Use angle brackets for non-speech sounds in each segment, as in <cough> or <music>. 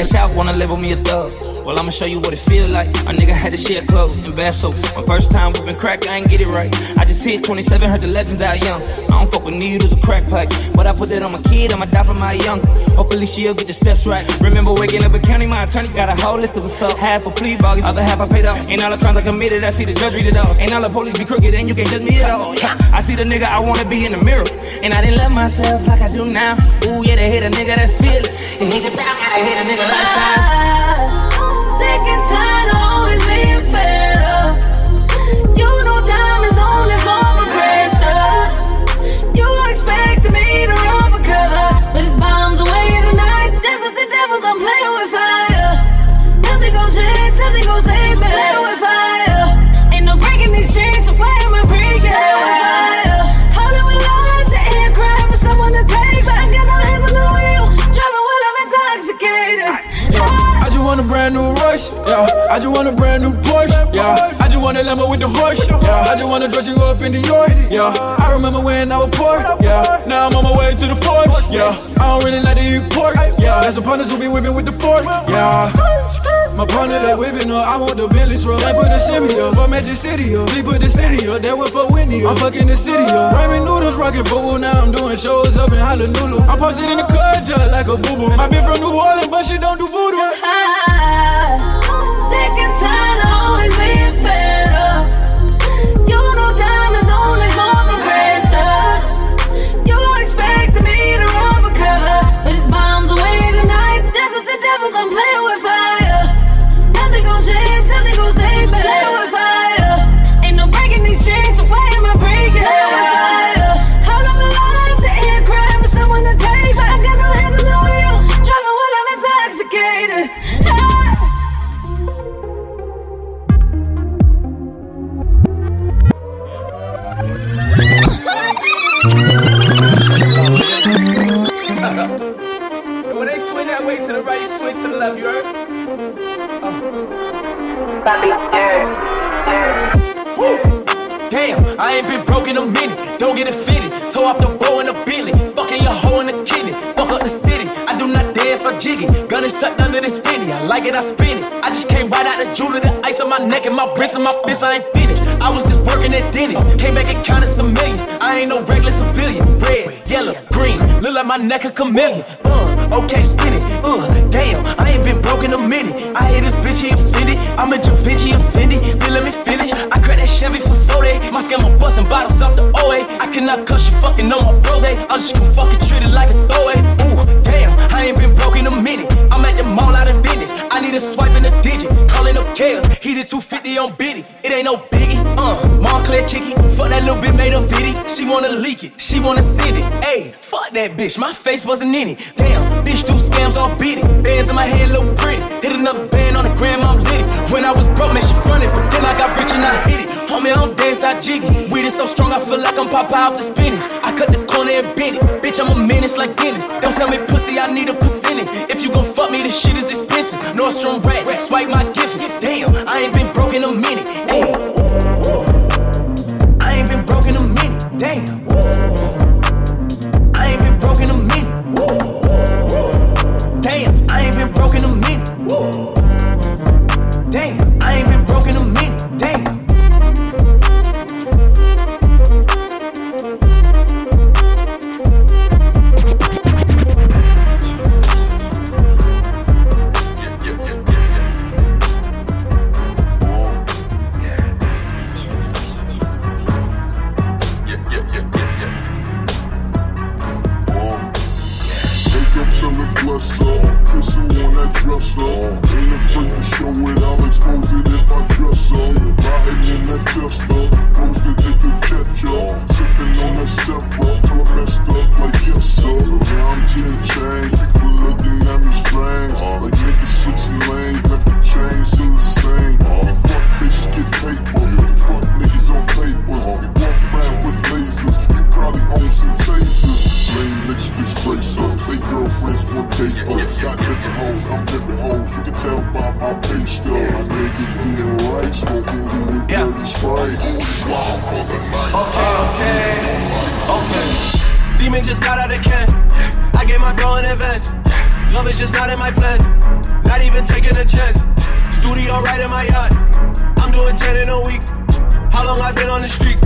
When wanna label me a thug. Well, I'ma show you what it feel like. A nigga had to share clothes and bath soap. My first time whipping crack, I ain't get it right. I just hit 27, heard the legends die young. I don't fuck with needles or crack pipe. But I put that on my kid, I'ma die for my young. Hopefully she'll get the steps right. Remember waking up in county, my attorney got a whole list of assaults. Half a plea bargains, other half I paid off. Ain't all the crimes I committed, I see the judge read it off. Ain't all the police be crooked, and you can't judge me at all. Yeah. I see the nigga I wanna be in the mirror. And I didn't love myself like I do now. Ooh, yeah, they hit a nigga that's fearless. And he can down, gotta hit a nigga tired of always being fed I just want a brand new Porsche, yeah. I just want a Lambo with the horse, yeah. I just wanna dress you up in the Dior, yeah. I remember when I was poor, yeah. Now I'm on my way to the forge, yeah. I don't really like to eat pork, yeah. There's some partners who be whipping with the fork, yeah. My partner that whipping up, I want the Bentley truck. I put the shimmy up, for Magic City up. We put the city up, that went for Whitney. I'm fucking the city up. Ramen noodles, rocking football, now I'm doing shows up in Honolulu. I'm posted in the car just like a boo boo. I been from New Orleans, but she don't do voodoo. <laughs> Damn, I ain't been broke in a minute. Don't get fitted. Toe off the bow in the Bentley. Fucking your hoe in the kidney. Dance or jiggy. Gun is sucked under this finny. I like it, I spin it. I just came right out the jewelry, the ice on my neck and my wrist and my fist. I ain't finished. I was just working at Denny's. Came back and counted some millions. I ain't no regular civilian. Red, yellow, green. Look like my neck a chameleon. Uh, okay, spin it. Uh, damn, I ain't been broke in a minute. I hate this bitch, he offended. I'm a Da Vinci offended. Then let me finish. I Chevy for 40. My scammer busting bottles off the OA. I cannot cuss you fucking on my bros. I'm just gonna fucking treat it like a throwaway. Ooh, damn, I ain't been broke in a minute. I'm at the mall out in business. I need a swipe a digit. Calling up chaos. He did 250 on Biddy. It ain't no biggie. Uh, Montclair kicky. Fuck that little bit made a viddy. She wanna leak it. She wanna send it. Ayy, fuck that bitch. My face wasn't in it. Damn, bitch do scams beat it. Bands in my head look pretty. Hit another band on the gram, I'm litty. When I was broke, man, she fronted. But then I got rich and I hit it. Homie, I don't dance, I jiggy. Weed is so strong, I feel like I'm Popeye off the spinach. I cut the corner and bend it. Bitch, I'm a menace like Guinness. Don't sell me pussy, I need a percentage. If you gon' fuck me, this shit is expensive. Nordstrom rack, swipe my gift. Damn, I ain't been broke in a minute. Ayy. I ain't been broke in a minute. Damn. That dresser. Ain't afraid to show it, I'll expose it if I dress up. Riding in that tester, roasted nigga catch up. Sipping on that sepra, till I messed up like yes sir. Now I'm getting changed, people looking at me strange. Like niggas switching lanes, never change, still the same. Fuck bitches get paper, fuck niggas on paper. Some niggas disgrace us. They girlfriends will date us. Got hoes, I'm hoes. You can tell by my pay. My niggas right, smoking weed, yeah. dirty for the night. Okay, okay, okay. Demon just got out of can. I gave my girl an advance. Love is just not in my plans. Not even taking a chance. Studio right in my yacht. I'm doing 10 in a week. How long I've been on the street?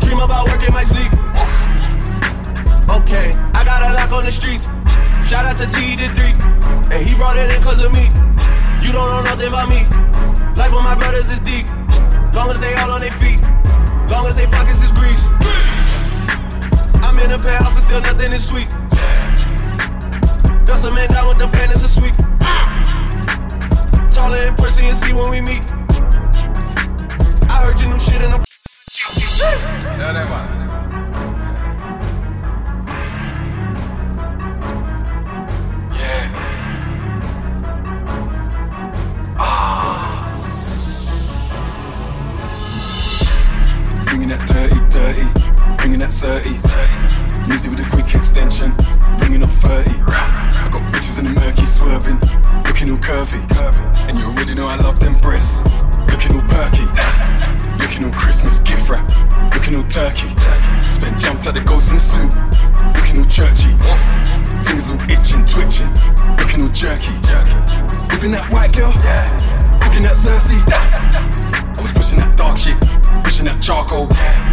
Dream about working my sleep. Okay, I got a lock on the streets. Shout out to T the three. And he brought it in cause of me. You don't know nothing about me. Life with my brothers is deep. Long as they all on their feet. Long as they pockets is grease. I'm in a penthouse, but still nothing is sweet. Dust a man down with the pen is a sweet. Taller in person, you see when we meet. I heard your new shit and I'm. Fucking that white girl, yeah. Cooking that Cersei, yeah. I was pushing that dark shit, pushing that charcoal, yeah.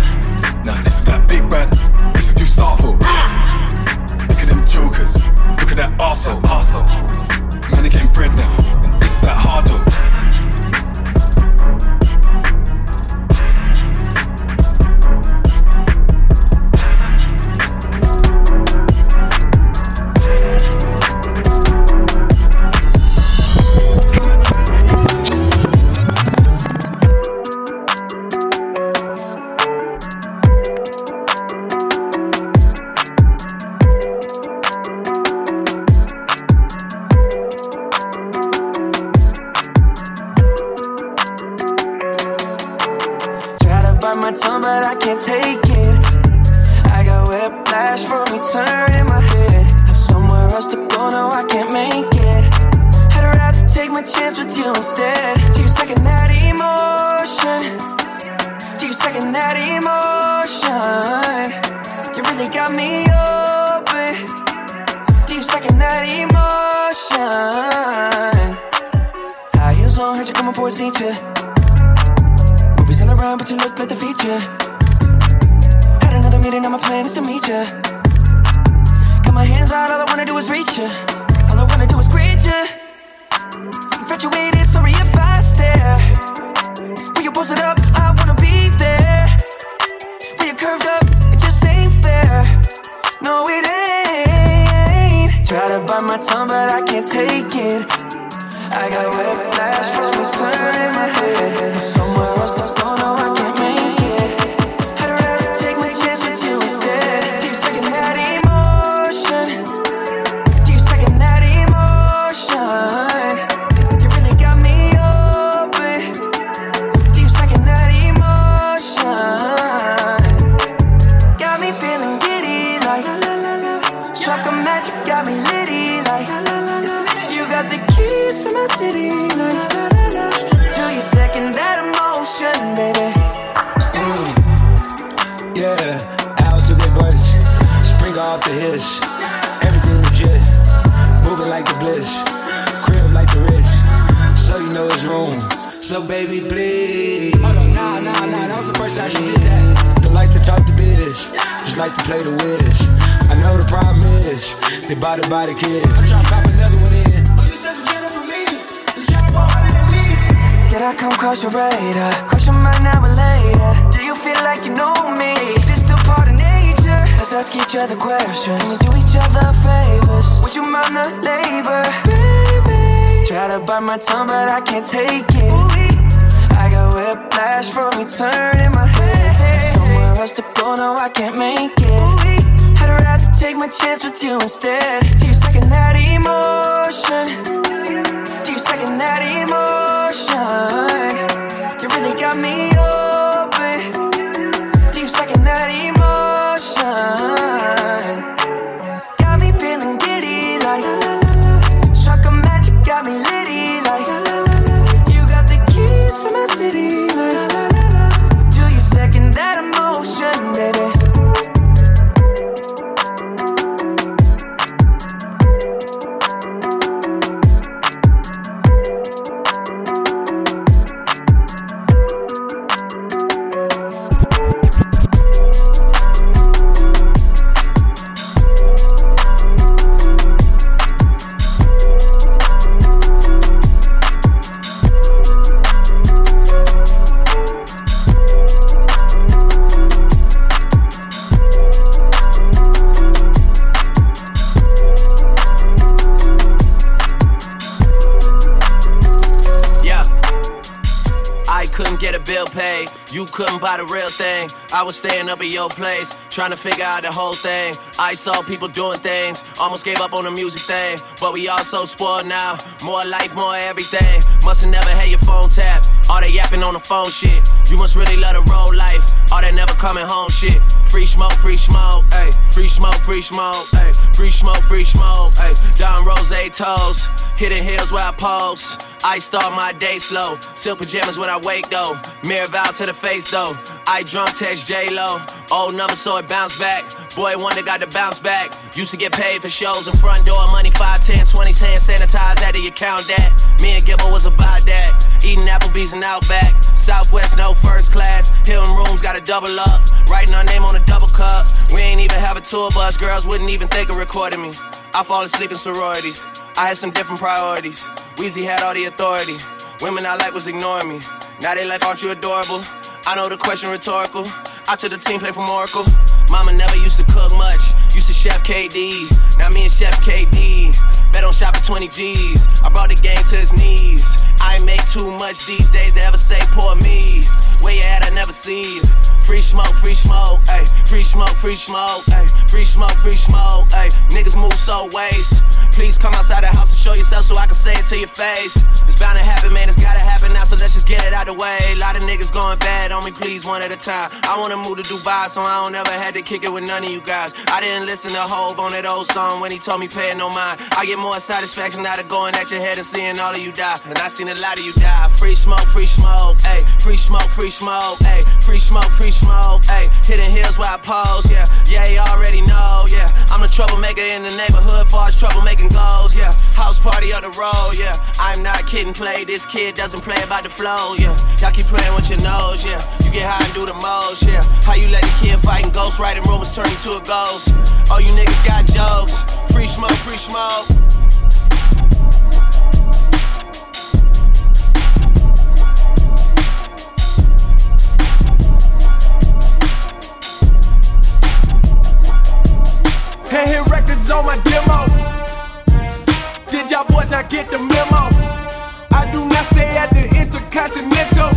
I was staying up at your place, trying to figure out the whole thing. I saw people doing things, almost gave up on the music thing. But we all so spoiled now. More life, more everything. Must've never had your phone tap. All that yapping on the phone shit. You must really love the road life. All that never coming home shit. Free smoke, free smoke, ayy. Free smoke, free smoke, ayy. Free smoke, free smoke, ayy. Down rose toes. Hitting hills where I pose. I start my day slow. Silk pajamas when I wake though. Mirror vow to the face though. I drunk text J Lo. Old number so it bounce back. Boy, wonder got to bounce back. Used to get paid for shows in front door. Money 5, 10, 20s, hand sanitized. How do you count that? Me and Gibbo was about that. Eating Applebee's and Outback. Southwest, no first class. Hilton rooms got to double up. Writing our name on a double cup. We ain't even have a tour bus. Girls wouldn't even think of recording me. I fall asleep in sororities. I had some different priorities. Weezy had all the authority. Women I like was ignoring me. Now they like, aren't you adorable? I know the question rhetorical. I took the team play from Oracle. Mama never used to cook much. Used to chef KD. Now me and chef KD. Bet on shop for 20 G's. I brought the game to his knees. I make too much these days to ever say poor me. Where you at? I never see you. Free smoke, free smoke, ayy. Free smoke, free smoke, ayy. Free smoke, free smoke, ayy. Niggas move so waste. Please come outside the house and show yourself so I can say it to your face. It's bound to happen, man. It's gotta happen now, so let's just get it out the way. A lot of niggas going bad on me, please, one at a time. I wanna move to Dubai, so I don't ever had to kick it with none of you guys. I didn't listen to Hove on that old song when he told me pay no mind. I get more satisfaction out of going at your head and seeing all of you die. And I seen a lot of you die. Free smoke, free smoke, ayy. Free smoke, free smoke, ayy. Free smoke, free smoke, ayy. Hitting hills where I pose, yeah. Yeah, you already know, yeah. I'm the troublemaker in the neighborhood, far as troublemaking goes, yeah. House party on the road, yeah. I'm not kidding, play. This kid doesn't play about the flow, yeah. Y'all keep playing with your nose, yeah. You get high and do the most, yeah. How you let the kid fighting ghosts, writing rumors turn into a ghost. All you niggas got jokes. Free smoke, free smoke. And hit records on my demo. Did y'all boys not get the memo? I do not stay at the Intercontinental.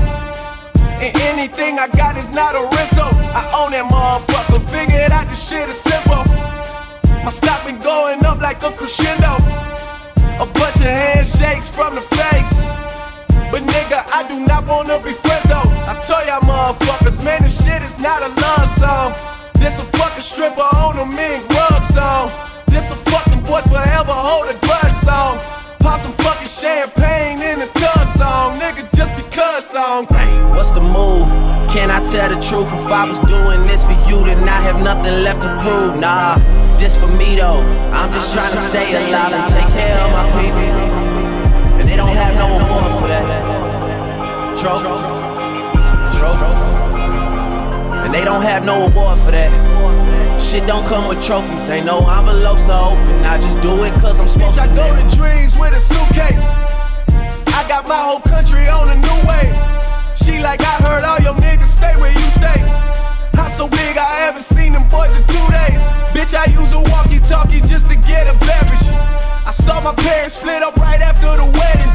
And anything I got is not a rental. I own that motherfucker. Figured out the shit is simple. My stock been going up like a crescendo. A bunch of handshakes from the fakes. But nigga, I do not wanna be friends though. I tell y'all motherfuckers, man, this shit is not a love song. This a fucking stripper on a mink rug song. This a fucking boys forever hold a grudge song. Pop some fucking champagne in a tub song, nigga, just because song. What's the move? Can I tell the truth? If I was doing this for you, then I have nothing left to prove. Nah, this for me though. I'm just trying to stay alive and take care of my people. And they don't have no award for that. Trophies. Trophies. They don't have no award for that. Shit don't come with trophies, ain't no envelopes to open. I just do it cause I'm supposed Bitch, I to. go to dreams with a suitcase. I got my whole country on a new way. She like, I heard all your niggas stay where you stay. House so big, I haven't seen them boys in two days. Bitch, I use a walkie talkie just to get a beverage. I saw my parents split up right after the wedding.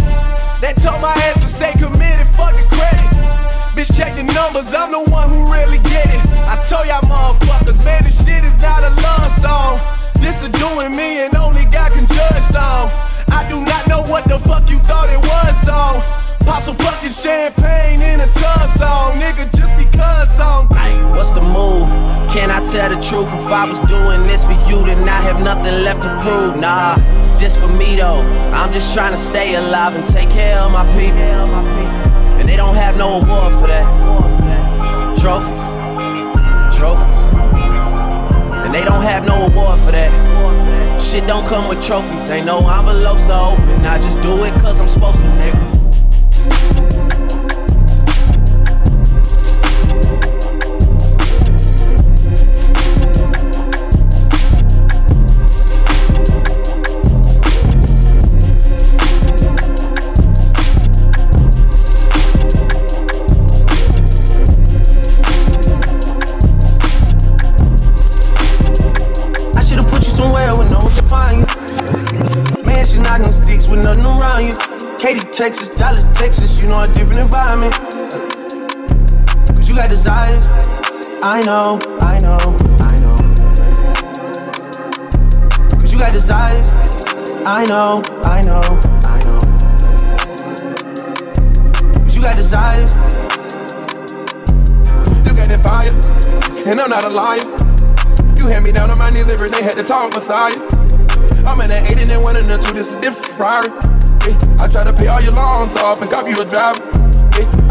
They told my ass to stay committed, fuck the credit. Bitch, check the numbers, I'm the one who really get it. I told y'all motherfuckers, man, this shit is not a love song. This a doing me and only God can judge song. I do not know what the fuck you thought it was song. Pop some fucking champagne in a tub song, nigga, just because song. What's the move? Can I tell the truth? If I was doing this for you, then I have nothing left to prove. Nah, this for me though. I'm just trying to stay alive and take care of my people. For that. Shit don't come with trophies, ain't no envelopes to open. I just do it cause I'm supposed to, nigga. Texas, Dallas, Texas, you know a different environment. Cause you got desires. I know, I know, I know. Cause you got desires. I know, I know, I know. Cause you got desires. You got that fire, and I'm not a liar. You had me down on my knees every day, had to talk Messiah. I'm in that 8 and then 1 and the 2, this is different Ferrari. I try to pay all your loans off and cop you a driver.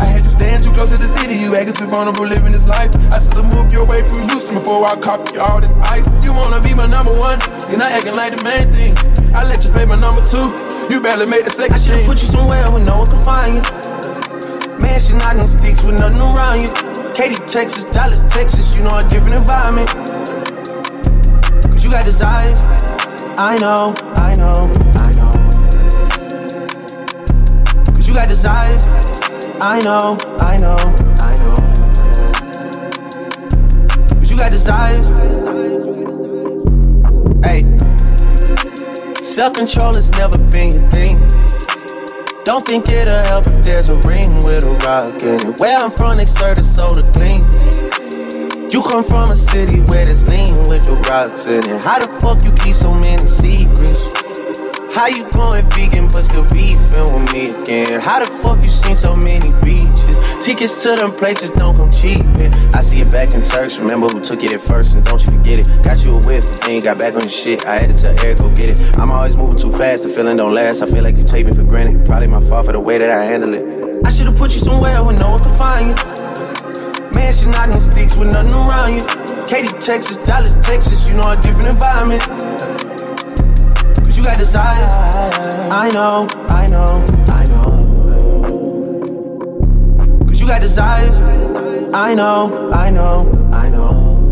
I had to stand too close to the city, you acting too vulnerable living this life. I should have moved you away from Houston before I cop you all this ice. You wanna be my number one, you're not acting like the main thing. I let you play my number two, you barely made the second I should've put you somewhere where no one can find you. Mansion out in sticks with nothing around you. Katy, Texas, Dallas, Texas, you know a different environment. Cause you got desires. I know, I know, you got desires. I know, I know, I know. But you got desires. Hey. Self control has never been your thing. Don't think it'll help if there's a ring with a rock in it. Where I'm from, they serve the soda clean. You come from a city where there's lean with the rocks in it. How the fuck you keep so many secrets? How you going vegan but still beefing with me again? How the fuck you seen so many beaches? Tickets to them places don't come cheap. I see it back in Turks. Remember who took it at first, and don't you forget it. Got you a whip, but you got back on your shit. I had to tell Eric go get it. I'm always moving too fast, the feeling don't last. I feel like you take me for granted. Probably my fault for the way that I handle it. I should've put you somewhere where no one can find you. Mansion out in sticks with nothing around you. Katy, Texas, Dallas, Texas, you know a different environment. Desires. I know, I know, I know. Cause you got desires. I know, I know, I know.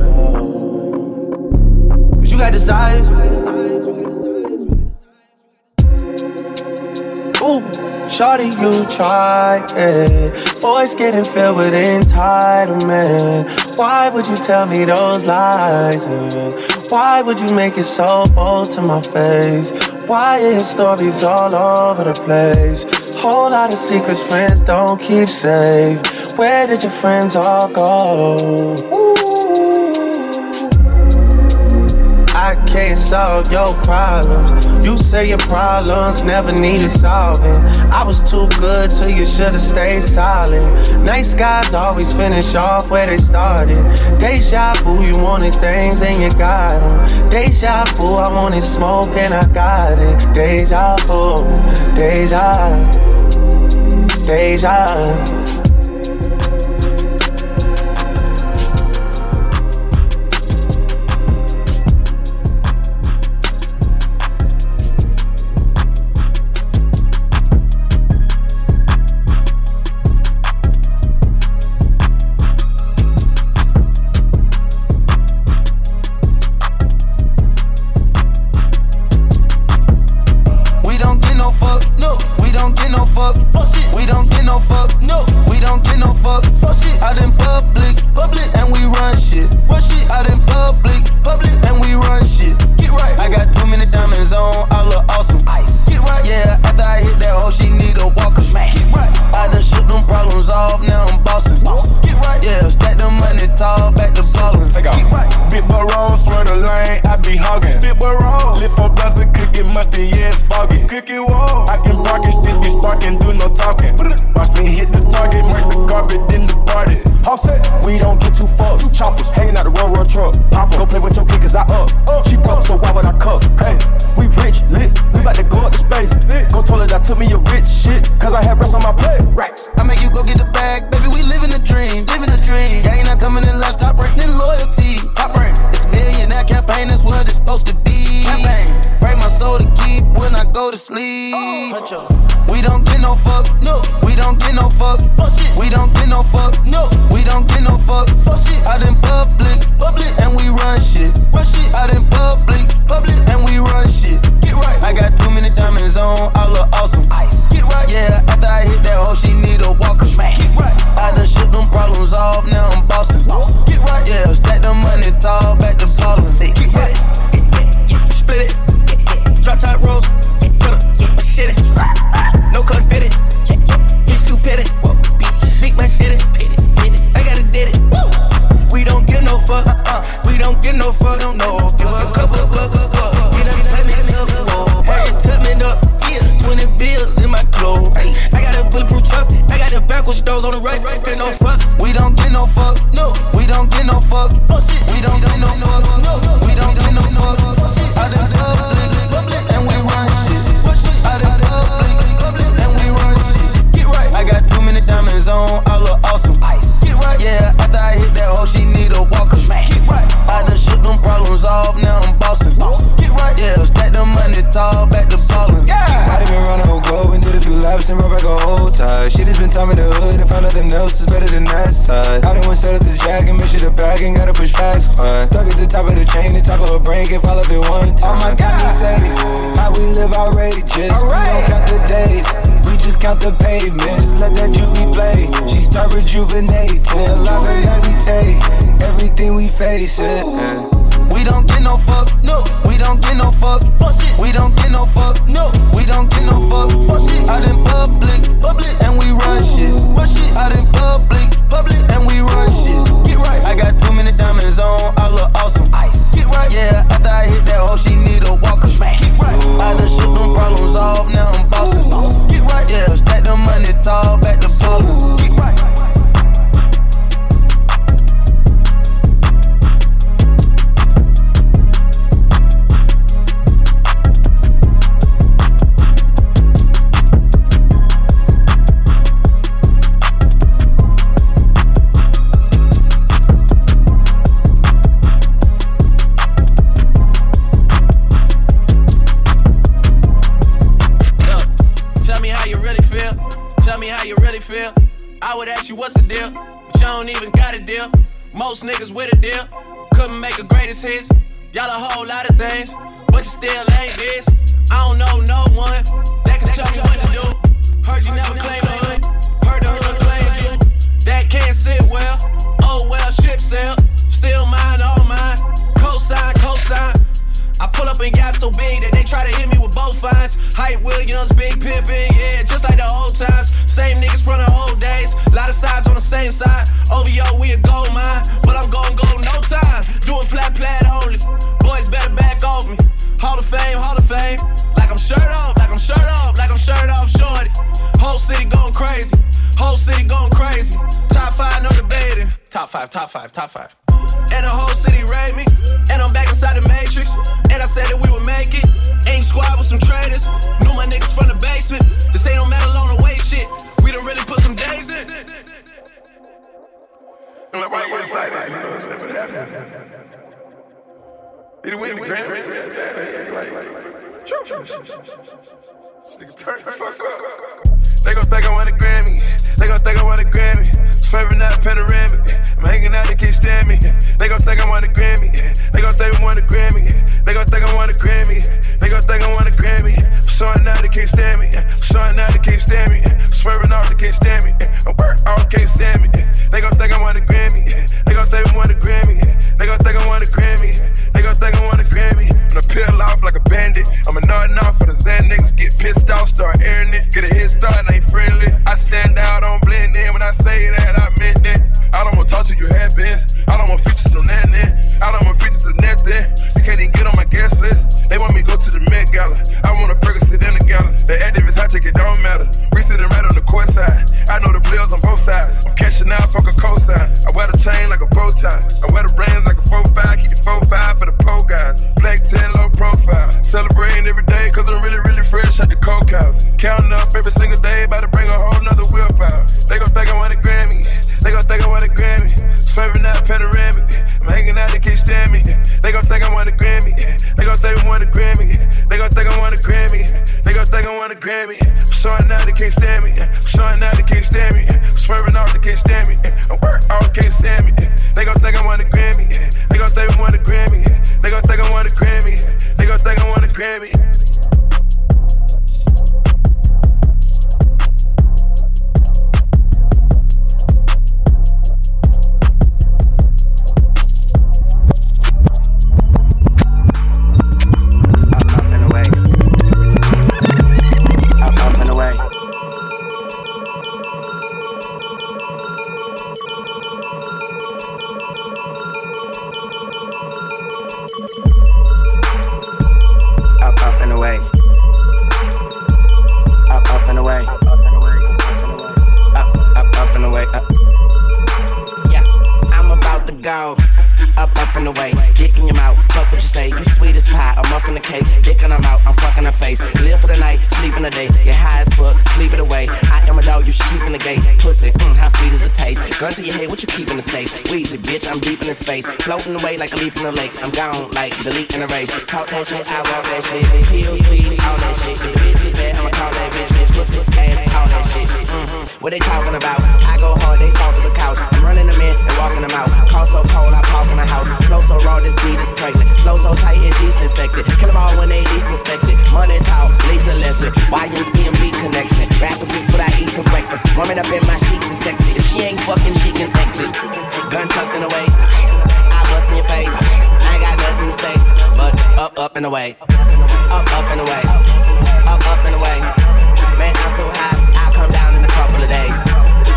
Cause you got desires. Ooh, shawty, you try it. Voice getting filled with entitlement. Why would you tell me those lies? Why would you make it so bold to my face? Why is stories all over the place? Whole lot of secrets friends don't keep safe. Where did your friends all go? I can't solve your problems. You say your problems never needed solving. I was too good till you should've stayed silent. Nice guys always finish off where they started. Deja vu, you wanted things and you got them. Deja vu, I wanted smoke and I got it. Deja vu, deja, deja. think I want a Grammy. Swerving out panoramic. I'm hanging out, they can't stand me. They gon' think I want a Grammy. They gon' think I want a Grammy. They gon' think I want a Grammy. They gon' think I want a Grammy. I'm showing out, they can't stand me. I'm showing out, they can't stand me. I'm swerving out, they can't stand me. I'm work out, can't stand me. They gon' think I want a Grammy. They gon' think I want a Grammy. They gon' think I want a Grammy. They gon' think I want a Grammy. To your head, what you keep in the safe? Weezy, bitch, I'm deep in the space. Floating away like a leaf in the lake. I'm gone like delete in the race. Talk that shit, I walk that shit. Pills, weed, all that shit. The bitch is bad, I'ma call that bitch. Bitch, pussy, ass, all that shit. Mm-hmm. What they talking about? I go hard, they soft as a couch. I'm running them in and walking them out. Call so cold, I pop in the house. Flow so raw, this beat is pregnant. Flow so tight, it's yeast infected. Kill them all when they least inspected. Money talk, Lisa Leslie. YMCMB connection. Rappers is what I eat for breakfast. Warming up in my sheets is sexy. If she ain't fucking, she can exit. Gun tucked in the waist. I bust in your face. I ain't got nothing to say, but up, up and away. Up, up and away. Up, up and away. Man, I'm so high, I'll come down in a couple of days.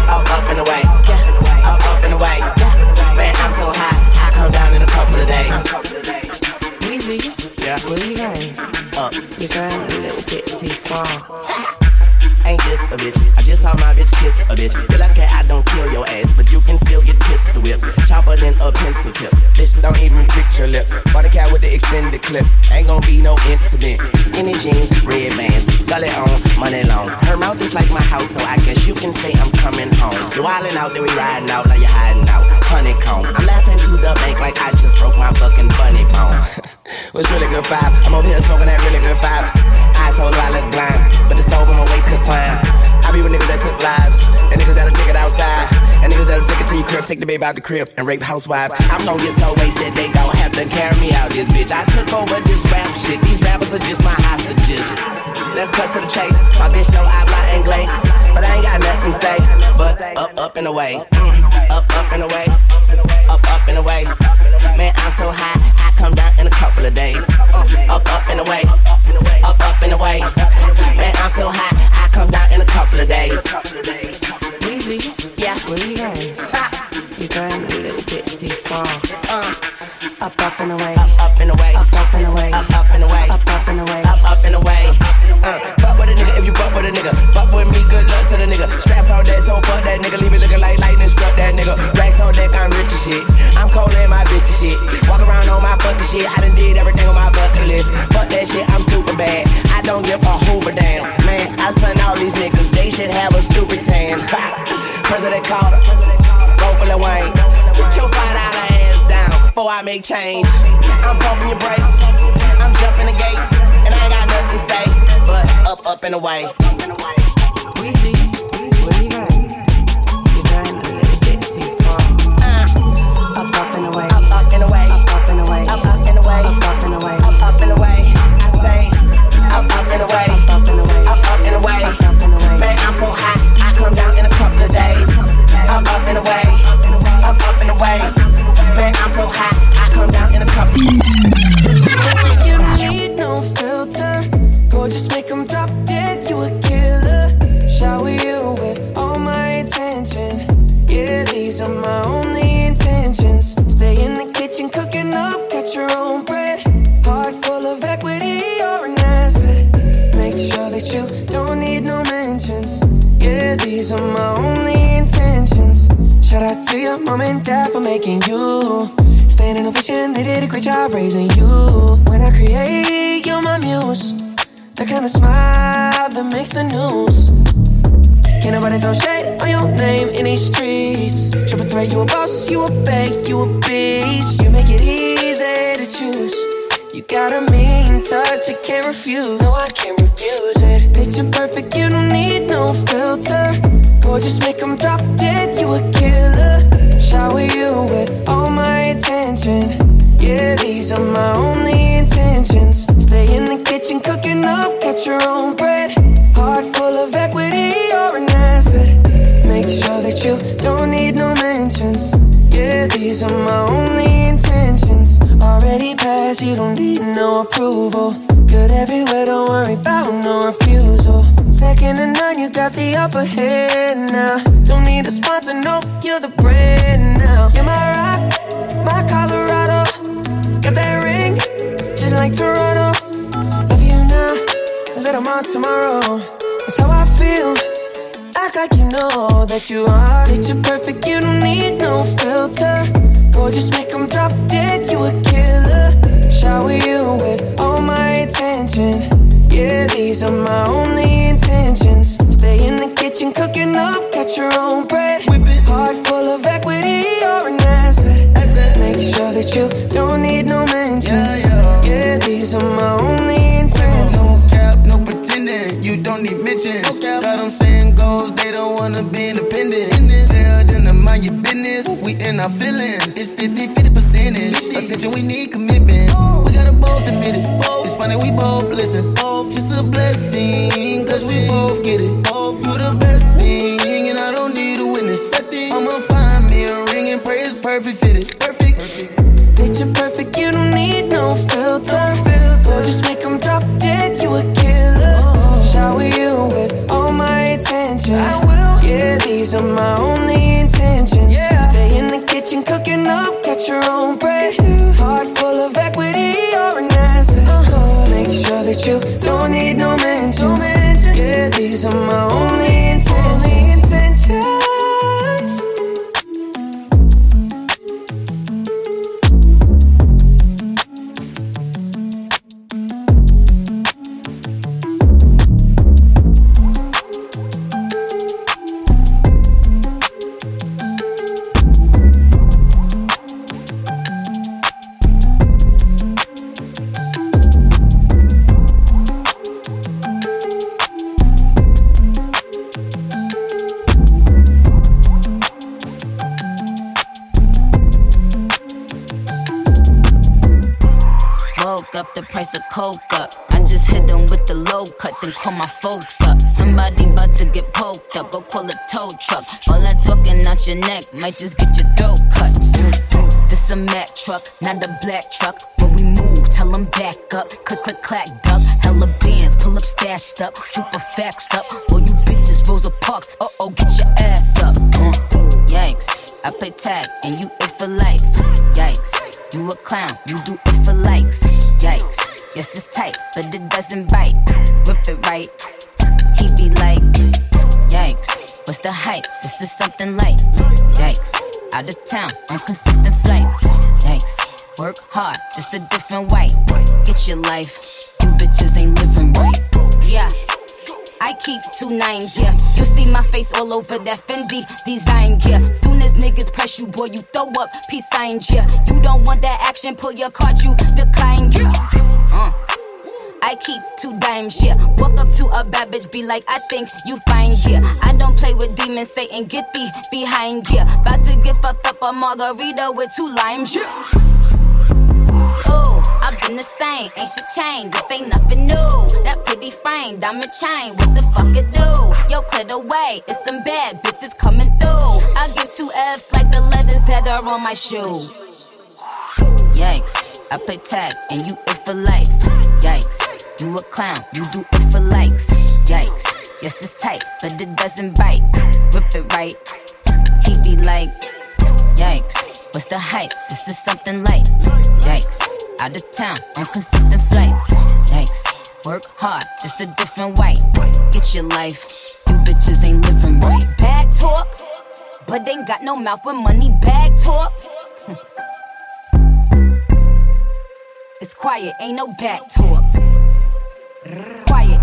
Up, up and away. Yeah. Up, up and away. Yeah. Man, I'm so high, I'll come down in a couple of days. Weezy, Yeah. where you going? Up. You're going a little bit too far. A bitch? I just saw my bitch kiss a bitch. You're lucky I don't kill your ass, but you can still get pistol whip. Sharper than a pencil tip. Bitch, don't even fix your lip. Bought a cat with the extended clip. Ain't gonna be no incident. Skinny jeans, red bands, scully on, money long. Her mouth is like my house, so I guess you can say I'm coming home. You wildin' out, then we riding out, now you're hiding out. Honeycomb. I'm laughing to the bank like I just broke my fucking bunny bone. <laughs> What's really good vibe? I'm over here smoking that really good vibe. Eyes hold I look blind, but the stove on my waist could climb. I be with niggas that took lives, and niggas that'll take it outside, and niggas that'll take it to your crib, take the baby out the crib, and rape housewives. I'm gonna get so wasted they don't have to carry me out this bitch. I took over this rap shit. These rappers are just my hostages. Let's cut to the chase. My bitch know I fly English, but I ain't got nothing to say. But up, up and away, Mm. up, up and away, up, up and away. Man, I'm so high, I come down in a couple of days. Uh, up, up and away, up, up and away. Man, I'm so high, I come down in a couple of days. Weezy, Yeah. where you going? You're going a little bit too far. Uh, Up, up and away. up, up and away, Up, up and away. up, up and away. Up, up and away. up, up and away. Uh, fuck with a nigga if you fuck with a nigga. Fuck with me, good to the nigga. Straps on deck, so fuck that nigga. Leave it looking like lightning struck that nigga. Racks on deck, I'm rich as shit. I'm cold my bitch shit. Walk around on my fucking shit. I done did everything on my bucket list. Fuck that shit, I'm super bad. I don't give a hoover damn. Man, I son all these niggas. They should have a stupid tan. President Carter, go for the Wayne. Sit your five dollar ass down before I make change. I'm pumping your brakes. I'm jumping the gates, and I ain't got nothing to say, but up, up and away. A Up, up and away. Gorgeous, make them drop these are my only intentions. Stay in the kitchen cooking up, got your own bread. Heart full of equity, you're an asset. Make sure that you don't need no mentions. Yeah, these are my only intentions. Shout out to your mom and dad for making you. Standing ovation, they did a great job raising you. When I create, you're my muse. The kind of smile that makes the news. Can't nobody throw shade on your name in these streets. Triple threat, you a boss, you a bank, you a beast. You make it easy to choose. You got a mean touch, I can't refuse. No, I can't refuse it. Picture perfect, you don't need no filter. Gorgeous, make them drop dead, you a killer. Shower you with all my attention. Yeah, these are my only intentions. Stay in the kitchen cooking up, got your own bread. Heart full of you don't need no mentions. Yeah, these are my only intentions. Already passed, you don't need no approval. Good everywhere, don't worry about no refusal. Second to none, you got the upper hand now. Don't need a sponsor, no, you're the brand now. You're my rock, my Colorado. Got that ring, just like Toronto. Love you now, a little more tomorrow. That's how I feel. Act like you know that you are. Picture perfect, you don't need no filter. Gorgeous, make them drop dead, you a killer. Shower you with all my attention. Yeah, these are my only intentions. Stay in the kitchen cooking up, got your own bread. Whip it heart full of equity or an asset. Make sure that you don't need no mentions. Yeah, these are my only don't need mentions. Got them saying goals, they don't wanna be independent. Tell them to mind your business. We in our feelings. It's 50 50 percentage. Attention, we need commitment. We gotta both admit it. It's funny, we both listen. It's a blessing, cause we both get it. You the best thing, and I don't need a witness. I'ma find me a ring and pray it's perfect fit. It's Perfect. Picture perfect, you don't need no filter. Or just make them drop dead, you a killer. Shower you with all my attention. Yeah, these are my only intentions. Stay in the kitchen cooking up, got your own bread. Heart full of equity or an asset. Make sure that you don't need no mentions. Yeah, these are my only intentions. Woke might just get your throat cut. This a Mack truck, not a black truck. When we move, tell them back up. Click, click, clack, duck. Hella bands, pull up, stashed up. Super facts up. All you bitches, Rosa Parks. Uh oh, get your ass up. Uh, Yikes, I play tag and you it for life. Yikes, you a clown, you do it for likes. Yikes, yes it's tight, but it doesn't bite. Rip it right, he be like, yikes, what's the hype? This is something light. Out of town on consistent flights. Yikes, work hard, just a different way. Get your life, you bitches ain't living right. Yeah. I keep two nines, yeah. You see my face all over that Fendi design, yeah. Soon as niggas press you, boy, you throw up peace signs, yeah. You don't want that action, pull your card, you decline, yeah. Uh. I keep two dimes, yeah. Walk up to a bad bitch, be like, I think you fine, yeah. I don't play with demons, Satan, get thee behind, yeah. About to get fucked up a margarita with two limes, yeah. Ooh, I've been the same, ain't shit changed. This ain't nothing new. That pretty frame, diamond chain, what the fuck it do? Yo, clear the way, it's some bad bitches coming through. I give two F's like the letters that are on my shoe. Yikes, I play tag and you it for life. Yikes, you a clown, you do it for likes. Yikes, yes it's tight, but it doesn't bite. Rip it right, he be like, yikes, what's the hype? This is something light. Yikes, out of town on consistent flights. Yikes, work hard, just a different way. Get your life, you bitches ain't living right. Bad talk, but they ain't got no mouth for money. Bag talk. <laughs> It's quiet, ain't no back talk. Quiet,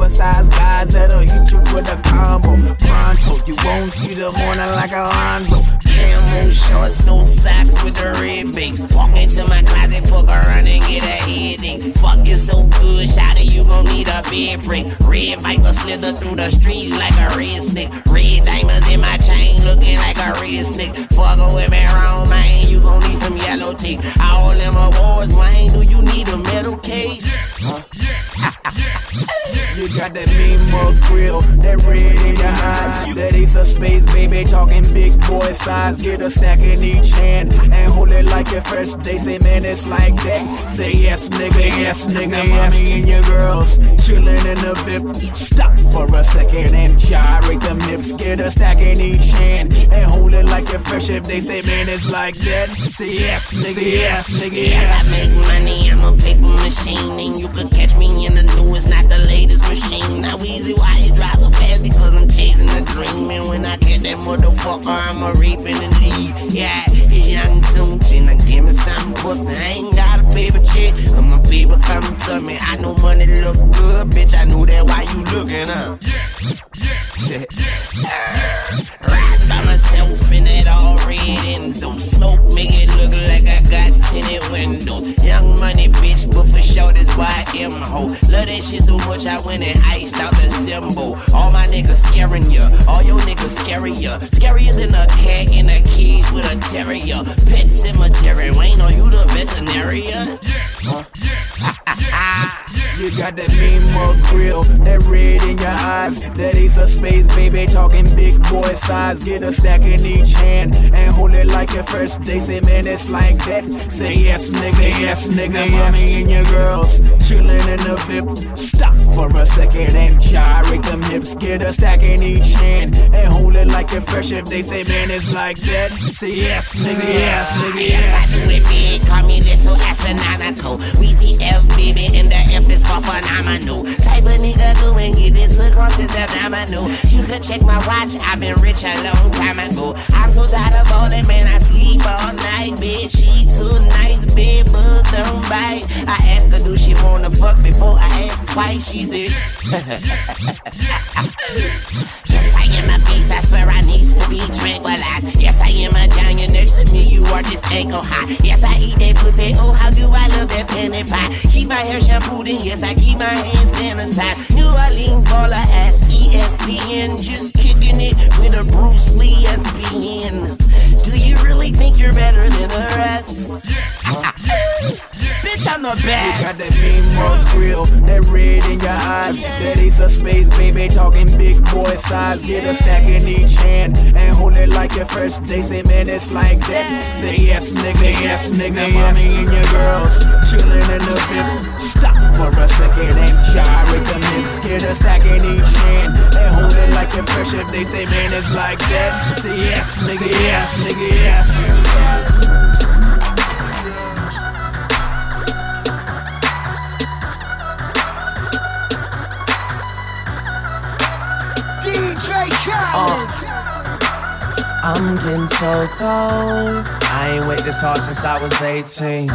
supersized guys that'll hit you with a combo. Pronto, you won't see the morning like Alonzo. Camo shorts, no socks with the red babes. Walk into my closet, fuck around and get a headache. Fuck you so good, shawty, you gon' need a bed break. Red viper slither through the street like a. Red got that mean mug grill, that red in your eyes. That ace of space, baby, talking big boy size. Get a stack in each hand and hold it like your first. They say, man, it's like that. Say yes, nigga, yes, nigga. Mommy and your girls chilling in the VIP. Stop for a second and gyrate them hips. Get a stack in each hand and hold it like your first. If they say, man, it's like that. Say yes, nigga, yes, nigga, yes. Yes, I make money, I'm a paper machine. And you could catch me in the newest, not the latest machine. Now, easy, why you drive so fast? Because I'm chasing a dream. And when I get that motherfucker, I'm a reaping the lead. Yeah, young Tunechi. Now, give me some pussy. I ain't got a paper check. But my people come to me. I know money look good, bitch. I knew that why you looking up. Ride by myself in that all red and so smoke make it look like I got tinted windows. Young money bitch, but for sure that's why I am a hoe. Love that shit so much I went and iced out the symbol. All my niggas scaring ya, all your niggas scary ya. Scarier than a cat in a cage with a terrier. Pet cemetery, Wayne, are you the veterinarian? Huh? You got that mean grill, that red in your eyes. That ace of space, baby, talking big boy size. Get a stack in each hand and hold it like your first. They say, man, it's like that. Say yes, nigga, yes, nigga. Mommy and your girls chilling in the VIP. Stop for a second and gyrate them hips. Get a stack in each hand and hold it like your first. If they say, man, it's like that. Say yes, nigga, yes, nigga, Yes, I do it big. Call me little astronautical. Weezy F, baby, and the F is for phenomenal. Type of nigga go and get this across his abdominal. You could check my watch. I've been rich a long time ago. I'm so tired of all that, man. I sleep all night. Bitch, she too nice. Bed bugs don't bite. I ask her, do she wanna fuck before I ask twice? She said, Yes, I am a beast. I swear I needs to be tranquilized. Yes, I am a giant next to me. You are just ankle high. Yes, I eat that pussy. Oh, how do I love that penny pie? Keep my hair shampooed and yes, I keep my hands sanitized. New Orleans baller ass ESPN. Just kicking it with a Bruce Lee SPN. Do you really think you're better than the rest? Bitch, I'm the best. You got that mean mug grill, that red in your eyes. That ace of space, baby, talking big boy size. Get a stack in each hand and hold it like your first. They say, man, it's like that. Say yes, nigga, yes, nigga. Mommy and your girls chilling in the VIP. Stop for a second and gyrate them hips. Get a stack in each hand and hold it like your first. If they say, man, it's like that. Say yes, nigga, yes, nigga, yes. DJ Khaled. Uh, I'm getting so cold. I ain't wait this hard since I was 18.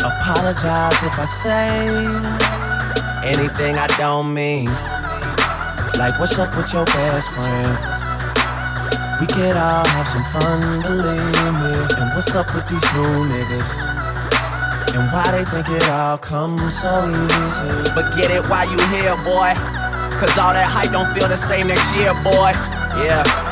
Apologize if I say anything I don't mean. Like, what's up with your best friend? We could all have some fun, believe me. And what's up with these new niggas? And why they think it all comes so easy? But get it while you here, boy. Cause all that hype don't feel the same next year, boy. Yeah.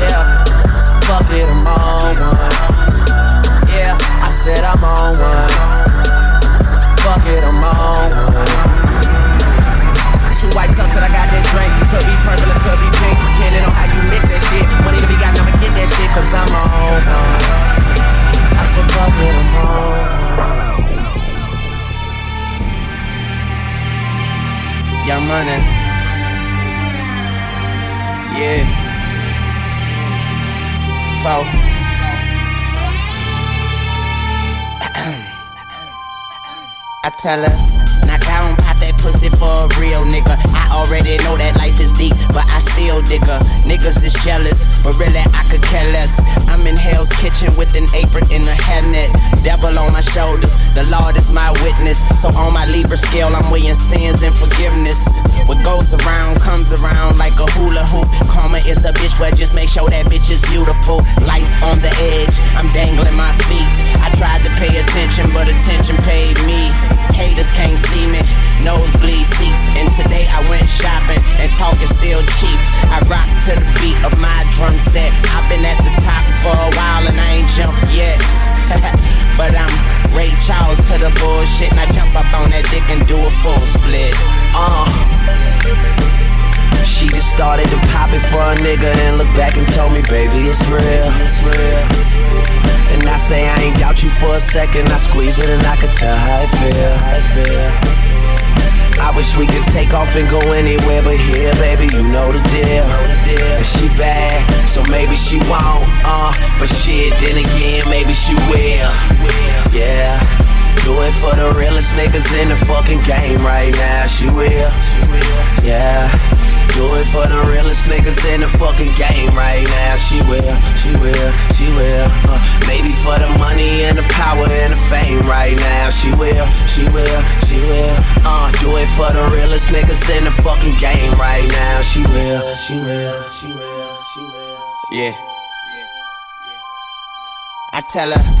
yeah. Tell her, knock down, pop that pussy for a real nigga. I already know that life is deep, but I still digger. Niggas is jealous, but really I could care less. I'm in Hell's Kitchen with an apron and a hairnet. Devil on my shoulders, the Lord is my witness. So on my Libra scale, I'm weighing sins and forgiveness. What goes around comes around like a hula hoop. Karma is a bitch, well, just make sure that bitch is beautiful. Life on the edge, I'm dangling my feet. Tried to pay attention, but attention paid me. Haters can't see me, nosebleed seats. And today I went shopping, and talk is still cheap. I rock to the beat of my drum set. I've been at the top for a while, and I ain't jumped yet. <laughs> but I'm Ray Charles to the bullshit, and I jump up on that dick and do a full split. Uh. She just started to pop it for a nigga and look back and told me, baby, it's real, it's real. And I say I ain't doubt you for a second. I squeeze it and I can tell how it feel, how it feel. I wish we could take off and go anywhere but here, baby, you know the deal. And she bad, so maybe she won't, uh, but shit, then again, maybe she will. Yeah. Do it for the realest niggas in the fucking game right now. She will. Yeah. Do it for the realest niggas in the fucking game right now. She will, she will, she will. Uh, maybe for the money and the power and the fame right now. She will, she will, she will. Uh, do it for the realest niggas in the fucking game right now. She will, she will, she will, she will. Yeah. I tell her.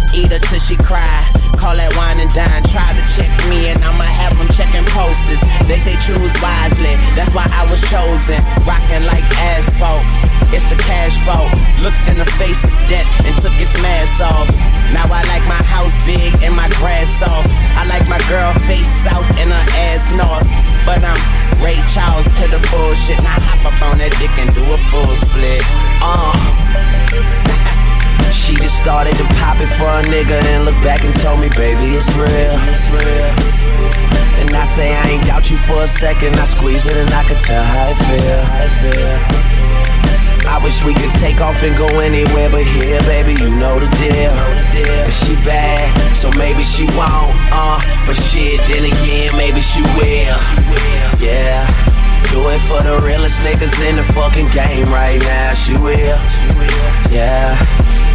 Eat her till she cry. Call that wine and dine. Try to check me and I'ma have them checking pulses. They say choose wisely, that's why I was chosen. Rocking like asphalt, it's the cash fault. Looked in the face of death and took its mask off. Now I like my house big and my grass soft. I like my girl face south and her ass north. But I'm Ray Charles to the bullshit. Now hop up on that dick and do a full split. Uh. She just started to pop it for a nigga and look back and told me, baby, it's real, it's real. And I say I ain't doubt you for a second. I squeeze it and I can tell how it feel, how it feel. I wish we could take off and go anywhere but here, baby, you know the deal. And she bad, so maybe she won't, uh. But shit, then again, maybe she will. Yeah. Do it for the realest niggas in the fucking game right now. She will. Yeah.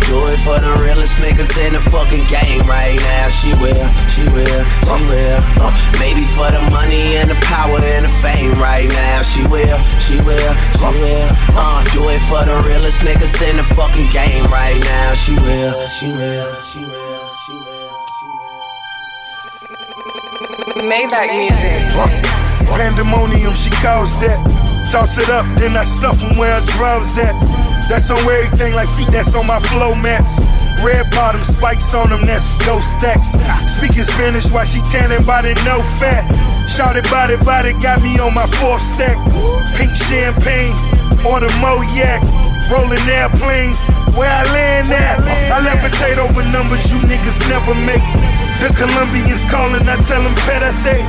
Do it for the realest niggas in the fucking game right now. She will, she will, she will. Uh, maybe for the money and the power and the fame right now. She will, she will, she will. Uh, do it for the realest niggas in the fucking game right now. She will, she will, she will, she will. She will. Maybach music. Pandemonium, she calls that. Toss it up, then I stuff them where I drums at. That's on everything like feet, that's on my flow mats. Red bottom spikes on them, that's dope stacks. Speaking Spanish while she tanning body, no fat. Shouted body, body, got me on my fourth stack. Pink champagne, on the Moyak. Rolling airplanes, where I land at. I levitate over numbers you niggas never make. The Colombians calling, I tell them pedate.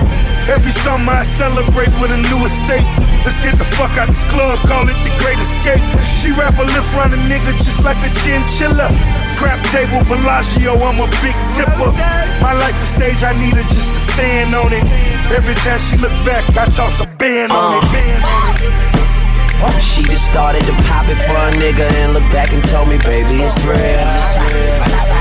Every summer I celebrate with a new estate. Let's get the fuck out this club, call it the great escape. She wrap her lips around a nigga just like a chinchilla. Crap table, Bellagio, I'm a big tipper. My life is stage, I need her just to stand on it. Every time she look back, I toss a band on it. Band on it. She just started to pop it for a nigga and look back and told me, baby, it's real. It's real.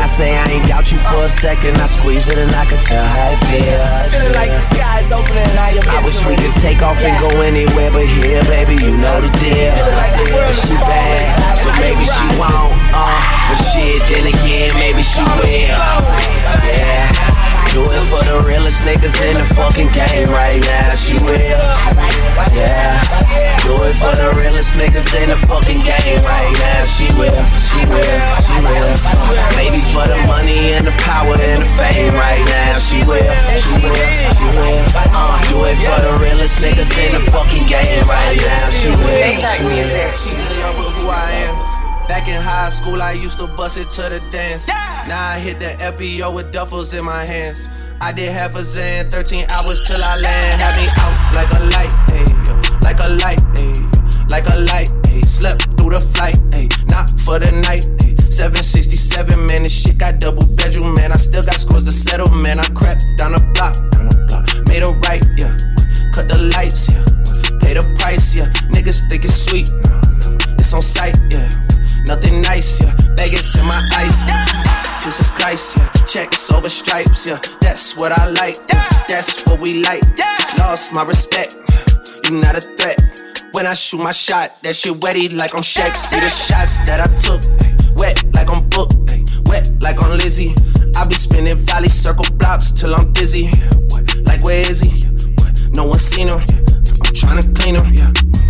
I say I ain't doubt you for a second. I squeeze it and I can tell how it feel. Feeling like the sky's opening and I am I wish we could take off and go anywhere but here, baby, you know the deal. And she bad, so maybe she won't. Uh, but shit, then again, maybe she will. Yeah. Do it for the realest niggas in the fucking game right now. She will. Yeah. Do it for the realest niggas in the fucking game right now. She will. She will. She will. Maybe for the money and the power and the fame right now. She will. She will. She will. Uh, do it for the realest niggas in the fucking game right now. She will. She will. She's with who I am. Back in high school, I used to bust it to the dance. Now I hit the FBO with duffels in my hands. I did half a Zen, 13 hours till I land. Had me out like a light, hey, like a light, hey, like a light, hey. Slept through the flight, hey, not for the night, hey. 767, man, this shit got double bedroom, man. I still got scores to settle, man. I crept down the block, down the block, made a right, yeah. Cut the lights, yeah. Pay the price, yeah. Niggas think it's sweet, no, no. It's on sight, yeah. Nothing nice, yeah. Vegas in my ice, yeah. Jesus Christ, yeah. Checks over stripes, yeah. That's what I like, yeah. That's what we like. Lost my respect, you not a threat. When I shoot my shot, that shit wetty like I'm Shaq. See the shots that I took, wet like I'm Book, wet like I'm Lizzie. I be spinning valley circle blocks till I'm dizzy. Like where is he? No one seen him. I'm tryna clean him.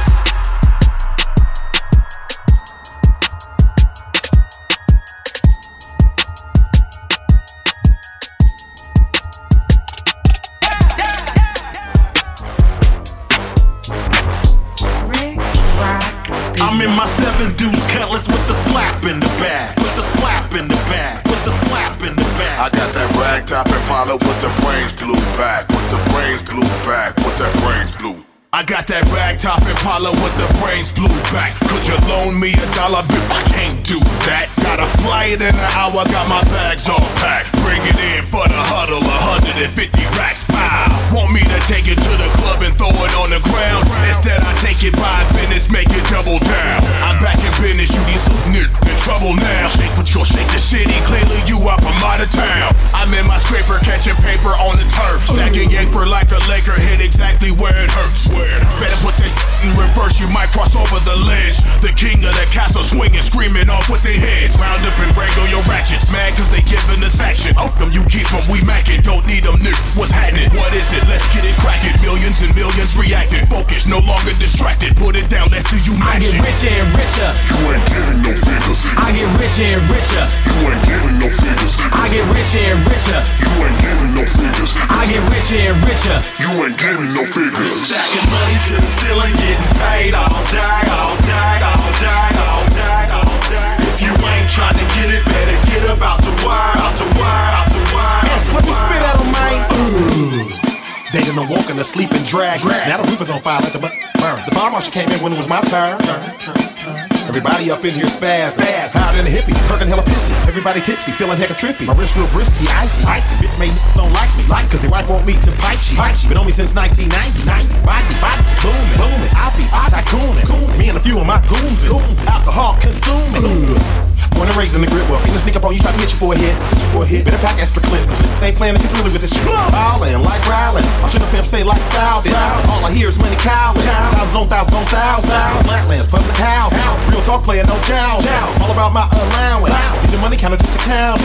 I'm in my seven deuce cutlass with the slap in the back. With the slap in the back. With the slap in the back. I got that rag top Impala with the brains blue back. With the brains blue back. With that brains blue. I got that rag top Impala with the brains blue back. Could you loan me a dollar bill? I can't do that. Got a flight in an hour, got my bags all packed. Bring it in for the huddle, 150 racks, pow. Want me to take it to the club and throw it on the ground? Instead, I take it by business, make it double down. I'm back in business, you need some nigga in trouble now. Shake what you gon' shake the city, clearly you up from out of town. I'm in my scraper, catching paper on the turf. Stacking yanker like a Laker, hit exactly where it hurts. Better put that <laughs> in reverse, you might cross over the ledge. The king of the castle swinging, screaming off with their heads. Round up and wrangle your ratchets, mad cause they giving us action. Off them, you keep them, we mackin', don't need them, new. What's happening? What is it? Let's get it cracking. Millions and millions reacting. Focus, no longer distracted. Put it down, let's see you match I get it. richer and richer. You ain't getting no figures. I get richer and richer. You ain't getting no figures. I get richer and richer. You ain't getting no figures. I get richer and richer. You ain't getting no figures. Stacking money to the ceiling, getting paid all day, all day, all day, all day, all day. If you ain't trying to get it, better get about the wire, out the wire, out the wire. out the Let me wire. spit at 'em, man. They done woke and asleep and dragged. Now the roof is on fire, let the bu- burn. The fire marshal came in when it was my turn. Everybody up in here spaz, spaz, higher than a hippie, perking hella pissy. Everybody tipsy, feeling hecka trippy. My wrist real brisky, icy, icy. Bitch made don't like me, like, cause their wife want me to pipe she. Pipe she. Been on me since 1990, 90. Body, body, booming, booming. I be, I tycooning. Me and a few of my goons, goons. alcohol consuming. Born and raised in the grip, well, feeling sneak up on you, try to hit you for a hit, hit you for a hit. Better pack extra clip. They ain't playing against really with this shit. Ballin' like growling. I should have pimp say like style. All I hear is money cowling. Thousands on thousands on thousands. Flatlands, public house. Real talk player, no jowls. All about my allowance. Need the money counted this account.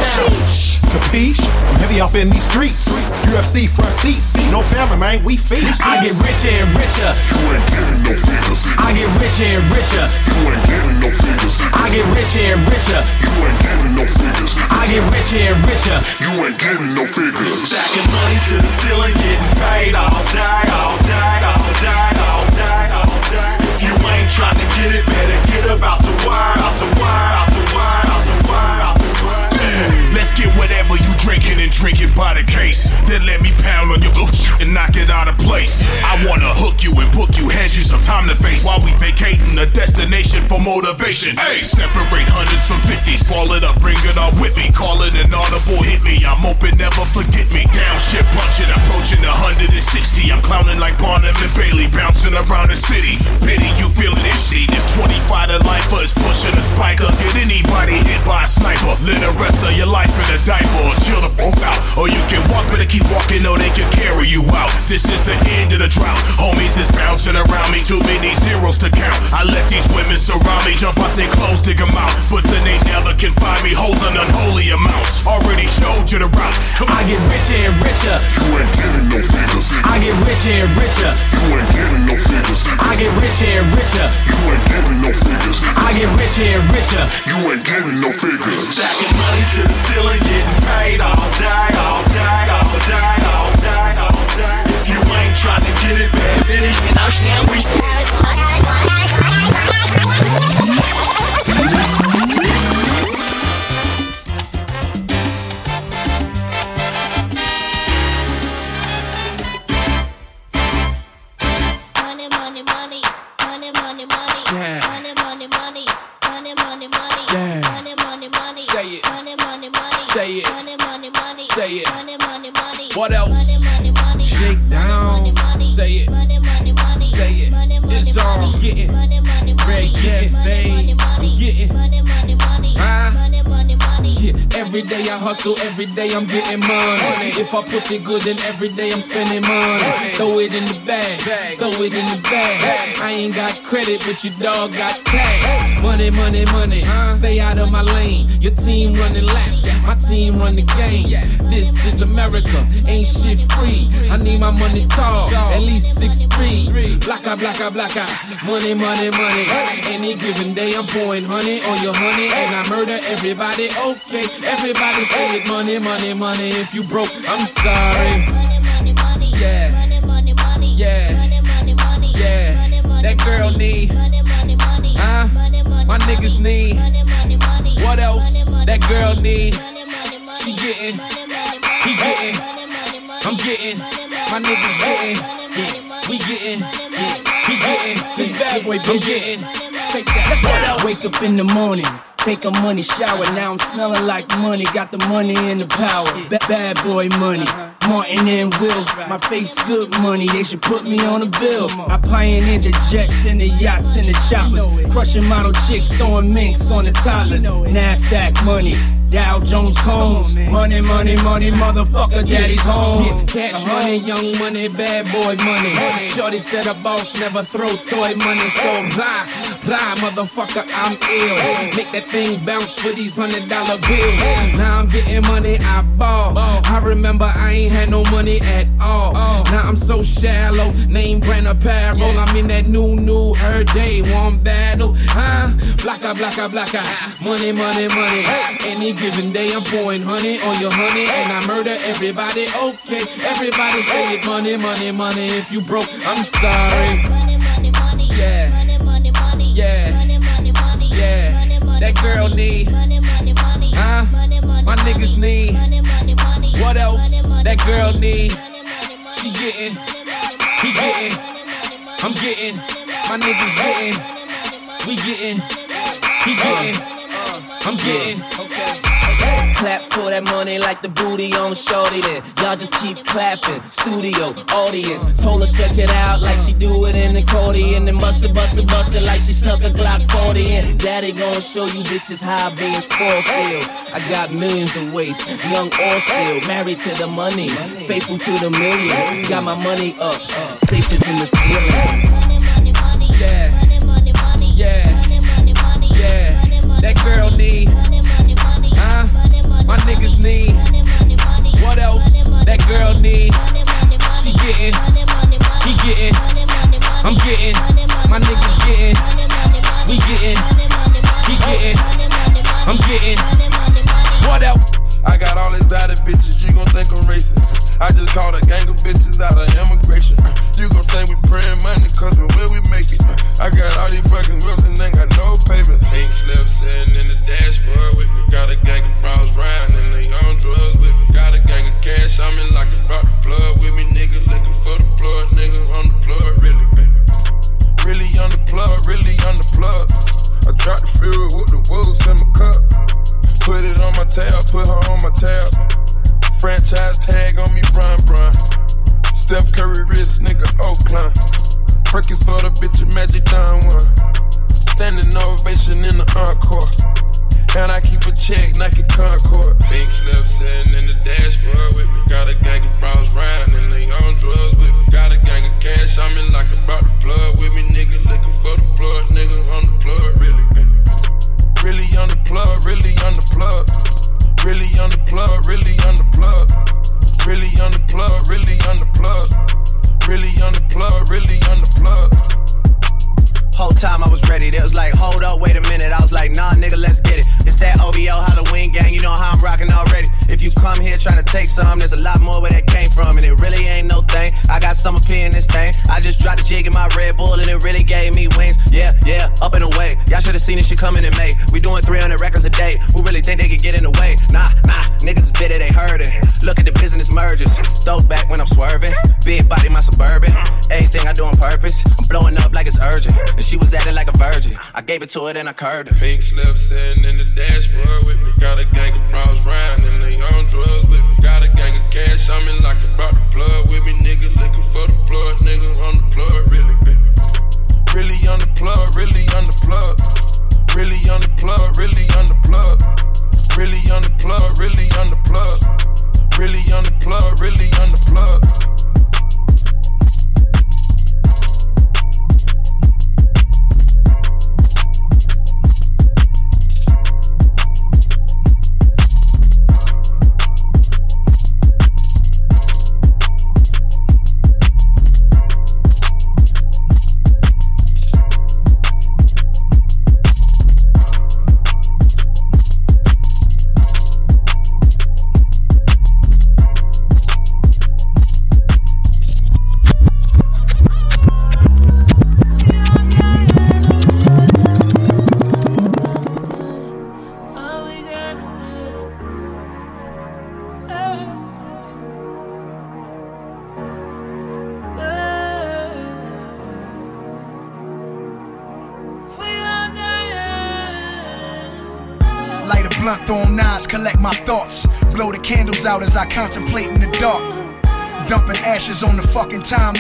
Capiche? I'm heavy off in these streets. UFC front seats. No family, man, we feast. I get richer and richer. You ain't getting no figures. I get richer and richer. You ain't getting no figures. I get richer and richer. You ain't getting no figures. I get richer and richer. You ain't getting no figures. Stacking money to the ceiling, getting paid all motivation. Hey, separate hundreds from fifties, ball it up, bring it up with me. Call it an audible, hit me. I'm open, never forget me. Down shit, punching, approaching 160. I'm clowning like Barnum and Bailey, bouncing around the city. Pity you feeling shit. This 25 to life is pushing a spiker. Get anybody hit by a sniper. Live the rest of your life in a diaper. Chill the both out, or you can walk, Better keep walking or they can carry you out. This is the end of the drought. Homies is bouncing around me, too many zeros to count. I let these women surround me, jump out their clothes, dig them out. But then they never can find me holding unholy amounts. Already showed you the route. I get richer and richer. You ain't getting no figures. I get richer and richer. You ain't getting no figures. I get richer and richer. You ain't getting no figures. I get richer and richer. You ain't getting no figures. Stacking money to the ceiling, getting paid all day, all day, all day, all day, all day. If you ain't trying to get it, bad bitch, I'm Oh, my God. Every day I hustle, every day I'm getting money. If I pussy good, then every day I'm spending money. Throw it in the bag, throw it in the bag. I ain't got credit, but your dog got cash. Money, money, money. Stay out of my lane. Your team running laps, my team run the game. This is America, ain't shit free. I need my money tall, at least six three. Blacka, blacka, blacka. Money, money, money. Any given day I'm pouring honey on your honey, and I murder everybody. Okay, everybody say it. Money, money, money. If you broke, I'm sorry. Yeah. Yeah. Yeah. That girl need. Huh? My niggas need. What else? That girl need. She getting. He getting. I'm getting. My niggas getting. Yeah. We getting. Yeah. He getting. This bad boy, I'm bitch. getting. Take that. What else? Wake up in the morning. Take a money shower, now I'm smelling like money. Got the money and the power. Ba- bad boy money. Martin and Wills, my face good money. They should put me on a bill. I pioneered the jets and the yachts and the choppers. Crushing model chicks, throwing minks on the toddlers. NASDAQ money. Dow Jones Combs. Money, money, money, motherfucker, daddy's home. Yeah, cash uh-huh. money, young money, bad boy money. Shorty said a boss never throw toy money, so blah, blah, motherfucker, I'm ill. Make that thing bounce for these hundred dollar bills. Now I'm getting money, I ball. I remember I ain't had no money at all. Now I'm so shallow, name brand apparel. I'm in that new, new, her day, one battle. Huh? Blacka, blacka, blacka. Money, money, money. Any given day I'm pouring honey on your honey, and I murder everybody. Okay, everybody say it. Money, money, money. If you broke, I'm sorry. Money, money, money. Yeah. Money, money, money. Yeah. Money, money, money. Yeah. That girl need. Money, money, money. Huh? My niggas need. Money money money. What else? That girl need. She getting. He getting. I'm getting. My niggas getting. We getting. He getting. I'm getting. Clap for that money like the booty on shorty then. Y'all just keep clapping. Studio, audience. Told her stretch it out like she do it in the accordion. And bust it, bust it like she snuck a Glock 40 in. Daddy gon' show you bitches how being spoiled feel. I got millions to waste. Young or still. Married to the money. Faithful to the millions. Got my money up. Safe is in the ceiling. Yeah. Yeah. Yeah. That girl need. My niggas need. What else? That girl need. She getting. He getting. I'm getting. My niggas getting. We getting. He getting. I'm getting. What else? I got all exotic bitches, you gon' think I'm racist. I just called a gang of bitches out of immigration. You gon' think we praying money cause of where we make it. I got all these gave it to her, then I curved her. Pink slip sitting in the dashboard with me. Got a gang of bros riding and they on drugs with me. Got a gang of cash on me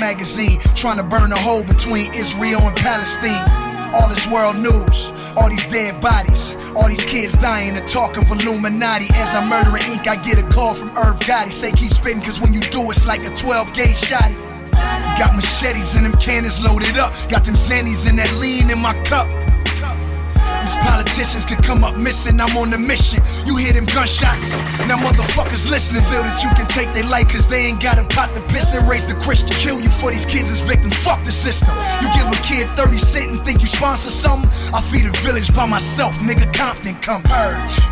magazine. Trying to burn a hole between Israel and Palestine. All this world news, all these dead bodies, all these kids dying, the talk of Illuminati. As I'm murdering ink, I get a call from Irv Gotti. Say keep spitting, cause when you do, it's like a 12 gauge shotty. Got machetes and them cannons loaded up. Got them Xannies and that lean in my cup. Politicians could come up missing, I'm on a mission. You hear them gunshots, now motherfuckers listening. Feel that you can take their life, cause they ain't got a pot to piss and raise the Christian. Kill you for these kids as victims, fuck the system. You give a kid 30 cent and think you sponsor something? I feed a village by myself, nigga Compton, come purge.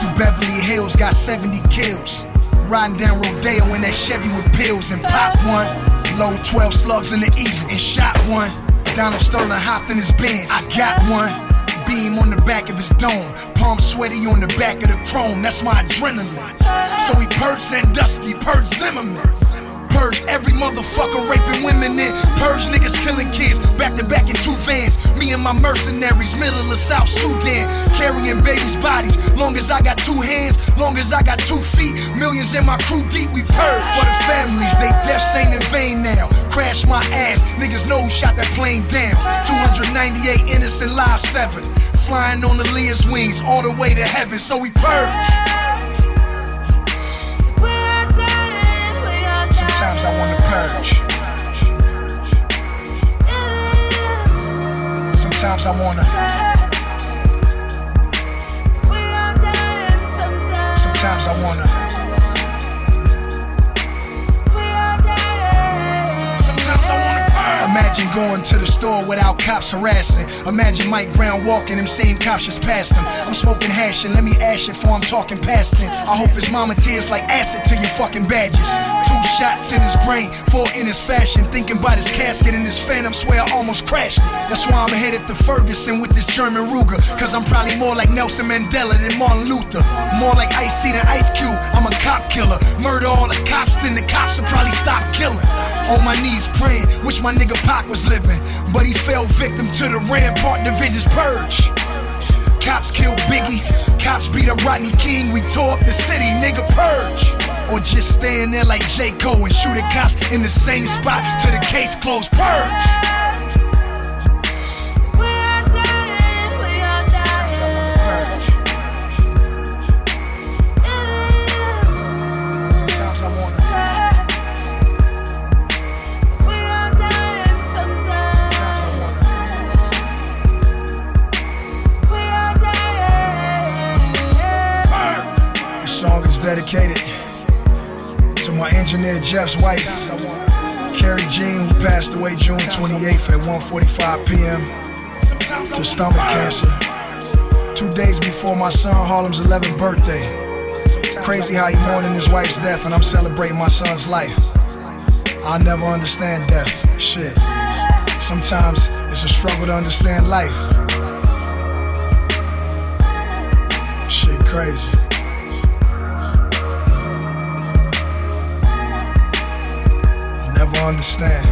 Through Beverly Hills, got 70 kills? Riding down Rodeo in that Chevy with pills and pop one. Load 12 slugs in the easel and shot one. Donald Sterling hopped in his Benz. I got one. Beam on the back of his dome. Palm sweaty on the back of the chrome. That's my adrenaline. So he purged Sandusky, purged Zimmerman. Purge every motherfucker raping women in. Purge niggas killing kids back to back in two vans. Me and my mercenaries, middle of South Sudan, carrying babies' bodies. Long as I got two hands, long as I got two feet. Millions in my crew deep, we purge for the families. They deaths ain't in vain now. Crash my ass, niggas know who shot that plane down. 298 innocent lives severed. Flying on the Leah's wings all the way to heaven, so we purge. Sometimes I wanna. Sometimes I wanna. Imagine going to the store without cops harassing. Imagine Mike Brown walking, them same cops just passed him. I'm smoking hash and let me ash it before I'm talking past tense. I hope his mama tears like acid to your fucking badges. Two shots in his brain, four in his fashion. Thinking about his casket and his phantom, swear I almost crashed it. That's why I'm headed to Ferguson with this German Ruger. Cause I'm probably more like Nelson Mandela than Martin Luther. More like Ice T than Ice Cube. I'm a cop killer. Murder all the cops, then the cops will probably stop killing. On my knees praying, wish my nigga Pac was living, but he fell victim to the Rampart Division's purge. Cops killed Biggie, cops beat up Rodney King, we tore up the city, nigga purge. Or just stand there like J. Cole and shoot at cops in the same spot till the case closed, purge. Dedicated to my engineer Jeff's wife, Carrie Jean, who passed away June 28th at 1:45 p.m. to stomach cancer. Two days before my son Harlem's 11th birthday. Crazy how he mourning his wife's death and I'm celebrating my son's life. I'll never understand death. Shit. Sometimes it's a struggle to understand life. Shit crazy. Never understand.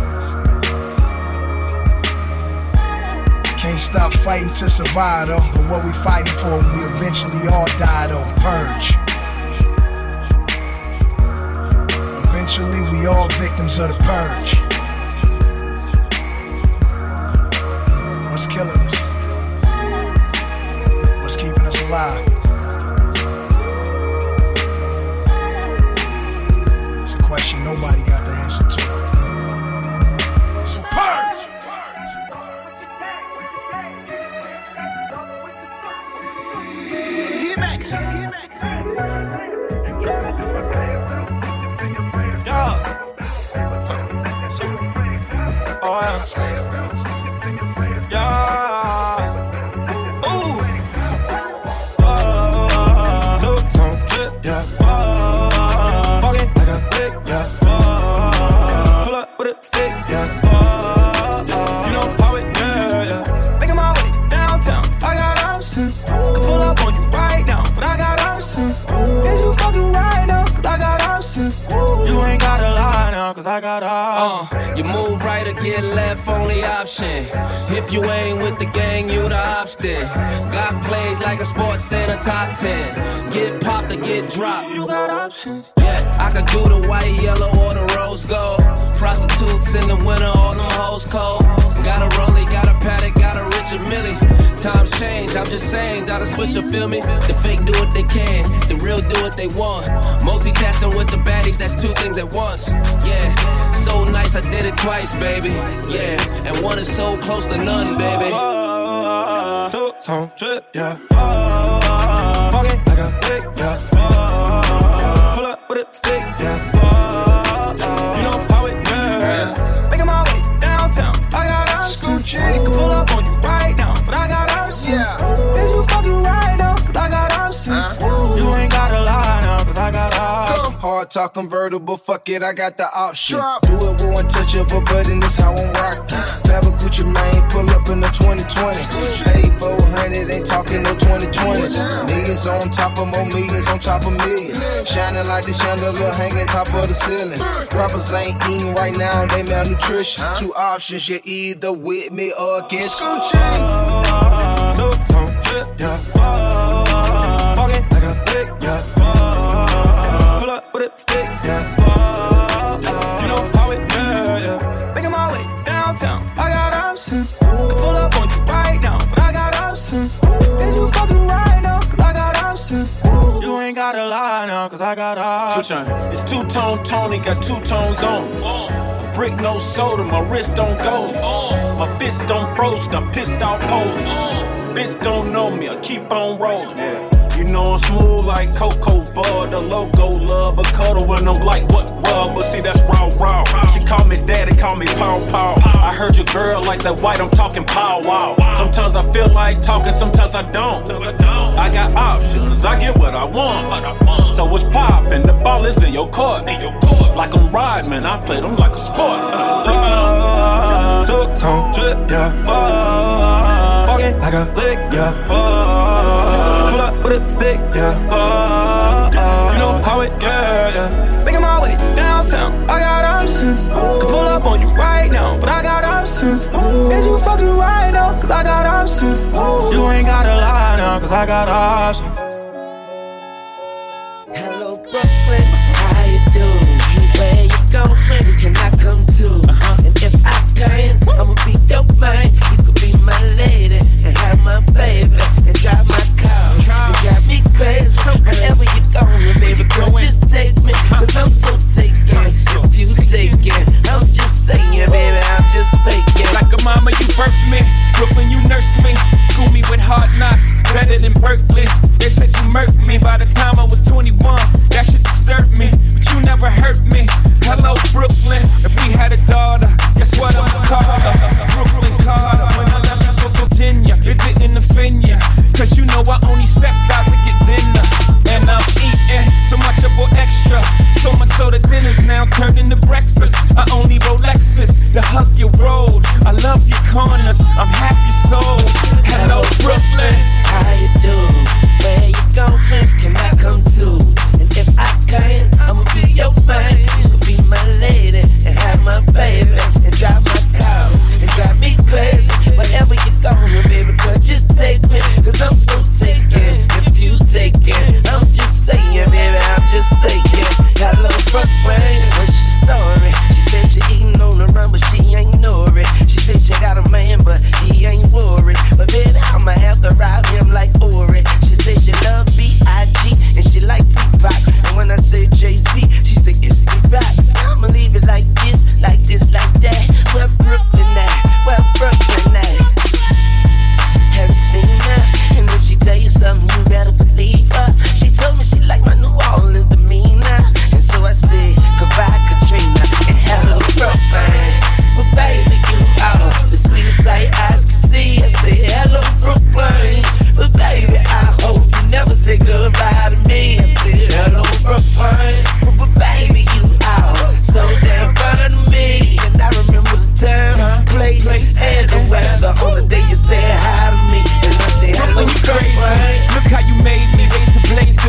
Can't stop fighting to survive though. But what we fighting for we eventually all die though. Purge. Eventually we all victims of the purge. Option. If you ain't with the gang, you the obstin. Got plays like a sports center top 10. Get popped or get dropped. You got options. Yeah, I could do the white, yellow, or the rose gold. Prostitutes in the winter, all them hoes just saying, gotta switch up, feel me? The fake do what they can, the real do what they want. Multitasking with the baddies, that's two things at once. Yeah, so nice, I did it twice, baby. Yeah, and one is so close to none, baby. Uh, uh, uh, Two-tone drip, yeah. Talk convertible, fuck it, I got the option. Do it with one touch of a button, this how I'm rocking. Grab a Gucci mane, pull up in the 2020. Pay 400, ain't talking no 2020s. Millions on top of more millions on top of millions. Shining like the chandelier hanging top of the ceiling. Rappers ain't eating right now, they malnutrition. Two options, you're either with me or against Gucci. Two-tone drip, yeah. Oh, like a lick, yeah. Oh, up with a stick, yeah. Oh, you know how it, yeah, yeah. Making my way downtown, I got options. Could pull up on you right now, but I got options. Is you fucking right now? Cause I got options. You ain't gotta lie now, cause I got options. It's two tone Tony, got two tones on. A brick no soda, my wrist don't go. My fist don't froze, I'm pissed off police. Bitch don't know me, I keep on rolling. You know I'm smooth like Cocoa Bud. The logo love a cuddle when I'm like what rub, but see that's raw raw. She call me daddy, call me pow pow. I heard your girl like that white, I'm talking pow wow. Sometimes I feel like talking, sometimes I don't. I got options, I get what I want. So it's poppin', the ball is in your court. Like I'm riding, I play them like a sport. Two-tone drip, yeah. Fucking like a lick, yeah. Oh, with a stick, yeah. Oh, you know how it, yeah, yeah. Making my way downtown, I got options. Could pull up on you right now, but I got options. Is you fucking right now? Cause I got options. You ain't gotta lie now, cause I got options. Hello, Brooklyn. How you doing? Where you going? Can I come too? Uh-huh. And if I can, I'ma be your man. You could be my lady and have my baby and drive my And drive me crazy. Wherever you going, baby girl, just take me. Cause I'm so taken. If you taken, I'm just saying, baby, I'm just saying. Like a mama, you birthed me. Brooklyn, you nursed me. School me with hard knocks, better than Berkeley. They said you murked me by the time I was 21. That shit disturbed me, but you never hurt me. Hello, Brooklyn. If we had a daughter, guess what I'ma call her? Brooklyn Carter. Virginia, it didn't offend ya. Cause you know I only stepped out to get dinner. And I'm eating so much I bought extra. So much so the dinner's now turned into breakfast. I only roll Lexus to hug your road. I love your corners, I'm half your soul. Hello, Brooklyn. How you doing? Where you going? Can I come too? If I can, I'ma be your man. You could be my lady and have my baby and drive my car and drive me crazy. Wherever you going, baby, girl, just take me. Cause I'm so taken. If you taken, I'm just saying, baby, I'm just saying. Hello, Brooklyn. What's your story? She said she eating on the run, but she ain't know it. She said she got a man, but he ain't worried. But baby, I'ma have to ride him like Ori. She said she love B.I.G. and she like Tupac. And when I say Jay-Z, she said it's the rap. I'ma leave it like this, like this, like that. Where Brooklyn at? Where Brooklyn at? Have you seen her? And if she tell you something, you better believe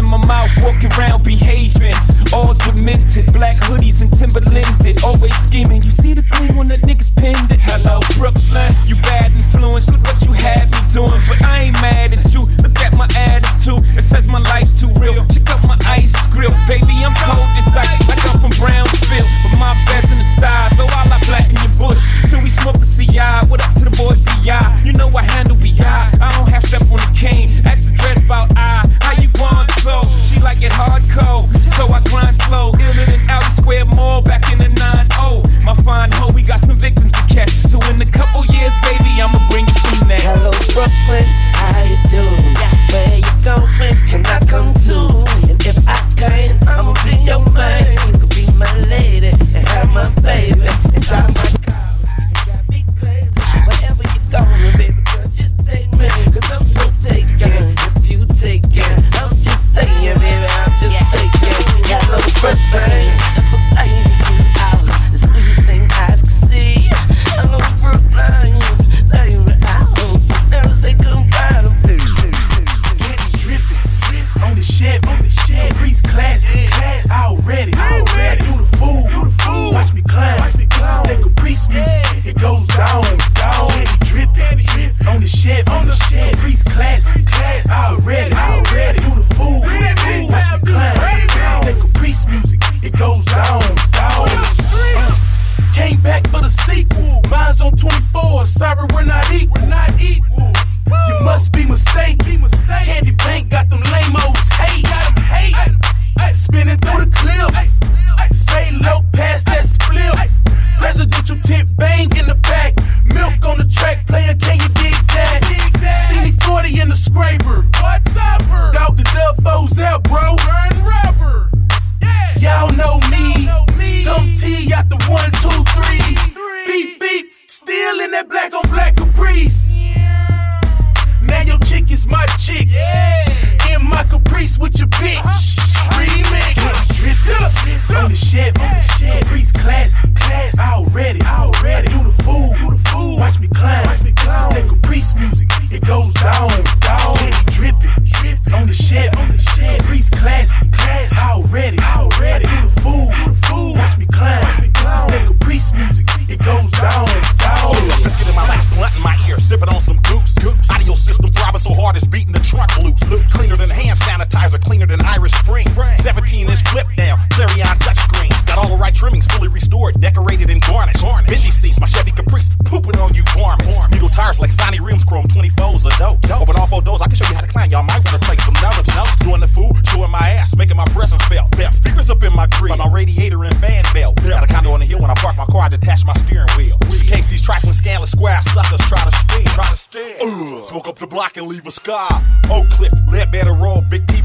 my mouth, walking around behaving. All demented, black hoodies and Timberlanded, always scheming. You see the gleam when the niggas pinned it. Hello, Brooklyn, the block and leave a scar. Oak Cliff, Leadbetter roll, Big T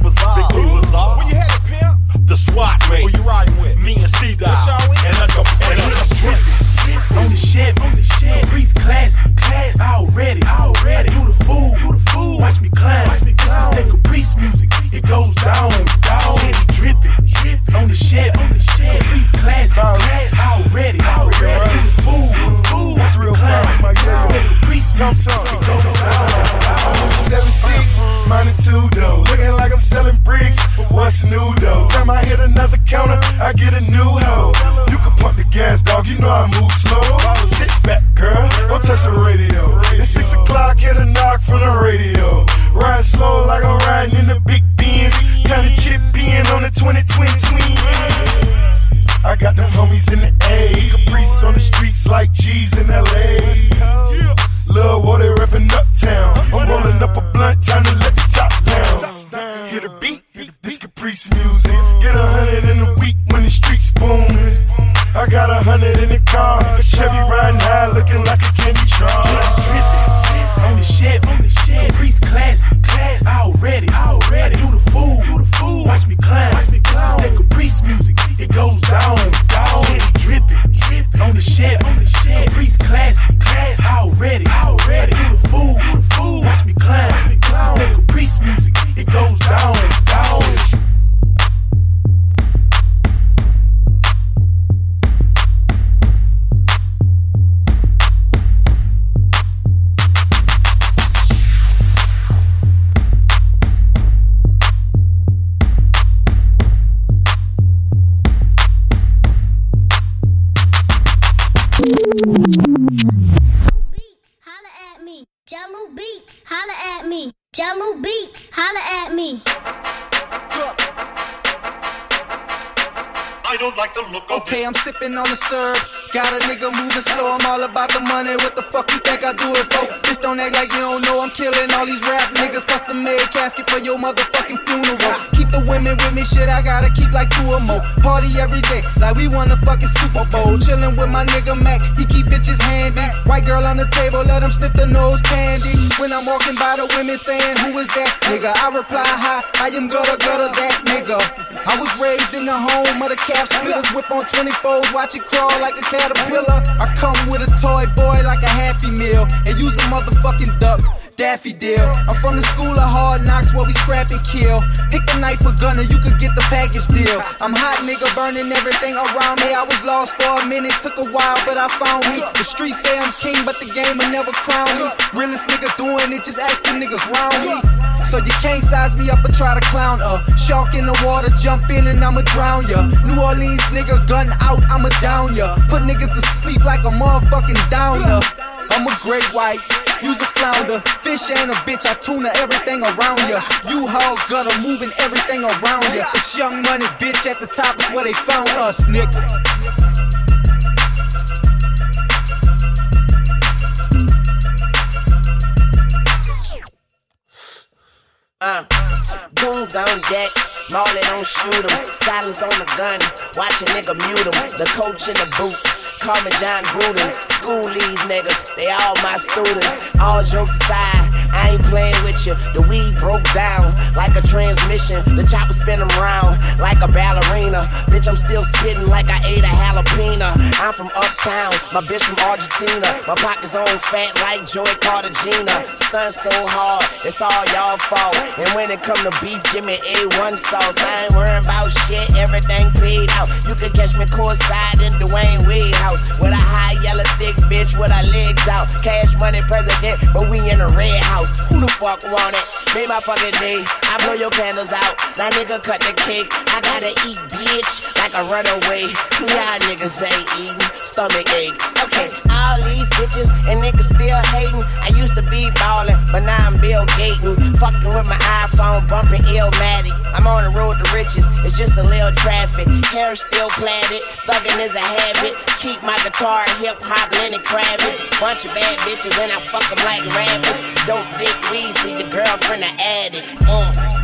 ain't a bitch, I tune everything around ya. You haul gutter moving everything around ya. It's young money, bitch, at the top is where they found us, nigga. Uh, goons on deck, Marley don't shoot 'em. Silence on the gun, watch a nigga mute 'em. The coach in the boot, me Jon Gruden. School leaves niggas, they all my students. All jokes aside. I ain't playing with you. The weed broke down like a transmission. The chopper spin around like a ballerina. Bitch, I'm still spitting like I ate a jalapeno. I'm from uptown, my bitch from Argentina. My pockets on fat like Joe Cartagena. Stun so hard, it's all y'all fault. And when it come to beef, give me A1 sauce. I ain't worrying about shit, everything paid out. You can catch me courtside in Dwyane Wade house. With a high yellow thick bitch with her legs out. Cash money president, but we in a red house. Who the fuck want it? Made my fucking day. I blow your candles out. That nigga cut the cake. I gotta eat bitch like a runaway. Y'all niggas ain't eat stomach ache. Okay, all these bitches and niggas still hating. I used to be ballin', but now I'm Bill Gating. Fucking with my iPhone, bumpin' Illmatic. I'm on the road to riches, it's just a little traffic. Hair still plaited, thuggin' is a habit. Keep my guitar hip hop, Lenny Kravitz. Bunch of bad bitches and I fuck them like rabbits. Dope Dick Weezy, the girl from the addict. Mm.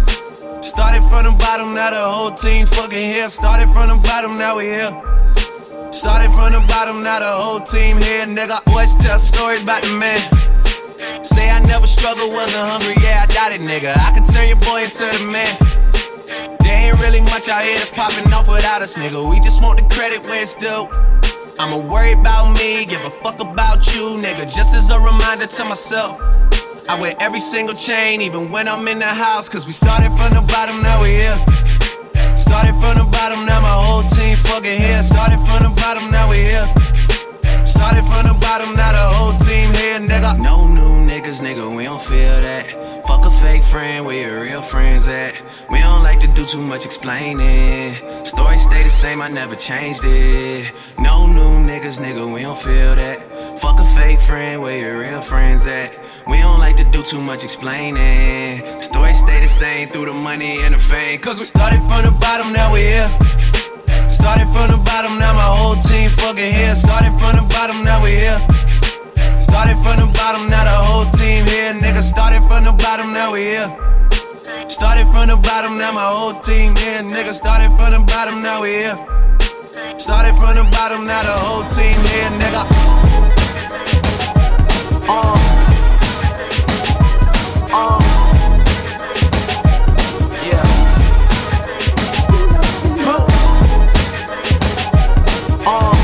Started from the bottom, now the whole team fucking here. Started from the bottom, now we here. Started from the bottom, now the whole team here, nigga. Always tell stories about the man. Say I never struggled, wasn't hungry, yeah, I doubt it, nigga. I can turn your boy into the man. There ain't really much out here that's popping off without us, nigga. We just want the credit where it's due. I'ma worry about me, give a fuck about you, nigga. Just as a reminder to myself. I wear every single chain, even when I'm in the house. Cause we started from the bottom, now we here. Started from the bottom, now my whole team fucking here. Started from the bottom, now we here. Started from the bottom, now the whole team here, nigga. No new niggas, nigga, we don't feel that. Fuck a fake friend, where your real friends at? We don't like to do too much explaining. Story stay the same, I never changed it. No new niggas, nigga, we don't feel that. Fuck a fake friend, where your real friends at? We don't like to do too much explaining. Story stay the same through the money and the fame. Cause we started from the bottom, now we here. Started from the bottom, now my whole team fucking here. Started from the bottom, now we here. Started from the bottom, now the whole team here. Nigga, started from the bottom, now we here. Started from the bottom, now my whole team here. Nigga, started from the bottom, now we here. Started from the bottom, now the whole team here, nigga. Uh. Uh, yeah. Uh,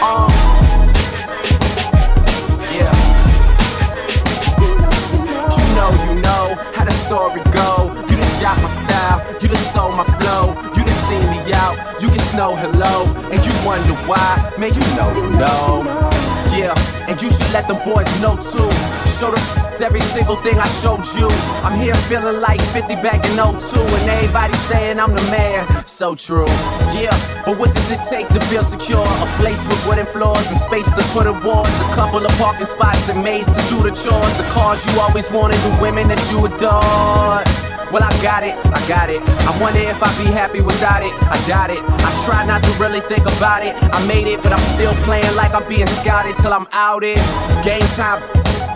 uh, yeah. You know, you know how the story go. You shot my style, you stole my flow, you me out, you can snow hello, and you wonder why. Man, you know, you know. Yeah, and you should let the boys know too. Every single thing I showed you. I'm here feeling like 50 back in 02, and everybody saying I'm the man. So true. Yeah, but what does it take to feel secure? A place with wooden floors and space to put awards. A couple of parking spots and maids to do the chores. The cars you always wanted, the women that you adored. Well, I got it, I got it. I wonder if I'd be happy without it. I doubt it. I try not to really think about it. I made it, but I'm still playing like I'm being scouted till I'm out it. Game time.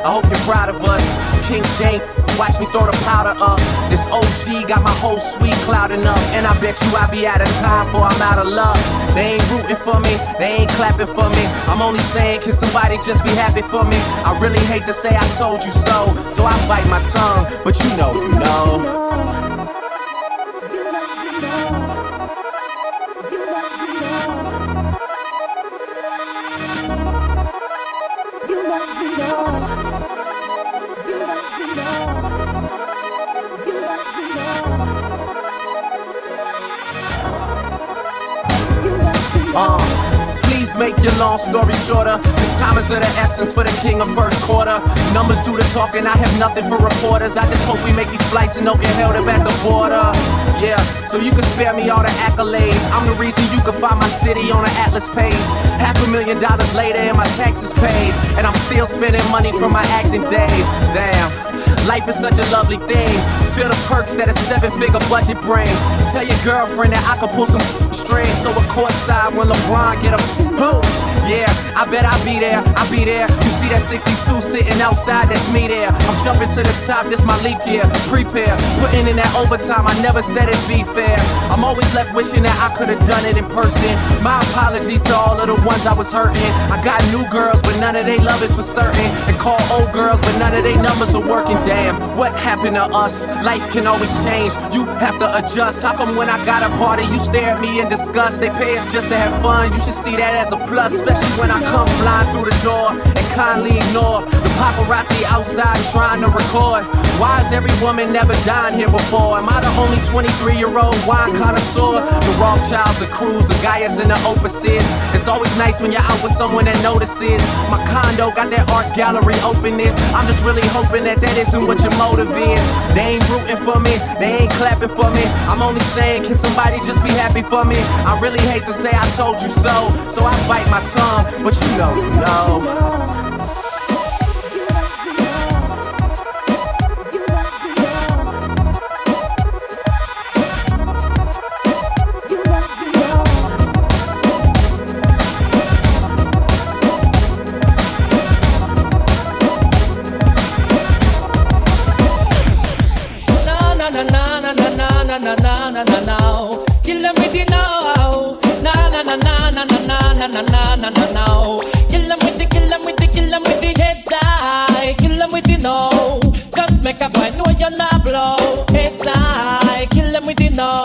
I hope you're proud of us. King Jane, watch me throw the powder up. This OG got my whole suite clouding up. And I bet you I'll be out of time for I'm out of luck. They ain't rooting for me, they ain't clapping for me. I'm only saying, can somebody just be happy for me? I really hate to say I told you so, so I bite my tongue, but you know, you know. Make your long story shorter. This time is of the essence for the king of first quarter. Numbers do the talking, I have nothing for reporters. I just hope we make these flights and don't get held up at the border. Yeah, so you can spare me all the accolades. I'm the reason you can find my city on the Atlas page. Half a million dollars later and my taxes paid. And I'm still spending money from my acting days. Damn. Life is such a lovely thing. Feel the perks that a seven figure budget bring. Tell your girlfriend that I can pull some strings so we're courtside when LeBron get a boom. Yeah, I bet I'll be there. I'll be there. You see that 62 sitting outside, that's me there. I'm jumping to the top, this my leap year. Prepare, putting in that overtime, I never said it'd be fair. I'm always left wishing that I could have done it in person. My apologies to all of the ones I was hurting. I got new girls, but none of they love is for certain. And call old girls, but none of they numbers are working. Damn, what happened to us? Life can always change. You have to adjust. How come when I got a party, you stare at me in disgust? They pay us just to have fun. You should see that as a plus, especially when I come flying through the door and kindly ignore the paparazzi outside trying to record. Why is every woman never dined here before? Am I the only 23 year old wine connoisseur? The Rothschild, the Cruise, the Gaias, and the Opuses. It's always nice when you're out with someone that notices. My condo got that art gallery openness. I'm just really hoping that that isn't what your motive is. They ain't rooting for me, they ain't clapping for me. I'm only saying, can somebody just be happy for me? I really hate to say I told you so, so I bite my tongue, but you know, you know. Na na na na na na Kill them with the kill them with the kill them with the heads high Kill them with the no Just make a boy know you're not blow Heads high Kill them with the no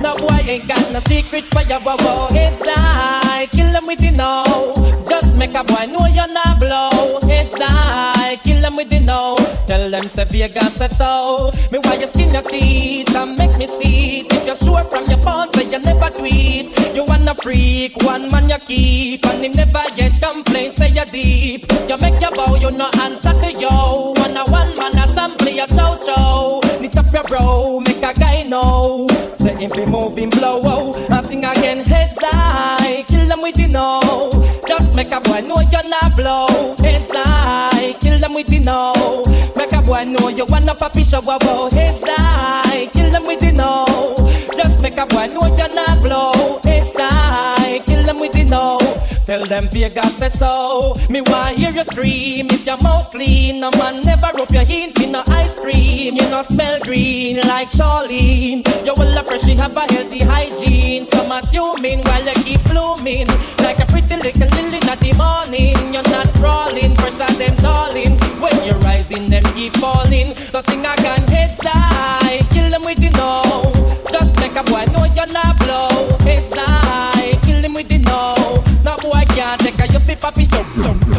No boy ain't got no secret for your wow wow Heads high Kill them with the no Just make a boy know you're not blow Heads high them with the no Tell them say Vegas say so. Me why you skin your teeth and make me see it. If you're sure from your phone say you never tweet You wanna freak, one man you keep And him never yet complain say you deep. You make your bow, you no answer to yo. One a one man a sample your chow chow. Knit up your bro, make a guy know. Say him be moving blow oh, And sing again heads high Kill them with the no Just make a boy know you're not blow Heads high, them with the no Make a boy know you wanna papi show wow Heads high, kill them with the no them Vegas say so Me want hear you scream. If your mouth clean No man never rub your hint in no ice cream. You no smell green like Charlene. You will appreciate have a healthy hygiene. Some assuming while you keep blooming. Like a pretty little lily in the morning. You're not crawling Pressure them darling. When you're rising them keep falling. So sing again heads side, Kill them with the no Just make a boy yeah.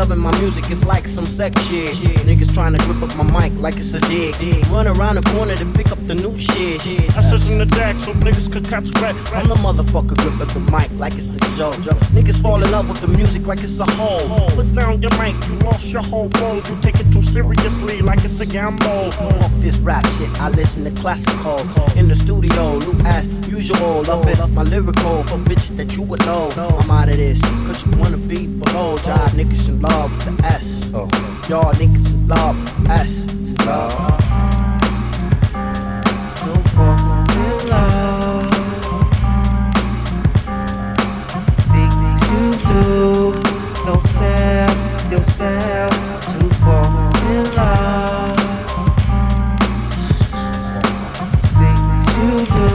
Loving my music, it's like some sex shit. Niggas trying to grip up my mic like it's a dig. Run around the corner to pick up the new shit. I sit in the deck so niggas could catch rat. I'm the motherfucker grip up the mic like it's a joke. Niggas fall in love with the music like it's a hole. Put down your mic, you lost your whole role. You take it too seriously like it's a gamble. Fuck this rap shit, I listen to classical. In the studio, new as usual. Love it up my lyrical for bitches that you would know. I'm out of this, cause you wanna be below. Jive niggas in love the S. Y'all niggas in love the S. It's love. you do. Don't sell yourself to fall in love. Things you do.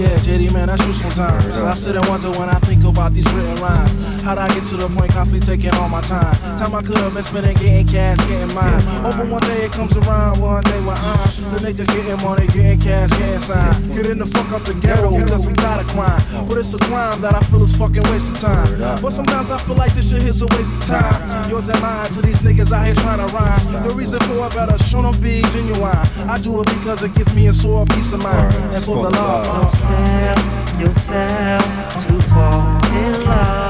Yeah, JD, man, that's you sometimes. I sit and wonder when I think about these written rhymes. How'd I get to the point constantly taking all my time? Time I could have been spending getting cash, getting mine. Or But one day it comes around, one day when I'm the nigga getting money, getting cash, cash sign. Getting the fuck out the ghetto because I'm tired of crime. But it's a crime that I feel is fucking waste of time. But sometimes I feel like this shit is a waste of time. Yours and mine to these niggas out here trying to rhyme. The reason for it better show don't be genuine. I do it because it gives me a sore peace of mind. And for the love. Yourself, yourself to fall in love.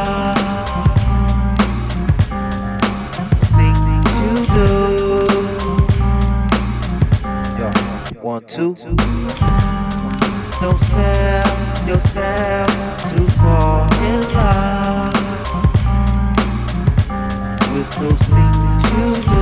One, two. Don't sell yourself to fall in love with those things you do.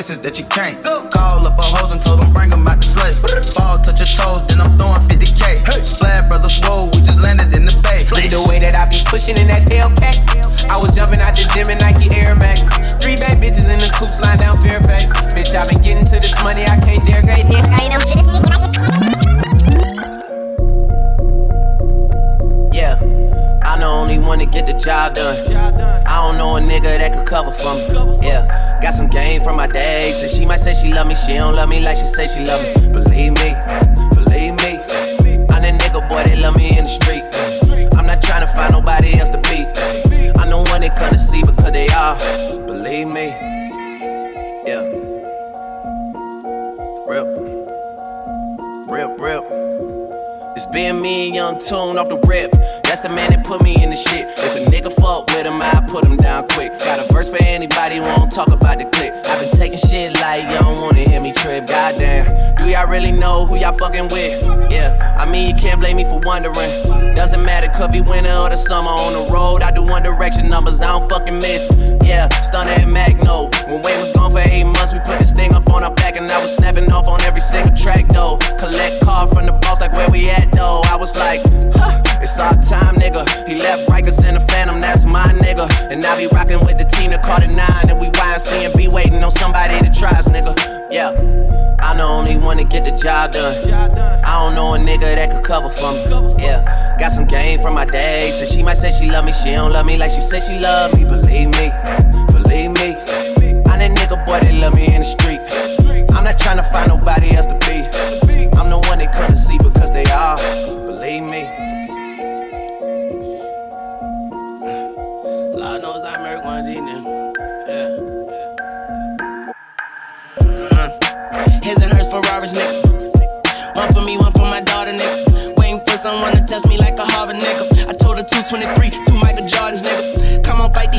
Places that you can't. She don't love me like she say she love me. Believe me, believe me. I'm that nigga boy, they love me in the street. I'm not trying to find nobody else to be. I'm the one they come to see because they are. Believe me. Yeah. Rip. Rip, rip. It's been me and Young Tune off the rip. That's the man that put me in the shit. Who y'all fucking with? Yeah, I mean you can't blame me for wondering. Doesn't matter, could be winter or the summer on the road. I do one direction numbers, I don't fucking miss. Yeah, stunner and Magno. When Wayne was gone for eight months, we put this thing up on our back and I was snapping off on every single track though. Collect call from the boss like where we at though. I was like, huh, it's our time, nigga. He left Rikers in the Phantom, that's my nigga. And I be rocking with the team that caught it nine, and we YNC and be waiting on somebody to try us, nigga. Yeah. I'm the only one to get the job done. I don't know a nigga that could cover for me. Yeah, got some game from my day. So she might say she love me, she don't love me like she say she love me. Believe me, believe me. I'm that nigga boy that love me in the street. I'm not trying to find nobody else to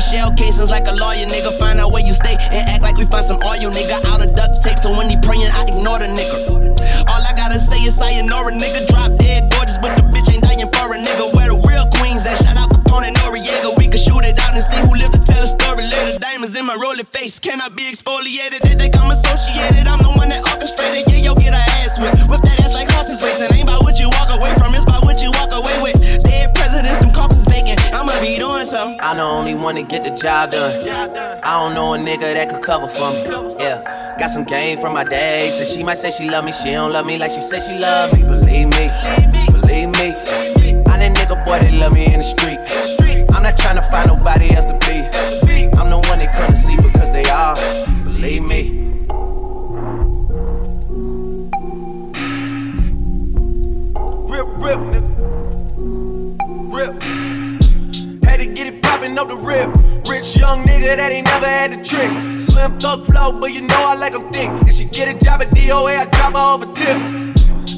shell casings like a lawyer, nigga. Find out where you stay and act like we find some oil, nigga. Out of duct tape, so when he praying, I ignore the nigga. All I gotta say is sayonara, nigga. Drop dead gorgeous, but the bitch ain't dying for a nigga. Where the real queens at? Shout out Capone and Noreaga. We can shoot it out and see who live to tell a story later. Diamonds in my rolling face cannot be exfoliated. They think I'm associated. I'm the one that orchestrated. Yeah, yo, get a ass whip. Whip that ass like horses racing. Tell. I'm the only one to get the job done. I don't know a nigga that could cover for me. Yeah, got some game from my day. So she might say she love me, she don't love me like she said she love me. Believe me, believe me. I'm that nigga boy that love me in the street. I'm not trying to find nobody else to be. I'm the one they couldn't see because they are. Believe me. Rip, rip, nigga. Rip. Rich young nigga that ain't never had the trick. Slim thug flow, but you know I like 'em thick. If she get a job at DOA, I drop her off a tip.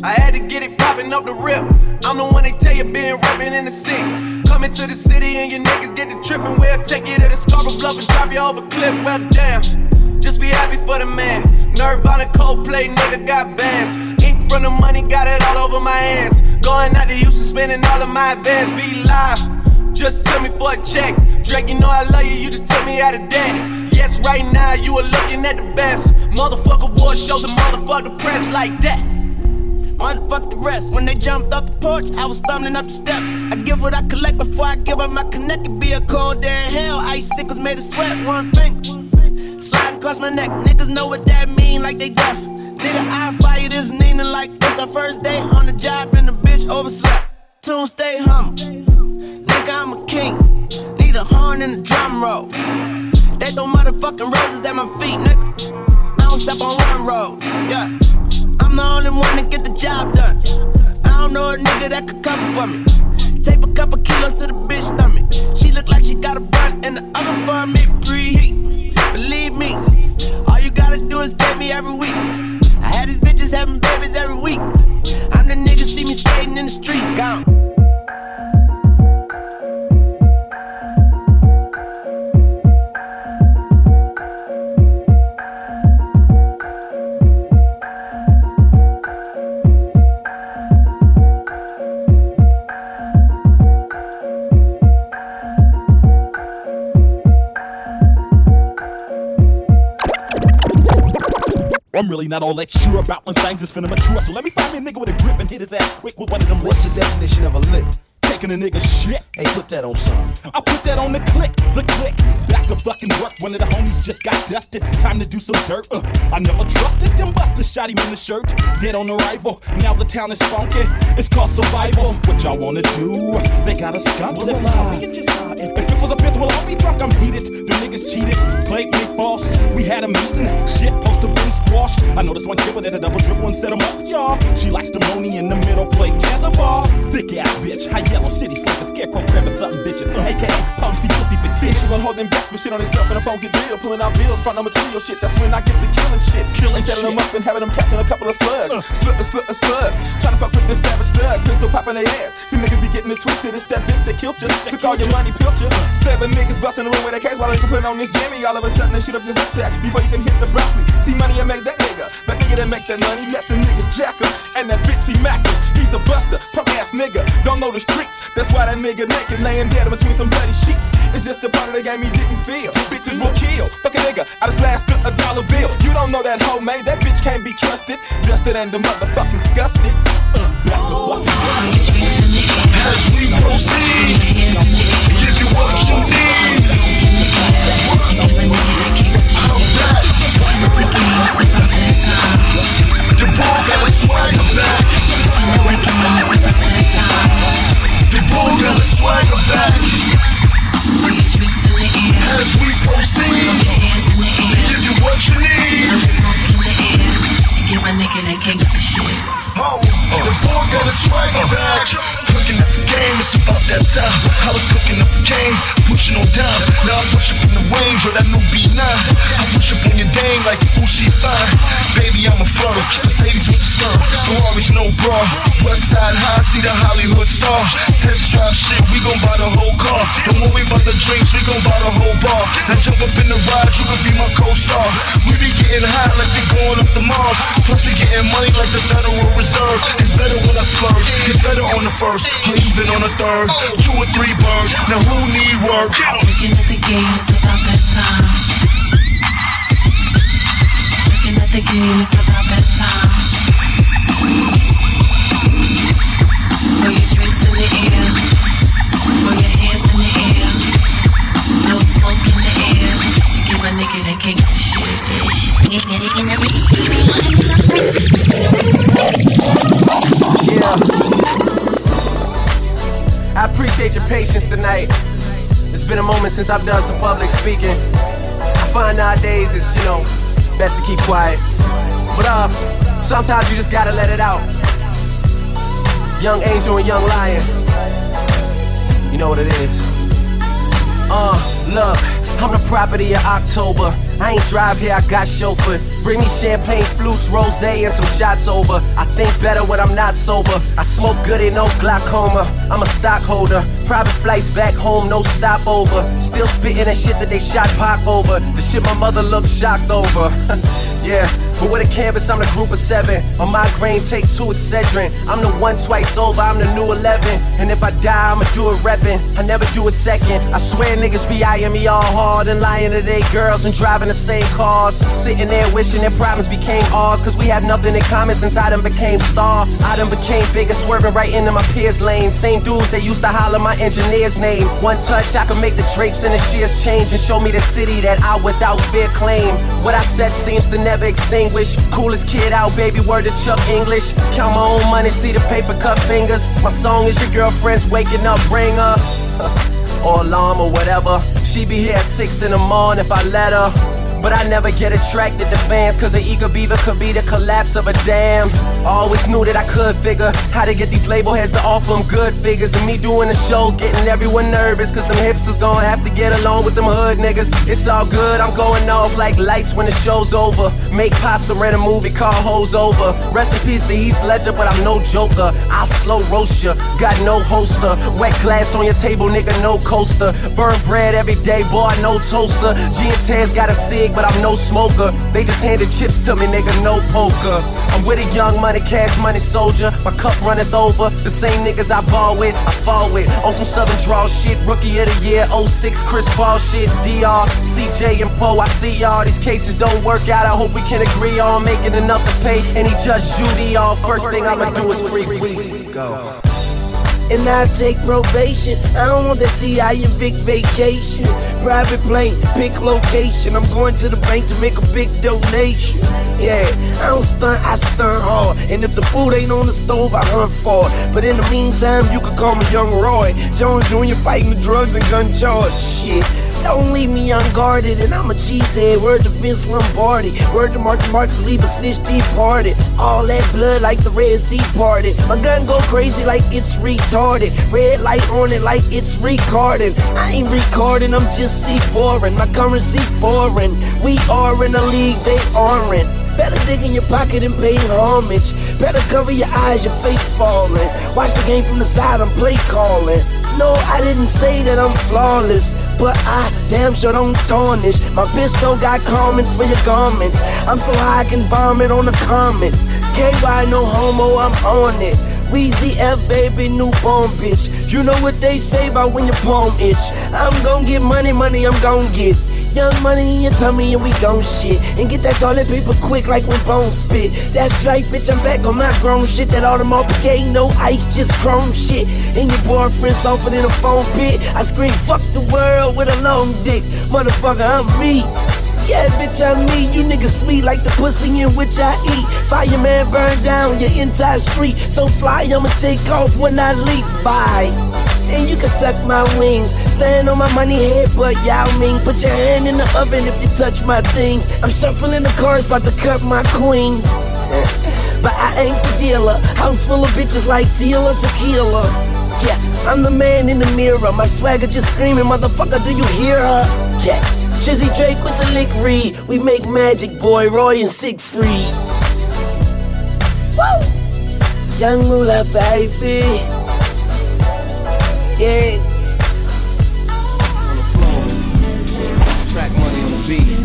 I had to get it poppin' up the rip. I'm the one they tell you been rapping in the six. Coming to the city and your niggas get the trippin'. We'll take you to the Scarborough Bluff and drop you off a cliff. Well, damn. Just be happy for the man. Nirvana Coldplay, nigga got bands. Ink from the money, got it all over my hands. Going out to Houston, spending all of my advance. Be live. Just tell me for a check. Drake, you know I love you, you just tell me out of debt. Yes, right now you are looking at the best. Motherfucker war shows and motherfucker press like that. Motherfuck the rest. When they jumped off the porch, I was stumbling up the steps. I give what I collect before I give up my connect. It be a cold day in hell. Ice sickles made of sweat, one finger. Sliding across my neck. Niggas know what that mean, like they deaf. Nigga, I fire this Nina like this. Our first day on the job and the bitch overslept. Tune stay humble. Nigga, I'm a king. Need a horn and a drum roll. They throw motherfucking roses at my feet, nigga. I don't step on one road. Yeah. I'm the only one to get the job done. I don't know a nigga that could cover for me. Tape a couple kilos to the bitch stomach. She look like she got a bun in the oven for me. Preheat. Believe me, all you gotta do is pay me every week. I had these bitches having babies every week. I'm the nigga see me skating in the streets, gone. I'm really not all that sure about when things is finna mature. So let me find me a nigga with a grip and hit his ass quick with one of them. What's the definition of a lick? Taking a nigga shit. Hey, put that on some. I put that on the click, the click. Back to fucking work. One of the homies just got dusted. Time to do some dirt. Uh, I never trusted them busters. Shot him in the shirt. Dead on arrival. Now the town is funky. It's called survival. What y'all wanna do? They got us skunked. Well, we can just uh, if, it was a fifth, well, I'll be drunk. I'm heated. The niggas cheated. Played me false. We had a meeting. Shit, supposed to squashed. I know this one kid with a double triple and set 'em up, y'all. She likes the money in the middle. Play tetherball. Thick ass bitch. High yellow city slicker. Scarecrow grabbing something bitches. AKA policy pussy fetish. She gon' hold them backs, but shit on himself and the phone get real. Pulling out bills, front on material shit. That's when I get the killing shit. Killing setting shit. them up and having them catching a couple of slugs. Slip and slip slugs. Trying to fuck with this savage thug. Pistol popping their ass. See niggas be getting it twisted. It's that bitch that killed you. Took all your money, pilch you. Seven niggas busting the room with a case while they can put on this jammy. All of a sudden they shoot up your hood before you can hit the broccoli. See money and make that nigga. That nigga that make that money. Let the niggas jack him. And that bitch he mackin'. He's a buster, punk ass nigga. Don't know the streets. That's why that nigga naked laying dead between some bloody sheets. It's just a part of the game he didn't feel. Bitches will kill. Fuck a nigga. I just last a dollar bill. You don't know that hoe, man. That bitch can't be trusted. Dusted and the motherfucking disgusted. Uh, As we proceed, give you what you need. Your bull got a swagger back. Your bull got a swagger back. As we proceed, give you what you need. Give a nigga that gangsta shit. Oh, oh. the bull got a swagger oh. back. Cooking up the game, it's about that time. I was cooking up the game, pushing on down. Now I'm in the range or that new B9. I push up on your dame like ooh she fine. Baby, I'm a flow, Mercedes with the skirt. Ferraris no bra. West side high, see the Hollywood star. Test drive shit, we gon' buy the whole car. Don't worry about the drinks, we gon' buy the whole bar. Now jump up in the ride, you can be my co-star. We be getting hot like we going up the Mars. Plus we getting money like the Federal Reserve. It's better when I splurge. It's better on the first, first, or even on a third. Two or three birds, now who need work? Looking at the game, it's about that time. Looking at the game, it's about that time. Put your drinks in the air, Put your hands in the air. No smoke in the air. Give a nigga that can't give gangsta shit. Yeah. I appreciate your patience tonight. It's been a moment since I've done some public speaking. I find nowadays it's, you know, best to keep quiet. But uh, sometimes you just gotta let it out. Young Angel and Young Lion. You know what it is. Uh, look, I'm the property of October. I ain't drive here, I got chauffeur. Bring me champagne flutes, rose, and some shots over. I think better when I'm not sober. I smoke good in no glaucoma. I'm a stockholder. Private flights back home, no stopover. Still spitting that shit that they shot pop over. The shit my mother looked shocked over. <laughs> yeah, but with a canvas, I'm the group of seven. On my grain, take two Excedrin. I'm the one twice over, I'm the new 11. And if I die, I'ma do it reppin'. I never do a second. I swear niggas be eyeing me all hard and lying to they girls and driving the same cars. Sitting there wishing their problems became ours. Cause we have nothing in common since I done became star. I done became bigger, swerving right into my peers' lane. Same dudes that used to holler my engineer's name. One touch, I can make the drapes and the shears change and show me the city that I without fear claim. What I said seems to never Coolest kid out, baby, word to Chuck English. Count my own money, see the paper cut fingers. My song is your girlfriend's waking up, bring her. <laughs> or alarm or whatever. She be here at six in the morning if I let her. But I never get attracted to fans, cause an eager beaver could be the collapse of a dam. Always knew that I could figure how to get these label heads to offer them good figures. And me doing the shows, getting everyone nervous, cause them hipsters gonna have to get along with them hood niggas. It's all good, I'm going off like lights when the show's over. Make pasta, rent a movie, call hoes over. Rest in peace to Heath Ledger, but I'm no joker. I slow roast ya, got no holster. Wet glass on your table, nigga, no coaster. Burn bread every day, boy, no toaster. G and Tez got a cig, but I'm no smoker. They just handed chips to me, nigga, no poker. I'm with a young money, cash money soldier. My cup runneth over. The same niggas I ball with, I fall with. On some Southern draw shit, rookie of the year, 06 Chris Paul shit. DR, CJ, and Poe, I see y'all. These cases don't work out. I hope we can agree on making enough to pay any judge Judy off. First thing I'ma do is free weeks. Go and I take probation. I don't want that TI and big vacation. Private plane, pick location. I'm going to the bank to make a big donation. Yeah, I don't stunt, I stunt hard. And if the food ain't on the stove, I hunt for it. But in the meantime, you can call me Young Roy. Jones Jr. fighting the drugs and gun charge. Shit. Don't leave me unguarded, and I'm a cheesehead. Word to Vince Lombardi. Word to Martin Martin, leave a snitch tea party. All that blood like the Red Sea party. My gun go crazy like it's retarded. Red light on it like it's recording. I ain't recording, I'm just C foreign. My currency foreign. We are in a league they aren't. Better dig in your pocket and pay homage. Better cover your eyes, your face falling. Watch the game from the side, I'm play calling. No, I didn't say that I'm flawless, but I damn sure don't tarnish. My pistol got comments for your garments. I'm so high I can vomit on a comment. KY, no homo, I'm on it. Weezy F, baby, newborn bitch. You know what they say about when your palm itch. I'm gon' get money, money, I'm gon' get. Young money in your tummy and we gon' shit. And get that toilet paper quick like when bones spit. That's right, bitch, I'm back on my grown shit. That Audemars ain't no ice, just chrome shit. And your boyfriend softer than a phone pit. I scream, fuck the world with a long dick. Motherfucker, I'm me. Yeah, bitch, I'm me. You niggas sweet like the pussy in which I eat. Fireman burn down your entire street. So fly, I'ma take off when I leap. Bye and you can suck my wings. Stand on my money head, but Yao Ming. Put your hand in the oven if you touch my things. I'm shuffling the cards, about to cut my queens. but I ain't the dealer. House full of bitches like Tila Tequila. Yeah, I'm the man in the mirror. My swagger just screaming, motherfucker, do you hear her? Yeah, Jizzy Drake with the lick read. We make magic, boy, Roy and Siegfried. Woo! Young Moolah, baby. Yeah. Track money on the beat.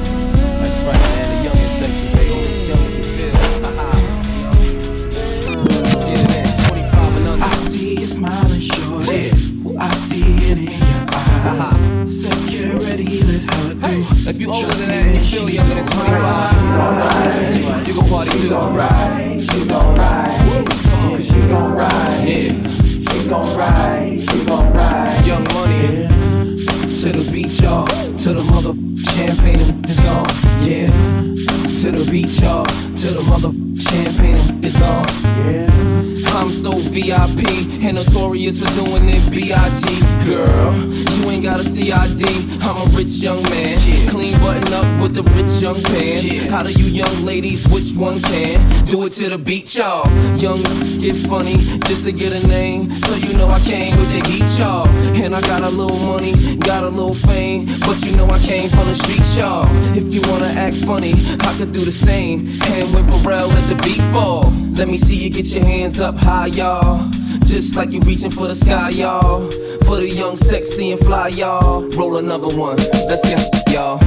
One can? Do it to the beat, y'all. Young get funny just to get a name. So you know I came with the heat, y'all. And I got a little money, got a little fame. But you know I came from the streets, y'all. If you wanna act funny, I could do the same. And when Pharrell let the beat fall, let me see you get your hands up high, y'all. Just like you reaching for the sky, y'all. For the young, sexy, and fly, y'all. Roll another one. Let's get y'all.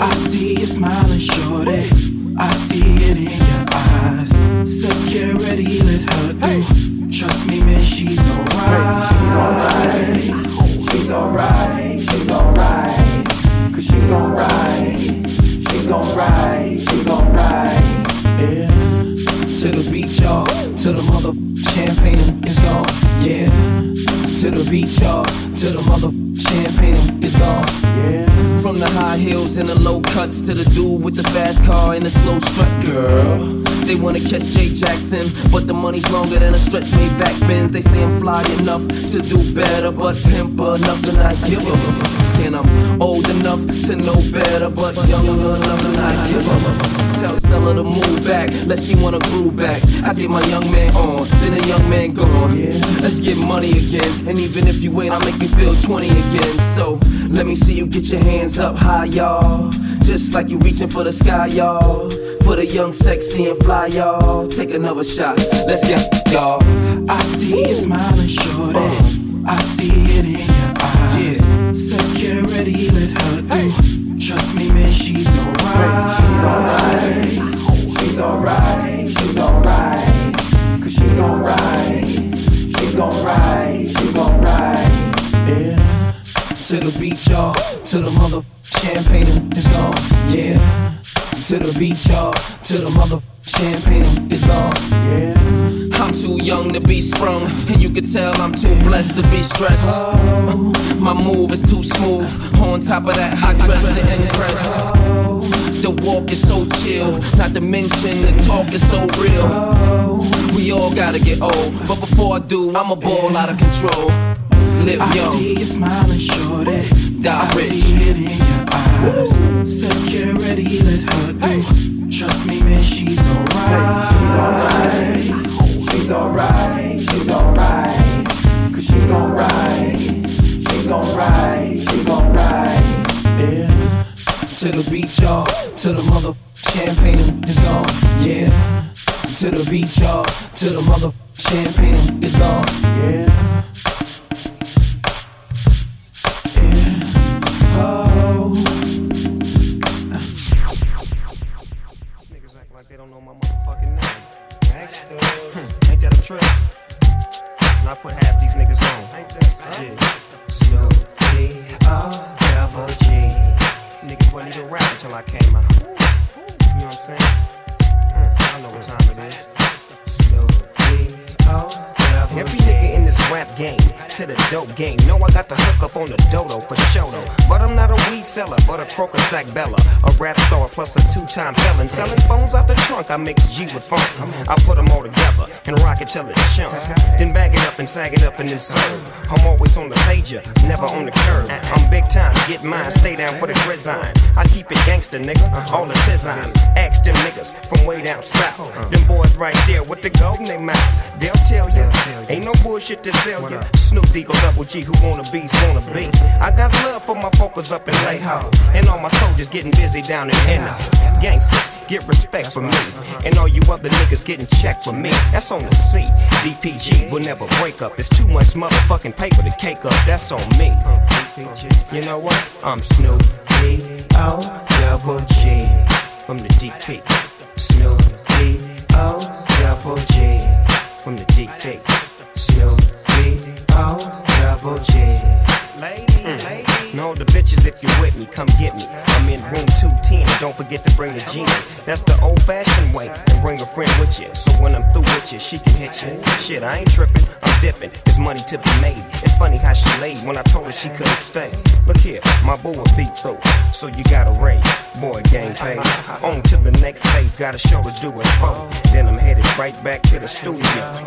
I see you smiling, shorty. I see it in your eyes. Security, let her through. Trust me, man, she's alright. she's alright. She's alright, she's alright. Cause she's gon' ride. She's gon' ride, she's gon' ride. Yeah. To the beach, y'all. To the mother champagne is gone. Yeah. To the beach, y'all. To the mother heels and the low cuts to the dude with the fast car and the slow strut, girl. They wanna catch Jay Jackson, but the money's longer than a stretch Maybach Benz. They say I'm fly enough to do better, but pimp enough to not give up. And I'm old enough to know better, but young enough to not give up. Tell Stella to move back, let she wanna groove back. I get my young man on, then a young man gone. Yeah. Let's get money again, and even if you ain't, I'll make you feel 20 again. So let me see you get your hands up high, y'all. Just like you reaching for the sky, y'all. For the young, sexy, and fly, y'all. Take another shot. Let's get y'all. I see you smiling, shorty. Uh-huh. I see it in your. Security, let her through. Trust me, man, she's alright. She's alright. She's alright. She's alright. Cause she's gon' ride. She's gon' ride. She's gon' ride. Yeah. To the beach, y'all. To the mother champagne is gone. Yeah. To the beach, y'all. To the mother champagne is gone. I'm young to be sprung, and you can tell I'm too blessed to be stressed. My move is too smooth. On top of that, I dress to impress. The walk is so chill, not to mention the talk is so real. We all gotta get old, but before I do, I'ma ball out of control. Live I young, see you smiling, shorty. die I rich. see it in your eyes. Security, let her through. Trust me, man, she's alright. She's alright. She's alright. She's alright. Cause she's gon' ride. She's gon' ride. She's gon' ride. Yeah. To the beach, y'all. To the mother champagne is gone. Yeah. To the beach, y'all. To the mother champagne is gone. Yeah. I put half these niggas on. Yeah. Snoop D O double G. Niggas wasn't even rap until I came out. You know what I'm saying? Mm, I know what time rap game to the dope game. Know I got the hook up on the dodo for show. But I'm not a weed seller, but a croaker sack bella. A rap star plus a two time felon. Selling phones out the trunk, I mix G with funk. I put them all together and rock it till it's chunk. Then bag it up and sag it up and then serve. I'm always on the pager, never on the curb. I'm big time, get mine, stay down for the grizzine. I keep it gangster, nigga, all the tizine. Ask them niggas from way down south. Them boys right there with the gold in their mouth. They'll tell you, ain't no bullshit to Snoop Deagle Double G, who wanna be, wanna be. I got love for my focus up in Layho. And all my soldiers getting busy down in Henno. Gangsters, get respect for me. And all you other niggas getting checked for me. That's on the C. DPG will never break up. It's too much motherfucking paper to cake up. That's on me. You know what? I'm Snoop D O double G That's the genie. That's the You, she can hit you. Shit, I ain't tripping, I'm dipping. There's money to be made. It's funny how she laid when I told her she couldn't stay. Look here, my boy a beat through. So you gotta raise. Boy, game pays. On to the next phase, got a show to do it for. Then I'm headed right back to the studio.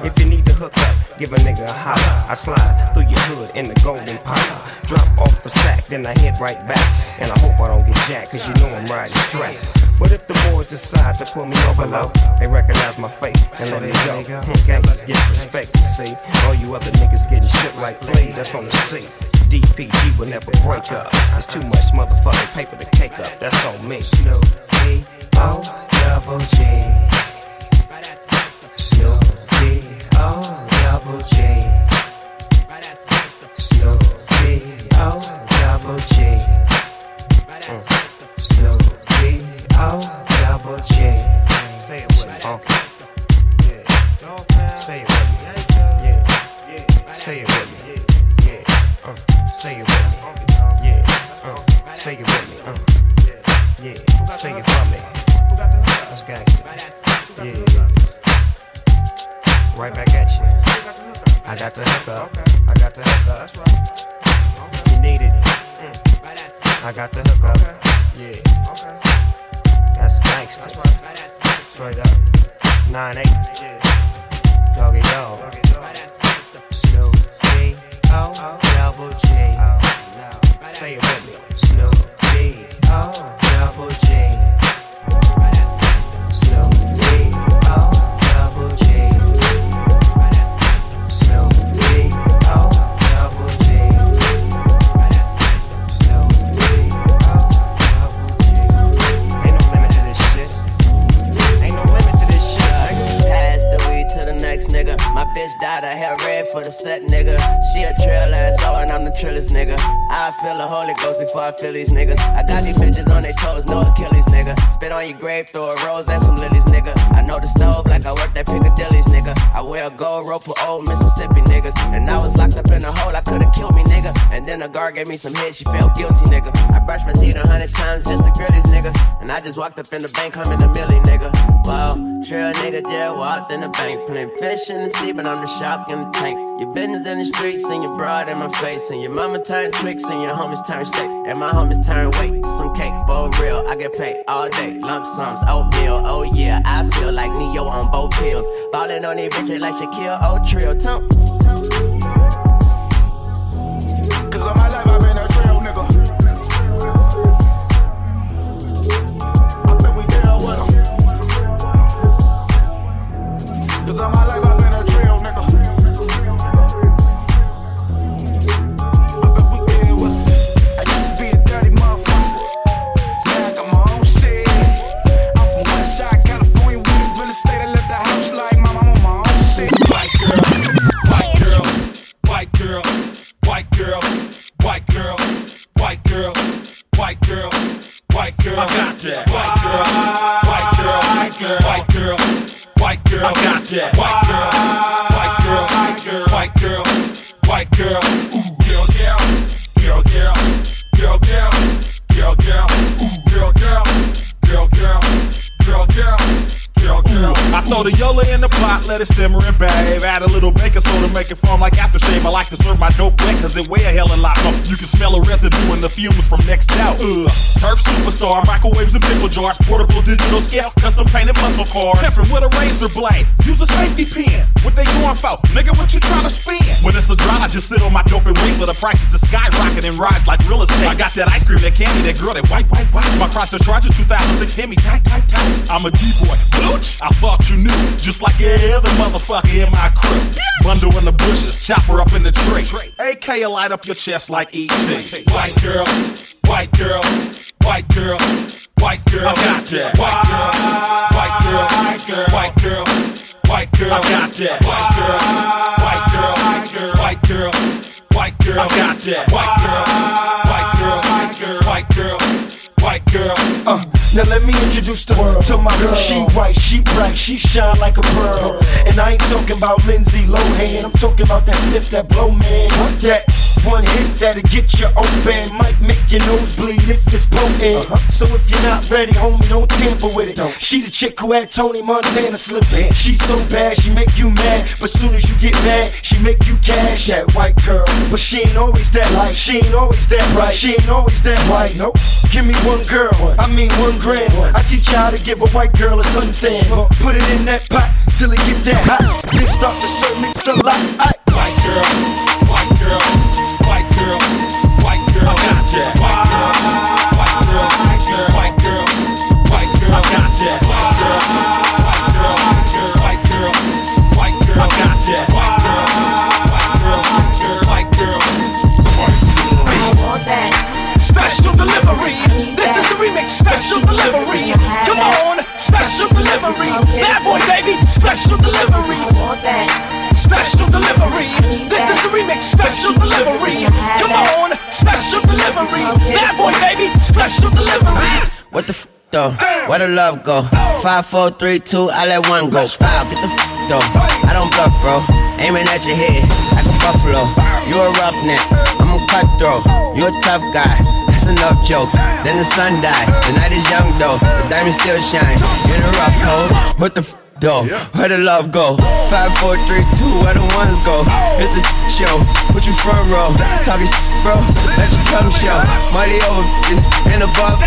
If you need to hook up, give a nigga a holler. I slide through your hood in the golden pile. Drop off a sack, then I head right back. And I hope I don't get jacked, cause you know I'm riding straight. But if the boys decide to pull me over low, they recognize my face and let me go. Hmm, Gangsters get respect, you see. All you other niggas getting shit like fleas, that's on the sea. DPG will never break up. It's too much motherfucking paper to cake up. That's on me. Snoop D O double G. Snoop D O double G. Snoop D O double G. Snoop D O double G. Say it with me. Say it with me. Yeah. Uh. Say it with me. Yeah. Uh. Say it with me. Uh. Yeah. Say it for me. Let's gangsta. Yeah. Right back at you. I got the hook up. I got the hook up. You need it. I got the hook up. Yeah. That's gangsta. Straight up. 9-8. Doggy dog. Snoop O double G. Say it with me. Snoop D O Died, I had red for the set, nigga. She a trail ass, oh, and I'm the trillest nigga. I feel the Holy Ghost before I feel these niggas. I got these bitches on their toes, no Achilles, nigga. Spit on your grave, throw a rose and some lilies, nigga. I know the stove like I work that Piccadilly's, nigga. I wear a gold rope for old Mississippi niggas. And I was locked up in a hole, I could've killed me, nigga. And then the guard gave me some head, she felt guilty, nigga. I brushed my teeth a hundred times just to grill these niggas. And I just walked up in the bank, humming a milli, nigga. Trail nigga just walked in the bank, playing fish in the sea, but I'm the shark in the tank. Your business in the streets and your broad in my face. And your mama turn tricks and your homies turn steak. And my homies turn weight. Some cake for real. I get paid all day. Lump sums, oatmeal. Oh yeah, I feel like Neo on both pills. Ballin' on these bitches like Shaquille O'Trill. Tump. Cause all my life I've been a trail nigga. White girl, white girl, white girl, white girl, white girl girl, white girl, white girl. I got that. White girl, white girl, white girl, white girl, white girl. I got that. White girl, white girl, white girl, white girl, white girl. Ooh, girl, girl, girl, girl, girl, girl, girl, girl, ooh, girl, girl, girl, girl, girl, girl. I throw the Yola in the pot, let it simmer and babe. Add a little baking soda, make it form like aftershave. I like to serve my dope wet, cause it weigh a hell of a lot. Oh, you can smell a residue in the fumes from next out. Ugh. Turf superstar, microwaves and pickle jars, portable digital scale, custom painted muscle cars. Pimpin' with a razor blade, use a safety pin. What they going for? Nigga, what you trying to spend? When it's a drought, I just sit on my dope and wait for the prices to skyrocket and rise like real estate. I got that ice cream, that candy, that girl, that white, white, white. My Chrysler Charger 2006 hit me tight, tight, tight. I'm a D-boy, Booch. I thought you knew, just like every motherfucker in my crew. Bundle in the bushes, chopper up in the tree. AK light up your chest like ET. White girl, white girl, white girl, white girl. I got that. White girl, white girl, white girl, white girl, white girl. I got that. White girl, white girl, white girl, white girl, white girl. I got that. White girl, white girl, white girl, white girl, white girl. Uh, Now let me introduce the world to my girl. She white, she bright, she shine like a pearl. And I ain't talking about Lindsay Lohan. I'm talking about that sniff that blow man. That one hit that'll get you open. Might make your nose bleed if it's potent. Uh-huh. So if you're not ready, homie, don't tamper with it. She the chick who had Tony Montana slipping. She's so bad, she make you mad. But soon as you get mad, she make you cash. That white girl, but she ain't always that light. She ain't always that bright. She ain't always that white. Nope. Give me one girl, I mean one gram. I teach you how to give a white girl a suntan. Put it in that pot till it get that hot. Then start to serve me some lot. White girl, Bad boy, baby. Special delivery. Special delivery. This is the remix. Special delivery. Come on. Special delivery. Bad boy, baby. Special delivery. What the f though? Where the love go? Five, four, three, two, I let one go. Wow, get the f though. I don't bluff, bro. Aiming at your head like a buffalo. You a roughneck, I'm a cutthroat. You a tough guy. That's enough jokes. Then the sun died. The night is young though. The diamonds still shine. In a rough hole. What the f though? Where the love go? Five, four, three, two, where the ones go? It's a show. Put you front row. Talking bro. Let your tongue show. Money over and above.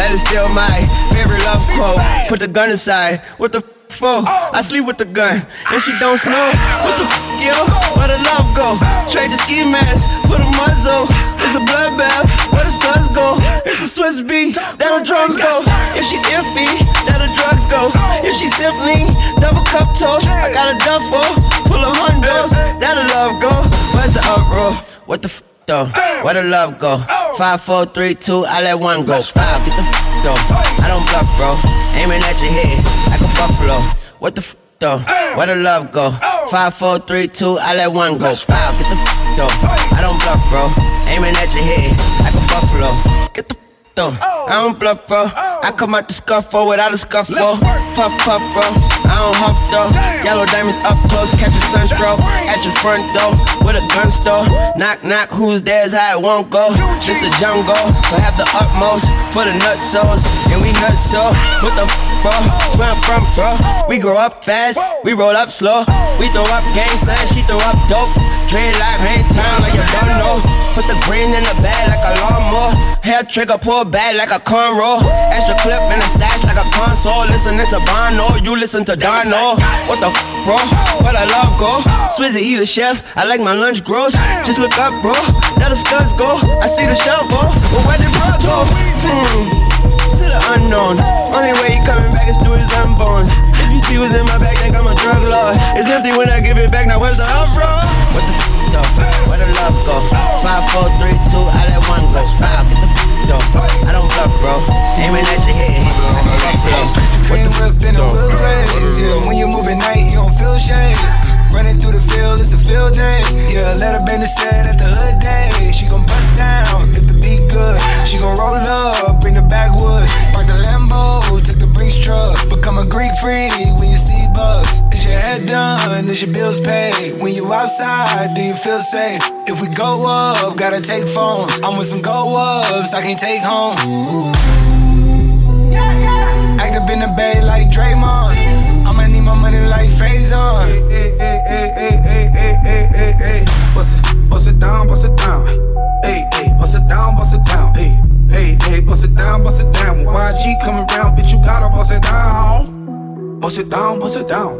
That is still my favorite love quote. Put the gun aside. What the for? Oh. I sleep with the gun and she don't snow. What the f, yo? Where the love go? Trade the ski mask for the muzzle. It's a bloodbath. Where the suns go? It's a Swiss beat. That the drums go. If she's iffy, that the drugs go. If she's simply double cup toast, I got a duffel full of hundos. That the love go. Where's the uproar? What the f? Though. Where the love go? Five, four, three, two, I let one go. Wow, get the f though. I don't bluff, bro. Aiming at your head like a buffalo. What the f though? Where the love go? Five, four, three, two, I let one go. Wow, get the f though. I don't bluff, bro. Aiming at your head like a buffalo. Get the f though. I don't bluff, bro. I come out the scuffle without a scuffle. Puff, puff, bro. I don't huff, though. Yellow diamonds up close, catch a sunstroke. At your front door with a gun store. Knock, knock, who's there's how it won't go. Just the jungle, so have the utmost for the nutsos. And we nuts so. What the f, bro? Swim from, bro. We grow up fast, we roll up slow. We throw up gang signs, she throw up dope. Dreadlock, hang time like you don't know. Put the green in the bag like a lawnmower. Hair trigger, pull back like a cornrow. Extra clip in a stash like a console. Listening to Bono, you listen to Dono. What the f, bro? Where the love go? Swizzy, eat a chef. I like my lunch gross. Just look up, bro. There the scuds go. I see the shovel. But where did bro go? Hmm. The unknown. Only way he coming back is through his unborn. If you see what's in my bag, think I'm a drug lord. It's empty when I give it back. Now where's the up, bro? What the f, though? Where the love go? Five, four, three, two, I let one go. Wow, get the f, though. I don't bluff, bro. Aiming at your head. A buffalo. Cream whip in the blaze. Yeah, when you move at night, you don't feel shame. Running through the field, it's a field day. Yeah, let her bend the set at the hood day. She gon' bust down if the beat good. She gon' roll up, in the backwood. Park the Lambo, took the Brinks truck. Become a Greek freak when you see bugs. Is your head done? Is your bills paid? When you outside, do you feel safe? If we go up, gotta take phones. I'm with some go ups, I can take home. Act up in the bay like Draymond. I'ma need my money like Faison. Hey, hey, hey, hey, hey, hey, hey, hey, hey. Bust it, bust it down, bust it down. Hey, hey, bust it down, bust it down. Hey, hey, hey, bust it down, bust it down. When YG coming around, bitch, you gotta bust it down. Bust it down, bust it down.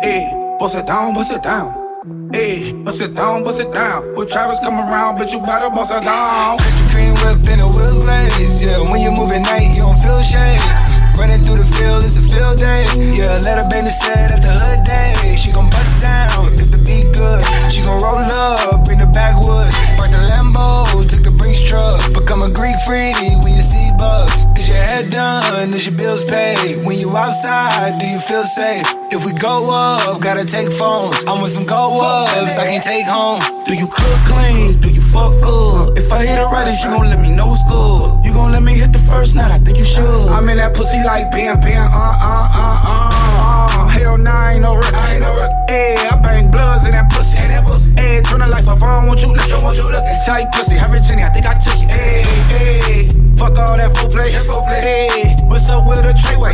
Hey, bust it down, bust it down. Hey, bust it down, bust it down. When Travis come around, bitch, you better bust it down. Krispy Kreme whip in the wheels glaze. Yeah, when you move at night, you don't feel shade. Running through the field, it's a field day. Yeah, let her bend set at the hood day. She gon' bust down if the beat good. She gon' roll up, bring the backwood. Park the Lambo, took the Brinks truck. Become a Greek freak when you see bugs. Is your head done? Is your bills paid? When you outside, do you feel safe? If we go up, gotta take phones. I'm with some go ups, I can't take home. Do you cook clean? Do you fuck good? If I hit it right, is you gon' let me know it's good? You gon' let me hit the first night? I think you should. I'm in that pussy like bam, bam, uh, uh, uh, uh. uh. Hell nah, I ain't no rookie. I ain't no rookie. Hey, I bang bloods in that pussy. In that pussy. Hey, turn the lights off, I don't want you looking. Want you looking. Tight pussy, have Virginia, I think I took you. Hey, hey. Fuck all that full play. Hey, what's up with a Treyway?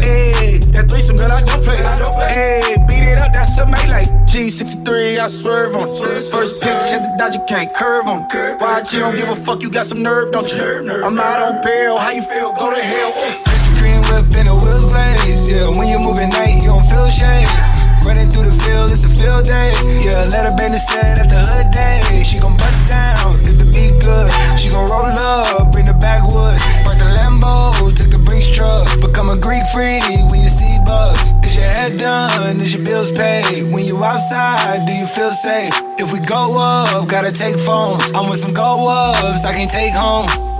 Hey, that threesome girl, I don't play. Hey, beat it up, that's a melee. G63, I swerve on it. First pitch at the Dodger, can't curve on it. Why you don't give a fuck? You got some nerve, don't you? I'm out on bail. How you feel? Go to hell. Krispy Kreme whip and the wheels glaze. Yeah, when you move at night, you don't feel shame. Running through the field, it's a field day. Yeah, let her bend the set at the hood day. She gon' bust down, get the beat good. She gon' roll up, bring the backwood. Burn the Lambo, took the Brinks truck. Become a Greek freak when you see bugs. Is your head done? Is your bills paid? When you outside, do you feel safe? If we go up, gotta take phones. I'm with some go ups, I can take home.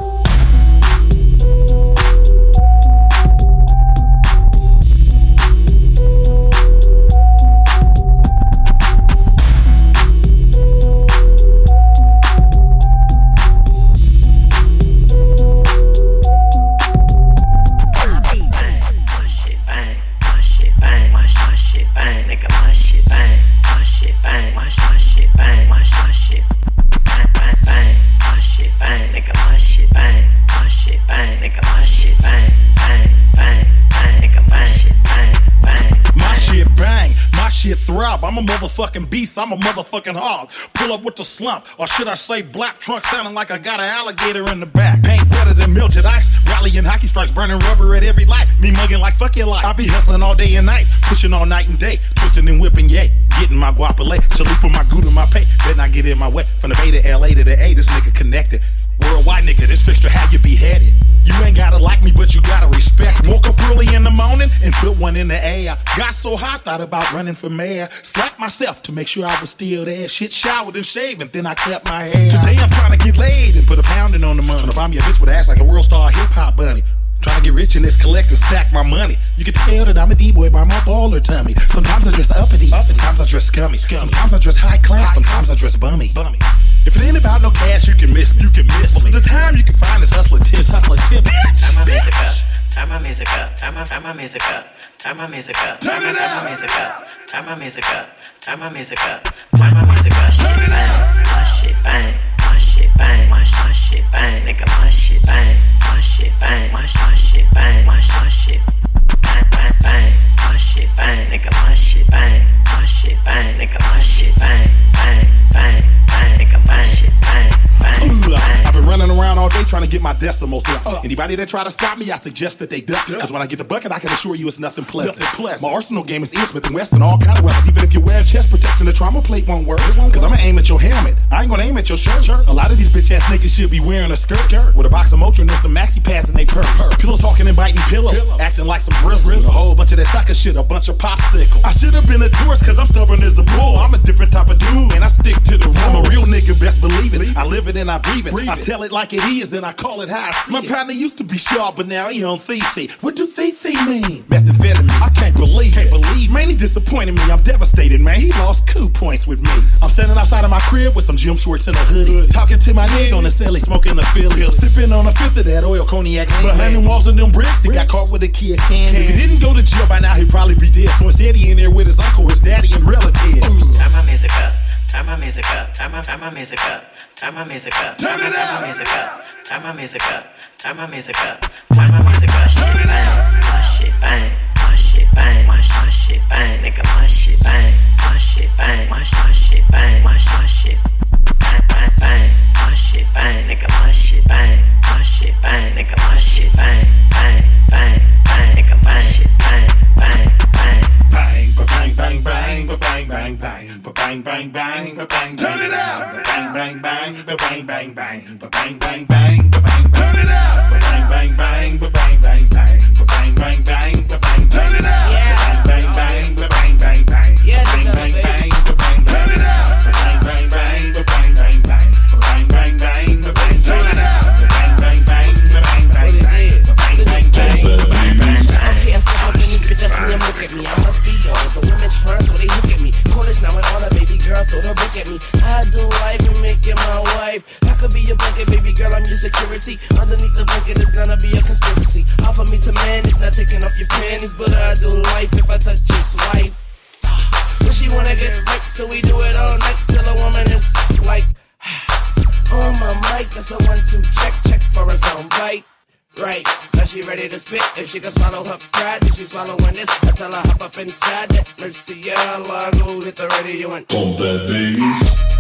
Motherfucking beast, I'm a motherfucking hog. Pull up with the slump, or should I say black trunk sounding like I got an alligator in the back. Paint wetter than melted ice, rallying hockey strikes, burning rubber at every light. Me mugging like fuck your life. I be hustling all day and night, pushing all night and day, twisting and whipping, yay. Getting my guapole, chalupa my gouda, my pay. Bet not get in my way. From the Bay to LA to the A, this nigga connected. Worldwide nigga, this fixture have you beheaded. You ain't gotta like me, but you gotta respect. Woke up early in the morning and put one in the air. Got so high, thought about running for mayor. Slapped myself to make sure I was still there. Shit showered and shaved, and then I cut my hair. Today I'm trying to get laid and put a pounding on the money. Find me a bitch with ass like a world star hip hop bunny. Trying to get rich in this collect and stack my money. You can tell that I'm a D-boy by my baller tummy. Sometimes I dress uppity, sometimes I dress scummy. Sometimes I dress high class, sometimes I dress bummy. bummy. If it ain't about no cash, you can miss me. You can miss Most of the time you can find this hustler tips, hustler tips. Turn my music up. Turn my music up. Turn my turn my music up. Turn my music up. Turn it up. Turn my music up. Turn my music up. Turn my music up. Turn my music up. Shit bang. My shit bang. My shit bang. My sh- my shit bang. Nigga, my shit bang. My shit bang. My sh- my shit bang. My sh- my shit bang bang bang. My shit bang. Nigga, my shit bang. My shit bang. Nigga, my shit bang. Bang bang bang. Nigga, my shit bang. I've been running around all day trying to get my decimals up. Uh. Anybody that try to stop me, I suggest that they duck. Cause when I get the bucket, I can assure you it's nothing pleasant. My arsenal game is Ian Smith and Wesson, all kind of weapons. Even if you're wearing chest protection, the trauma plate won't work. Cause I'ma aim at your helmet. I ain't gonna aim at your shirt. A lot of these bitch ass niggas should be wearing a skirt, skirt. with a box of Motrin and some maxi pads in they purse. Pillow talking and biting pillows, acting like some brizzles. A whole bunch of that sucker shit, a bunch of popsicles. I should have been a tourist cause I'm stubborn as a bull. I'm a different type of dude, and I stick to the rule. I'm a real nigga, best believe it. I live it and I breathe it. I tell it like it is and I call it how I see My it. partner used to be sharp, but now he on Fifi. What do Fifi mean? Methamphetamine. I can't believe Can't believe Man, he disappointed me. I'm devastated, man. He lost coup points with me. I'm standing outside of my crib with some gym shorts and a hoodie. Talking to my nigga on the celly, smoking a Philly. Sipping on a fifth of that oil cognac. Behind them walls and them bricks, he got caught with a key of candy. He didn't go to jail by now, he'd probably be dead. So instead, he in there with his uncle, his daddy, and relatives. Turn my music up. Turn my music up. Turn my turn my music up. Turn my music up. Turn it Turn my music up. Turn my music up. Turn my music up. Turn my music up. Shit bang. My shit bang. My shit bang. My my shit bang. Nigga, my shit bang. My shit bang. My my shit bang. My my shit bang bang bang. My shit bang. Nigga, my shit bang. My shit bang. Nigga, my shit bang. Bang bang bang. Nigga, my shit bang. Bang bang. Bang, ba bang, bang, bang, ba bang, bang, bang, ba bang, bang, bang, ba bang. Turn it up. Ba bang, bang, bang, ba bang, bang, bang, ba bang, bang, bang, ba bang. Turn it up. Ba bang, bang, bang, ba bang, bang, bang, ba bang, bang, bang, ba bang. Turn it up. Ba bang, bang, bang, ba bang, bang, bang, ba bang, bang, bang, ba bang. Now and on a baby girl, throw the book at me. I do life and make it my wife. I could be your blanket, baby girl, I'm your security. Underneath the blanket, it's gonna be a conspiracy. For me to manage, not taking off your panties, but I do life if I touch your wife. Ah, but she wanna get right, so we do it all night till a woman is like, <sighs> on my mic, that's a one two check check for a sound bite. Right, now she ready to spit. If she can swallow her pride, then she swallowing this. I tell her hop up inside that mercy, yeah, I go hit the radio and Pump that bass.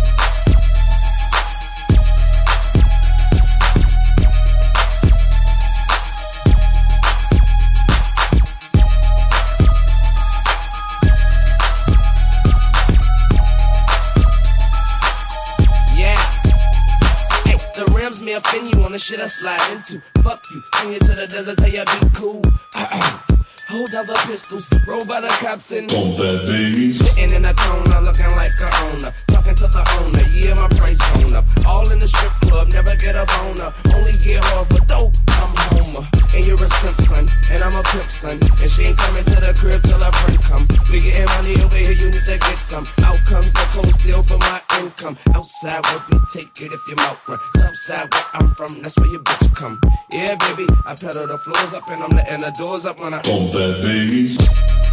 Shit I slide into. Fuck you, bring you to the desert, tell you be cool. Uh-uh. Hold the pistols, roll by the cops and Pump that bass. Sitting in a corner, looking like a owner. Talking to the owner, yeah, my price going up. All in the strip club, never get a boner. Only get off a dope, I'm Homer. And you're a Simpson, and I'm a pimp son. And she ain't coming to the crib till her friend come. We getting money over here, you need to get some. Out comes the cold steel for my income. Outside, what we take it if your mouth run. Southside, where I'm from, that's where your bitch come. Yeah, baby, I pedal the floors up and I'm letting the doors up when I Pump that bass.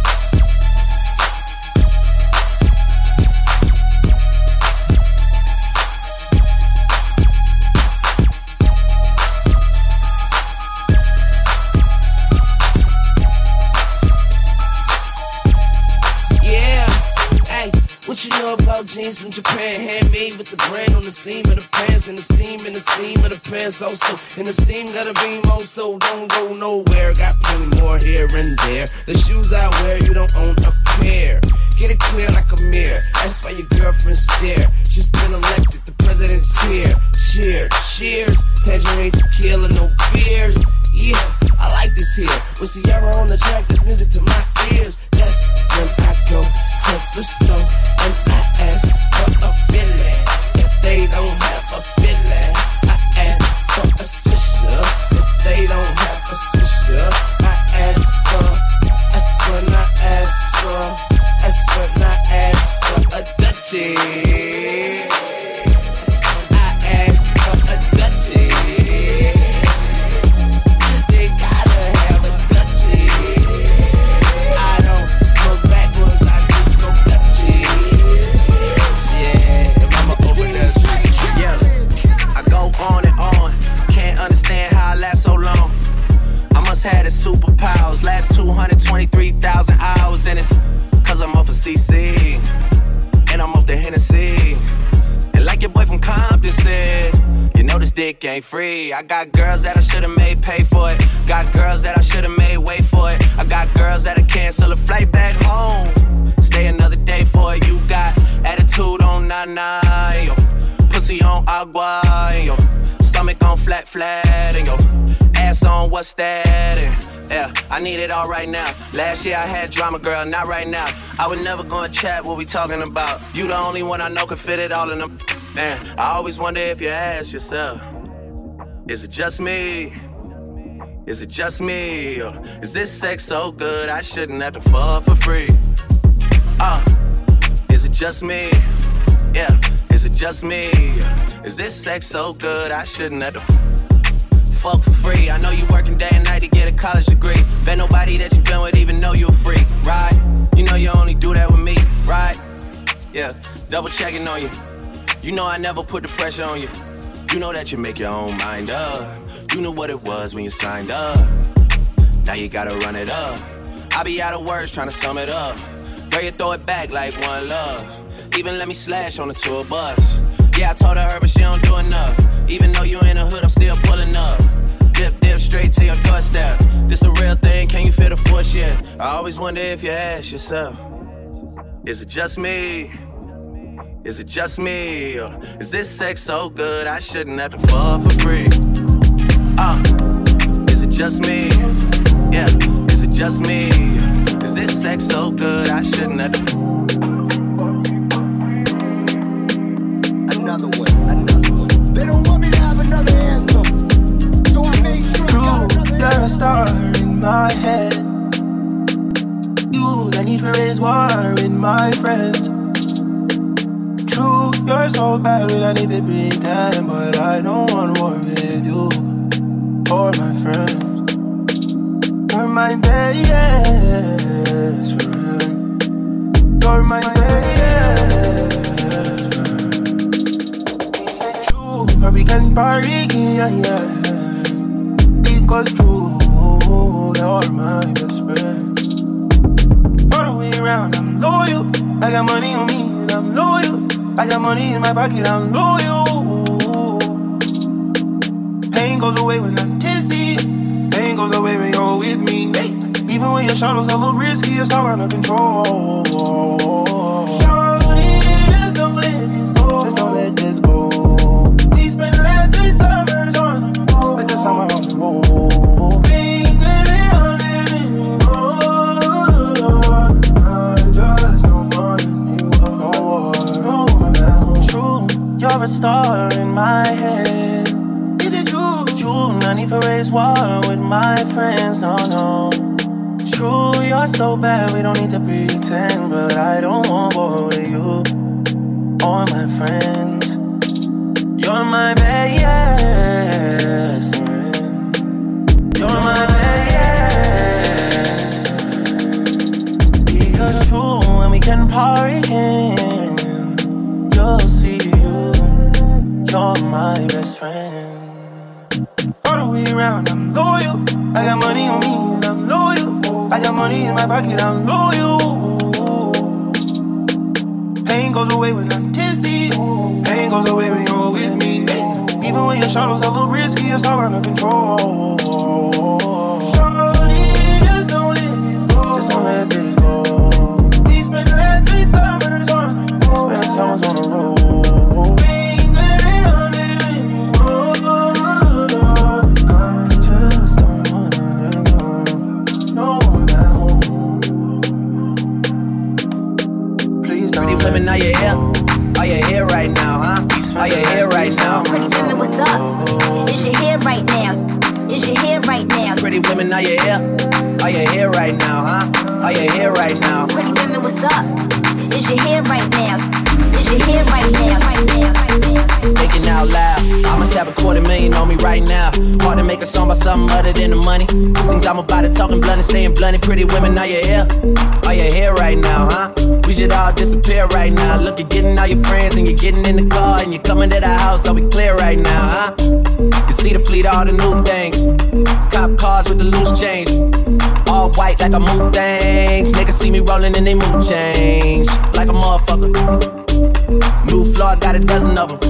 Jeans from Japan? Handmade with the brand on the seam of the pants and the steam and the steam of the pants also. And the steam got a beam also. Don't go nowhere. Got plenty more here and there. The shoes I wear, you don't own a pair. Get it clear like a mirror. That's why your girlfriend stare. She's been elected. The president's here. Cheers, cheers. Tangerine tequila, no beers. Yeah, I like this here. With Sierra on the track, this music to my ears. That's when I go to the store and I ask for a filling. If they don't have a filling, I ask for a swisher. If they don't have a swisher, I ask for. That's when I ask for. That's when I ask for a Dutchie. I must have superpowers. Last 223,000 hours, and it's cause I'm off of CC. And I'm off the Hennessy. And like your boy from Compton said, you know this dick ain't free. I got girls that I should've made pay for it. Got girls that I should've made wait for it. I got girls that'll cancel a flight back home. Stay another day for it. You got attitude on nine yo. Pussy on agua, yo. Stomach on flat, flat, and yo. Ass on what's that? And yeah, I need it all right now. Last year I had drama, girl, not right now. I would never go and chat what we talking about. You the only one I know can fit it all in them. Man, I always wonder if you ask yourself, is it just me? Is it just me? Or is this sex so good I shouldn't have to fuck for free? Uh, is it just me? Yeah, is it just me? Is this sex so good I shouldn't have to fuck for free? I know you working day and night to get a college degree. Bet nobody that you've been with even know you a freak, right? You know you only do that with me, right? Yeah, double checking on you. You know I never put the pressure on you. You know that you make your own mind up. You knew what it was when you signed up. Now you gotta run it up. I be out of words trying to sum it up. Girl, you throw it back like one love. Even let me slash on the tour bus. Yeah, I told her, but she don't do enough. Even though you in the hood, I'm still pulling up. Dip, dip straight to your doorstep. This a real thing, can you feel the force yet? I always wonder if you ask yourself, is it just me? Is it just me? Or is this sex so good I shouldn't have to fuck for free? Uh, is it just me? Yeah, is it just me? Is this sex so good I shouldn't have to Another one, another one. They don't want me to have another anthem. So I made sure another You're a star in my head. You, I need to raise war in my friends. True, you're so bad when I need to pretend, but I don't want war with you or my friends. Or my best friend. You're my true, we can party, yeah, yeah. Because true, you're my best friend. All the way around, I'm loyal. I got money on me, and I'm loyal. I got money in my pocket, I'm loyal. Pain goes away when I'm dizzy. Pain goes away when you're with me. Hey, Even when your shadows are a little risky, it's all under control. More now. True, you're a star in my head. Is it true? True, no need for raise war with my friends. No, no. True, you're so bad, we don't need to pretend. But I don't want war with you or my friends. You're my best party again, you'll see you. You're my best friend. All the way around, I'm loyal. I got money on me, and I'm loyal. I got money in my pocket, I'm loyal. Pain goes away when I'm dizzy. Pain goes away when you're with me. Even when your shadows a little risky, it's all under control. Right now. Hard to make a song about something other than the money. Things I'm about to talking blunt and staying blunt. Pretty women, are you here? Are you here right now, huh? We should all disappear right now. Look, you're getting all your friends and you're getting in the car and you're coming to the house. Are we clear right now, huh? You see the fleet, all the new things. Cop cars with the loose change. All white like a mood things. Niggas see me rolling and they mood change. Like a motherfucker. New floor, got a dozen of them.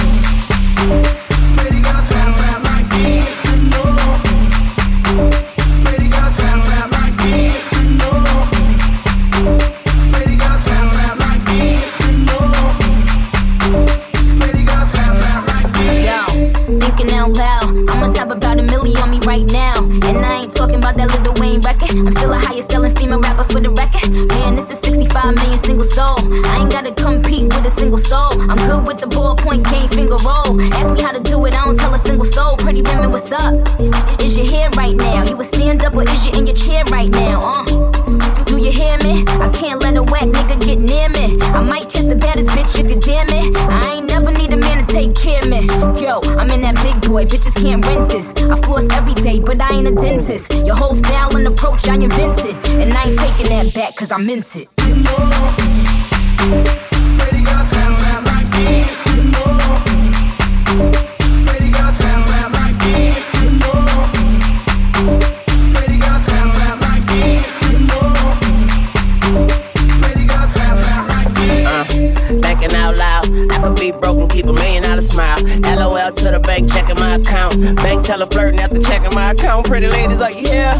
Smile. LOL to the bank, checking my account. Bank teller flirting after checking my account. Pretty ladies, you here?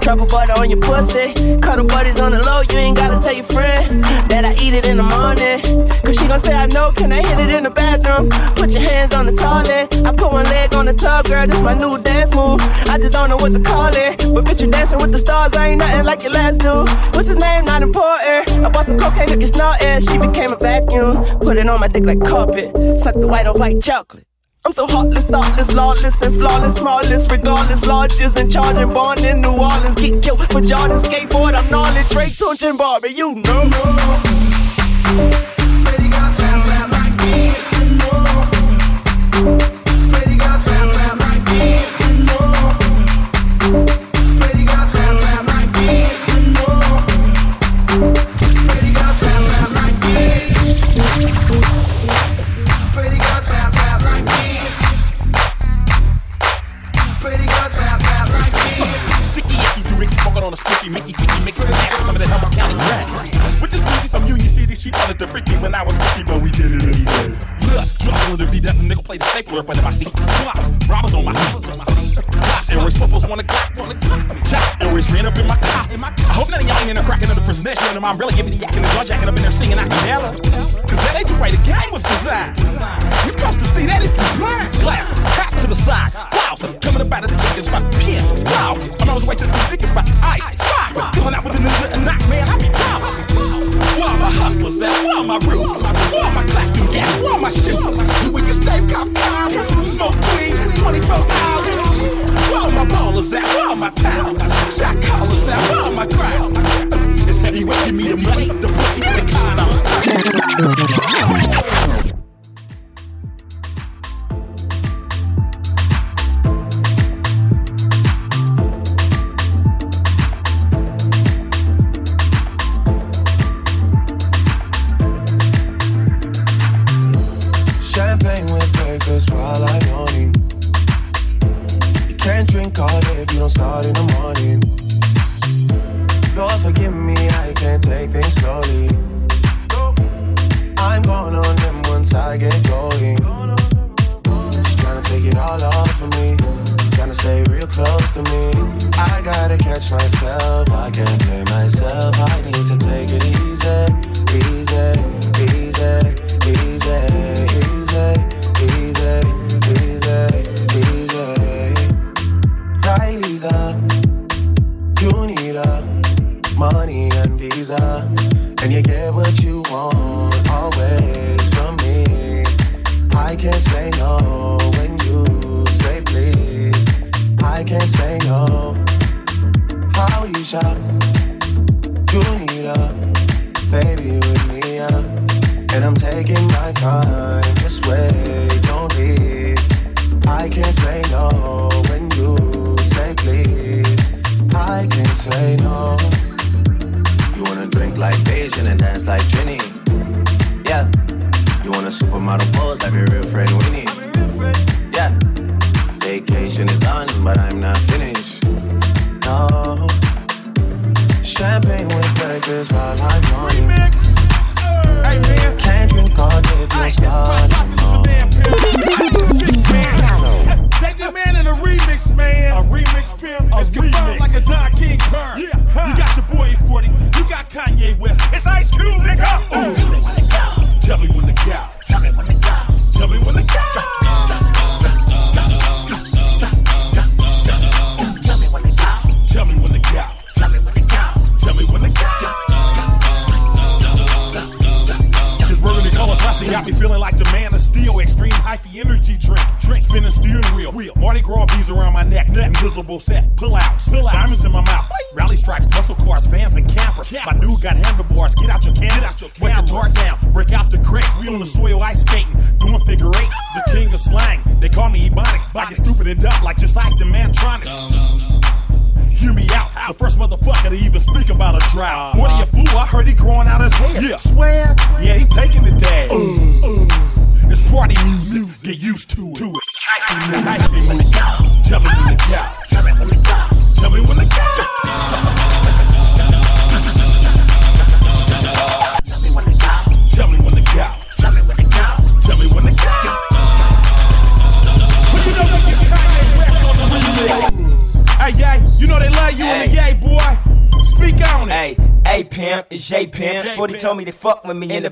Truffle butter on your eat it in the morning. Cause she gon' say I know, can I hit it in the bathroom? Put your hands on the toilet. I put one leg on the tub, girl, this my new dance move. I just don't know what to call it. But bitch, you dancing with the stars, I ain't nothing like your last dude. What's his name? Not important. I bought some cocaine, look, it's not air. She became a vacuum. Put it on my dick like carpet. Suck the white on white chocolate. I'm so heartless, thoughtless, lawless, and flawless, smallest, regardless, largest, and charging, born in New Orleans. Get killed for Jordan, skateboard, I'm gnarly, Drake, Tunechi, and Barbie, you know. Thank you.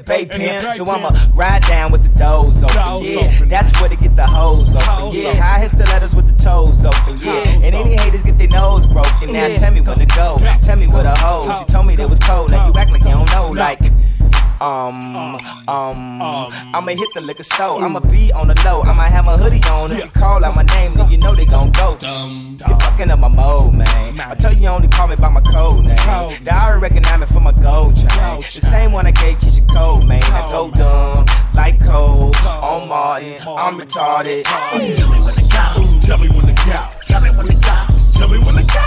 bay pen. so I'ma ride down with the doors open. Yeah, that's where to get the hoes open. Yeah, high hits the letters with the toes open. Yeah, and any haters get their nose broken. Now tell me where to go. Tell me where to hold. You told me that was cold. Now you act like you don't know. Like. Um, um, um, I'ma hit the liquor store. I'ma to go. Tell me when to go. Tell me when to go. Tell me when to go. Tell me when to go.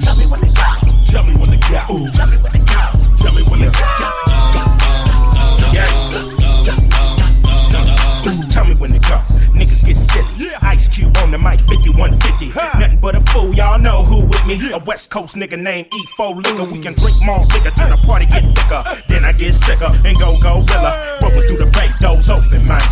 Tell me when to go. Tell me when to go. Ice Cube on the mic, 5150. Huh. Nothing but a fool, y'all know who with me. A West Coast nigga named E4 Liquor. We can drink more liquor till the party get thicker. Then I get sicker and go go gorilla. Rolling through the bay, doors open, man.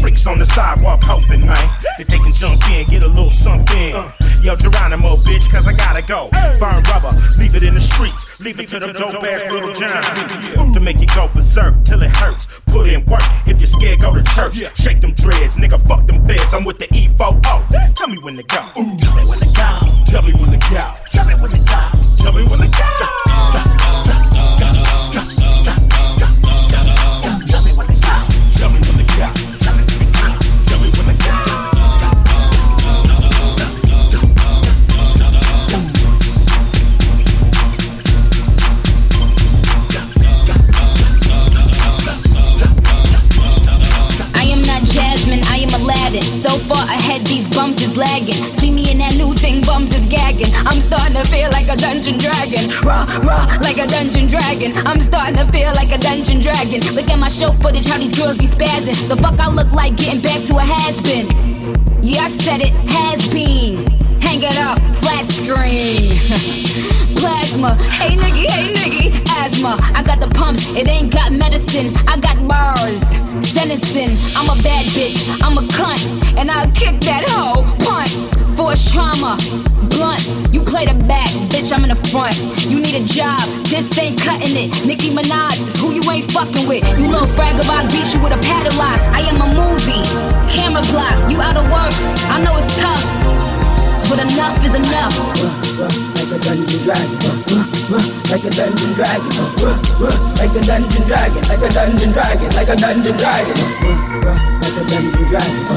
Freaks on the sidewalk hoping, man, that they can jump in, get a little something. Yo, Geronimo, bitch, cause I gotta go. Burn rubber, leave it in the streets. Leave it to the dope ass Lil Jon. To make you go berserk till it hurts. Put in work, if you're scared, go to church. Shake them dreads, nigga, fuck them beds. I'm with the E-40. Tell me when to go. Tell me when to go. Tell me when to go. Tell me when to go. Tell me when to go. So far ahead, these bums is lagging. See me in that new thing, bums is gagging. I'm starting to feel like a dungeon dragon. Raw, raw, like a dungeon dragon. I'm starting to feel like a dungeon dragon. Look at my show footage, how these girls be spazzing. So fuck, I look like getting back to a has been. Yeah, I said it, has been. Hang it up, flat screen. <laughs> Plasma, hey nigga, hey nigga, asthma. I got the pumps, it ain't got medicine. I got bars, sentencing. I'm a bad bitch, I'm a cunt, and I'll kick that hoe. Punt, force trauma, blunt. You play the back, bitch, I'm in the front. You need a job, this ain't cutting it. Nicki Minaj is who you ain't fucking with. You little vagabond beat you with a padlock. I am a movie, camera block. You out of work, I know it's tough, but enough is enough. like a dungeon dragon, like a dungeon dragon, like a dungeon dragon, like a dungeon dragon, like a dungeon dragon, like a dungeon dragon,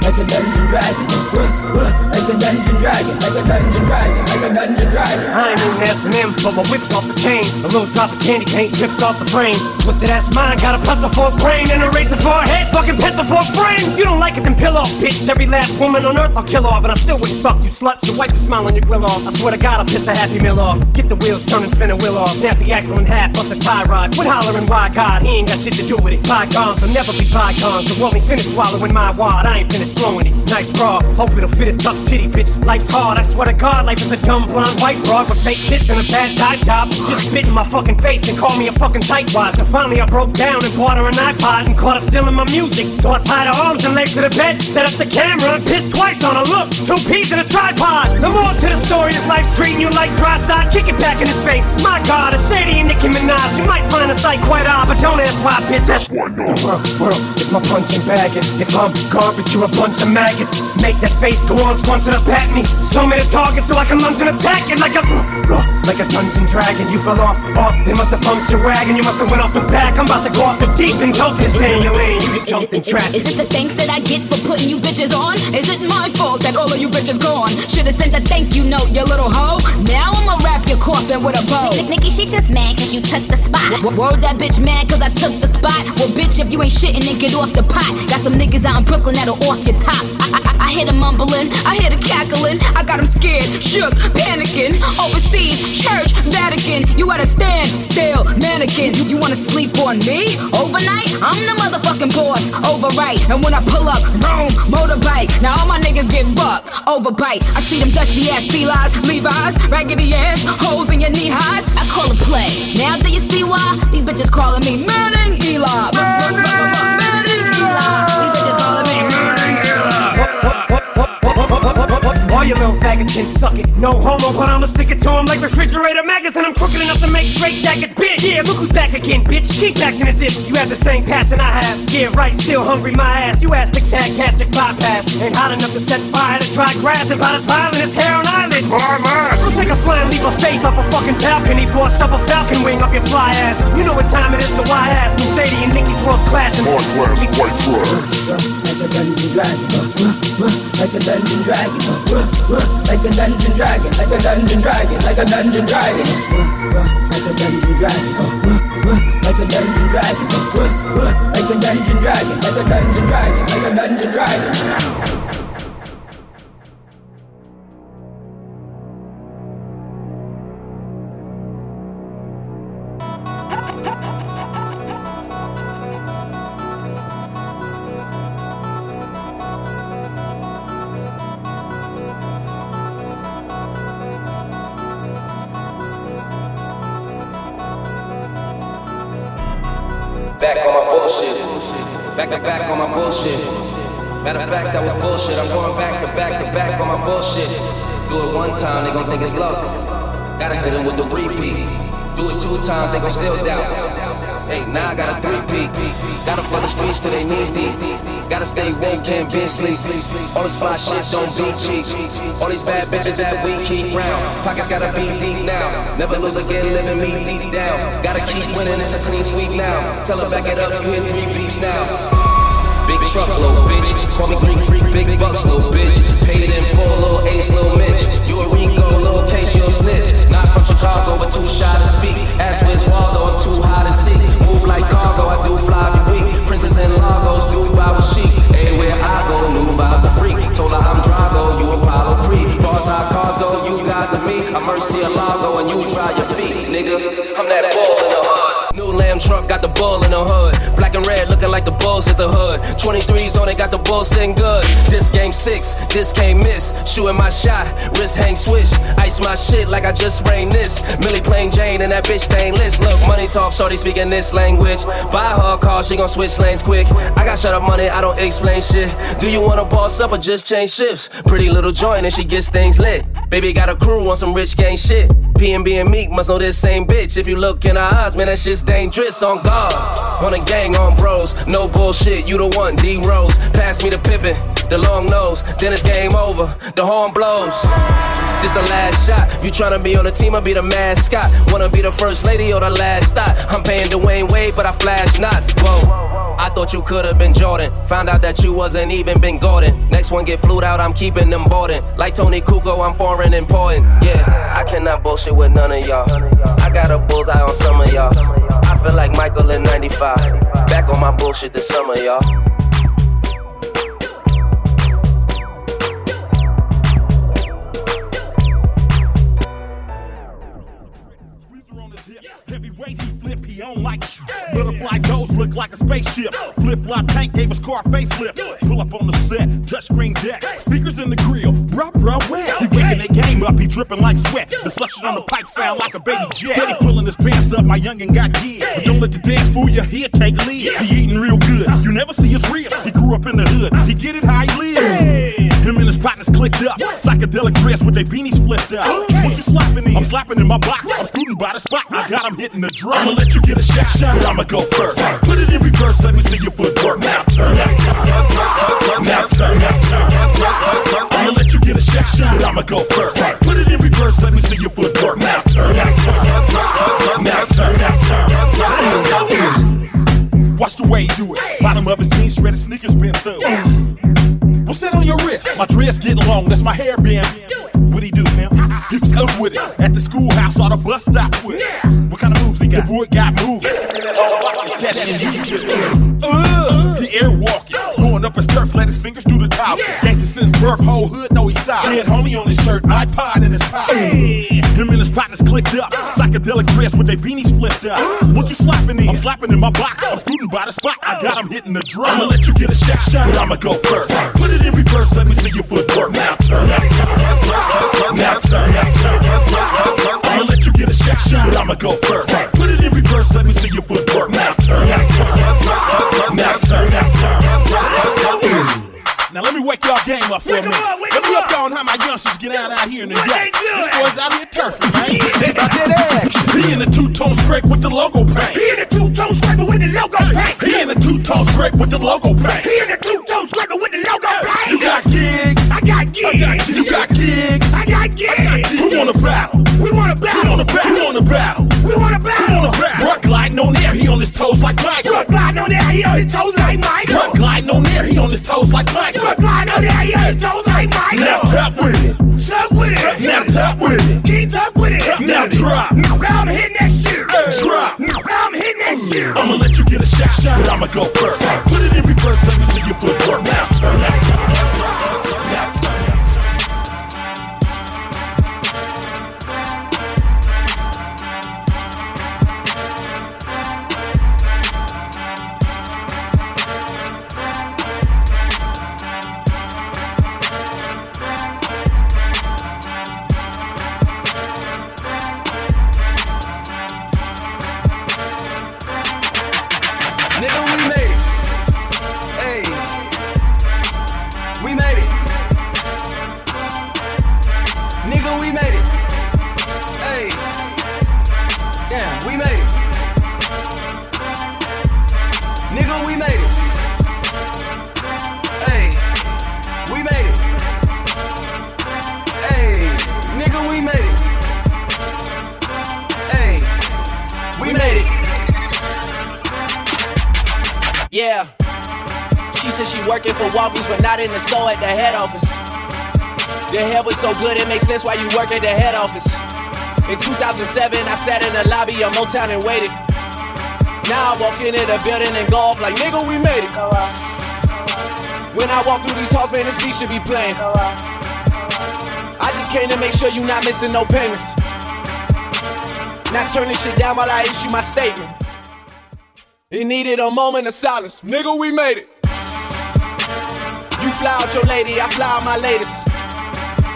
like a dungeon dragon, like a dungeon dragon, like a dungeon dragon, like a dungeon dragon. I ain't in S&M, but my whip's off the chain. A little drop of candy paint drips off the frame. Twisted ass mine, got a pencil for a brain and a razor for a head, fucking pencil for a frame. You don't like it, then pill off, bitch. Every last woman on earth I'll kill off, and I still wouldn't fuck you sluts. So wipe the smile on your grill off. I swear to God, I'll piss a happy meal off. Get the wheels turning, spin a wheel off. Snap the axle in half, bust the tie rod. Quit hollering, why God? He ain't got shit to do with it. Bygones will never be bygones. World ain't finished swallowing my wad. I ain't finished blowing it. Nice bra, hope it'll fit a tough bitch. Life's hard, I swear to God, life is a dumb blonde white broad with fake tits and a bad tie job. Just spit in my fucking face and call me a fucking tightwad. So finally I broke down and bought her an iPod and caught her stealing my music. So I tied her arms and legs to the bed, set up the camera and pissed twice on her. Look, two peas in a tripod. The more to the story is life's treating you like dry side. Kick it back in his face. My God, a Shady and Nicki Minaj. You might find a sight quite odd, but don't ask why, bitch. That's why no. The world, world is my punching bag. And if I'm garbage, you're a bunch of maggots. Make that face go on, scrunching up at me. Show me the target so I can lunge and attack it like a uh, like a dungeon dragon. You fell off, off. They must have pumped your wagon. You must have went off the back. I'm about to go off the deep and told you to stay in your lane. You just jumped in traffic. Is this the thanks that I get for putting you bitches on? Is it my fault that all of you bitches gone? Should've sent a thank you note, you little hoe. Now I'ma wrap your coffin with a bow. Nicki, she just mad cause you took the spot. W- Word that bitch mad cause I took the spot. Well, bitch, if you ain't shitting, then get off the pot. Got some niggas out in Brooklyn that'll off your top. I, I, I hear them mumbling, I hear the cackling. I got them scared, shook, panicking. Overseas, church, Vatican. You at a stand, still, mannequin. You, wanna sleep on me? Overnight? I'm the motherfucking boss, overright. And when I pull up, vroom, motorbike. Now all my niggas get bucked, overbite. I see them dusty ass felines, Levi's, raggedy ass, holes in your knee highs. I call it play. Now do you see why? These bitches calling me Manning Eli. Manning Eli. These bitches calling me Manning All you little faggots can suck it. No homo, but I'ma stick it to 'em like refrigerator magnets, and I'm crooked enough to make straight jackets big. Yeah, look who's back again, bitch. Keep acting as if you have the same passion I have. Yeah, right, still hungry, my ass. You astics had gastric bypass. Ain't hot enough to set fire to dry grass, and about as violent as hair on eyelids. My ass. I'll take a flying leap of faith off a fucking balcony for a supple falcon wing up your fly ass. You know what time it is, so why? New Shady and Nicki's world's clashing. Hard class, white trash. Like a dungeon dragon, like a dungeon dragon, like a dungeon dragon, like a dungeon dragon, like a dungeon dragon, like a dungeon dragon, like a dungeon dragon. Like a dungeon dragon, like a dungeon times, they gon' still doubt. Hey, now I got a three-peat. Gotta flood the streets till they knees deep. Gotta stay woke, can't be asleep. All this fly shit don't be cheap. All these bad bitches that we keep round. Pockets gotta be deep now. Never lose again, living me deep down. Gotta keep winning, it's a clean sweep now. Tell her back it up, you hit three beats now. Big truck, little bitch. Call me Greek freak, big bucks, little bitch. Paid in full, little ace, little Mitch. You a Rico, little a snitch. Not from Chicago, but too shy to speak. Ask Wiz Waldo, I'm too high to see. Move like cargo, I do fly every week. Princess and Lagos, Dubai with chic. Everywhere I go, new vibe the freak. Told her I'm Drago, you Apollo Creed. Bars how cars go, you guys to me. I'm Mercy Lago, and you dry your feet, nigga. I'm that ball in the hood. Lamb truck got the bull in the hood. Black and red looking like the bulls at the hood. 23s on it, got the bull sitting good. This game six, this can't miss. Shooting my shot, wrist hang swish. Ice my shit like I just sprained this. Millie plain Jane and that bitch stainless. Look, money talk, shorty speaking this language. Buy her car, she gon' switch lanes quick. I got shut up money, I don't explain shit. Do you wanna boss up or just change shifts? Pretty little joint and she gets things lit. Baby got a crew on some rich gang shit. P&B and Meek must know this same bitch. If you look in her eyes, man, that shit's dangerous on God. On a gang, on bros. No bullshit, you the one, D Rose. Pass me the Pippen, the long nose. Then it's game over, the horn blows. This the last shot. You tryna be on the team, I be the mascot. Wanna be the first lady or the last thought. I'm paying Dwyane Wade, but I flash knots. Whoa. I thought you could've been Jordan. Found out that you wasn't even been Gordon. Next one get flued out, I'm keeping them boarding. Like Toni Kukoc, I'm foreign important. Yeah, I cannot bullshit with none of y'all. I got a bullseye on some of y'all. I feel like Michael in 95. Back on my bullshit this summer, y'all. He flip, he on like Butterfly goes look like a spaceship. Flip flop tank gave us car facelift. Pull up on the set, touchscreen deck. Speakers in the grill, bruh, bruh, wet. He waking that game up, he dripping like sweat. The suction on the pipe sound like a baby oh. jet. Steady pulling his pants up, my youngin' got gigs. Don't let the dance fool you, he'll take lead. He eating real good, you never see his ribs. He grew up in the hood, he get it how he live. Him and his partners clicked up, psychedelic dress with their beanies flipped up. What you slapping in? I'm slapping in my box. I'm scooting by the spot. I got him hitting the drum. I'ma let you get a shot, shot, but I'ma go first. Put it in reverse, let me see your footwork. Now turn, now turn, now turn, now turn, now turn. I'ma let you get a shot, shot, but I'ma go first. Put it in reverse, let me see your footwork. Now turn, now turn, now turn, now turn. Watch the way he do it. Bottom of his jeans, shredded sneakers been through. What's that on your wrist? My dress getting long, that's my hair being. What he do, man? He was up with it at the schoolhouse or the bus stop with it. What kind of moves he got? The boy got moves. Uh, he airwalking, going up his turf, let his fingers do the talking. Gangsta since birth, whole hood know he's solid. Dead homie on his shirt, iPod in his pocket. Him and his partners clicked up, psychedelic dress with their beanies flipped up. What you slapping in? I'm slapping in my box. I'm scooting by the spot. I got him hitting the drum. I'ma let you get a shot, shot, but I'ma go first. Put it in reverse, let me see your footwork. Now turn, now turn, now turn, now turn. I'ma let you get a shot, shot, but I'ma go first. Put it in reverse, let me see your footwork. Now turn, now turn, now turn, now turn. Now let me wake y'all game up for a minute. Let me up y'all on how my youngsters get out out here in the day. These boys out here turfing, man. They got that action. He in the two-tone scrape with the logo paint. He in the two-tone scraper with the logo paint. He in the two-tone scrape with the logo paint. He in the two-tone scraper with the logo paint. You got gigs. I got gigs. You got gigs. I got gigs. Who wanna battle? We wanna battle. Who wanna battle? Who wanna battle? We wanna battle. Who wanna battle? Bruh gliding on air, he on his toes like Mike. Bruh gliding on air, he on his toes like Mike. Bruh gliding on air, he on his toes like Mike. He on his toes like. Now tap with it. Tap with it. Now tap with it. Keep up with it. Now drop. Now I'm hitting that shit. Drop. Now I'm hitting that shit. I'ma let you get a shot, but I'ma go first. At the head office. The hair was so good, it makes sense why you work at the head office. In 2007, I sat in the lobby of Motown and waited. Now I walk into the building and go off like, nigga, we made it. When I walk through these halls, man, this beat should be playing. I just came to make sure you not missing no payments. Not turning shit down while I issue my statement. It needed a moment of silence. Nigga, we made it. Fly out your lady, I fly out my latest.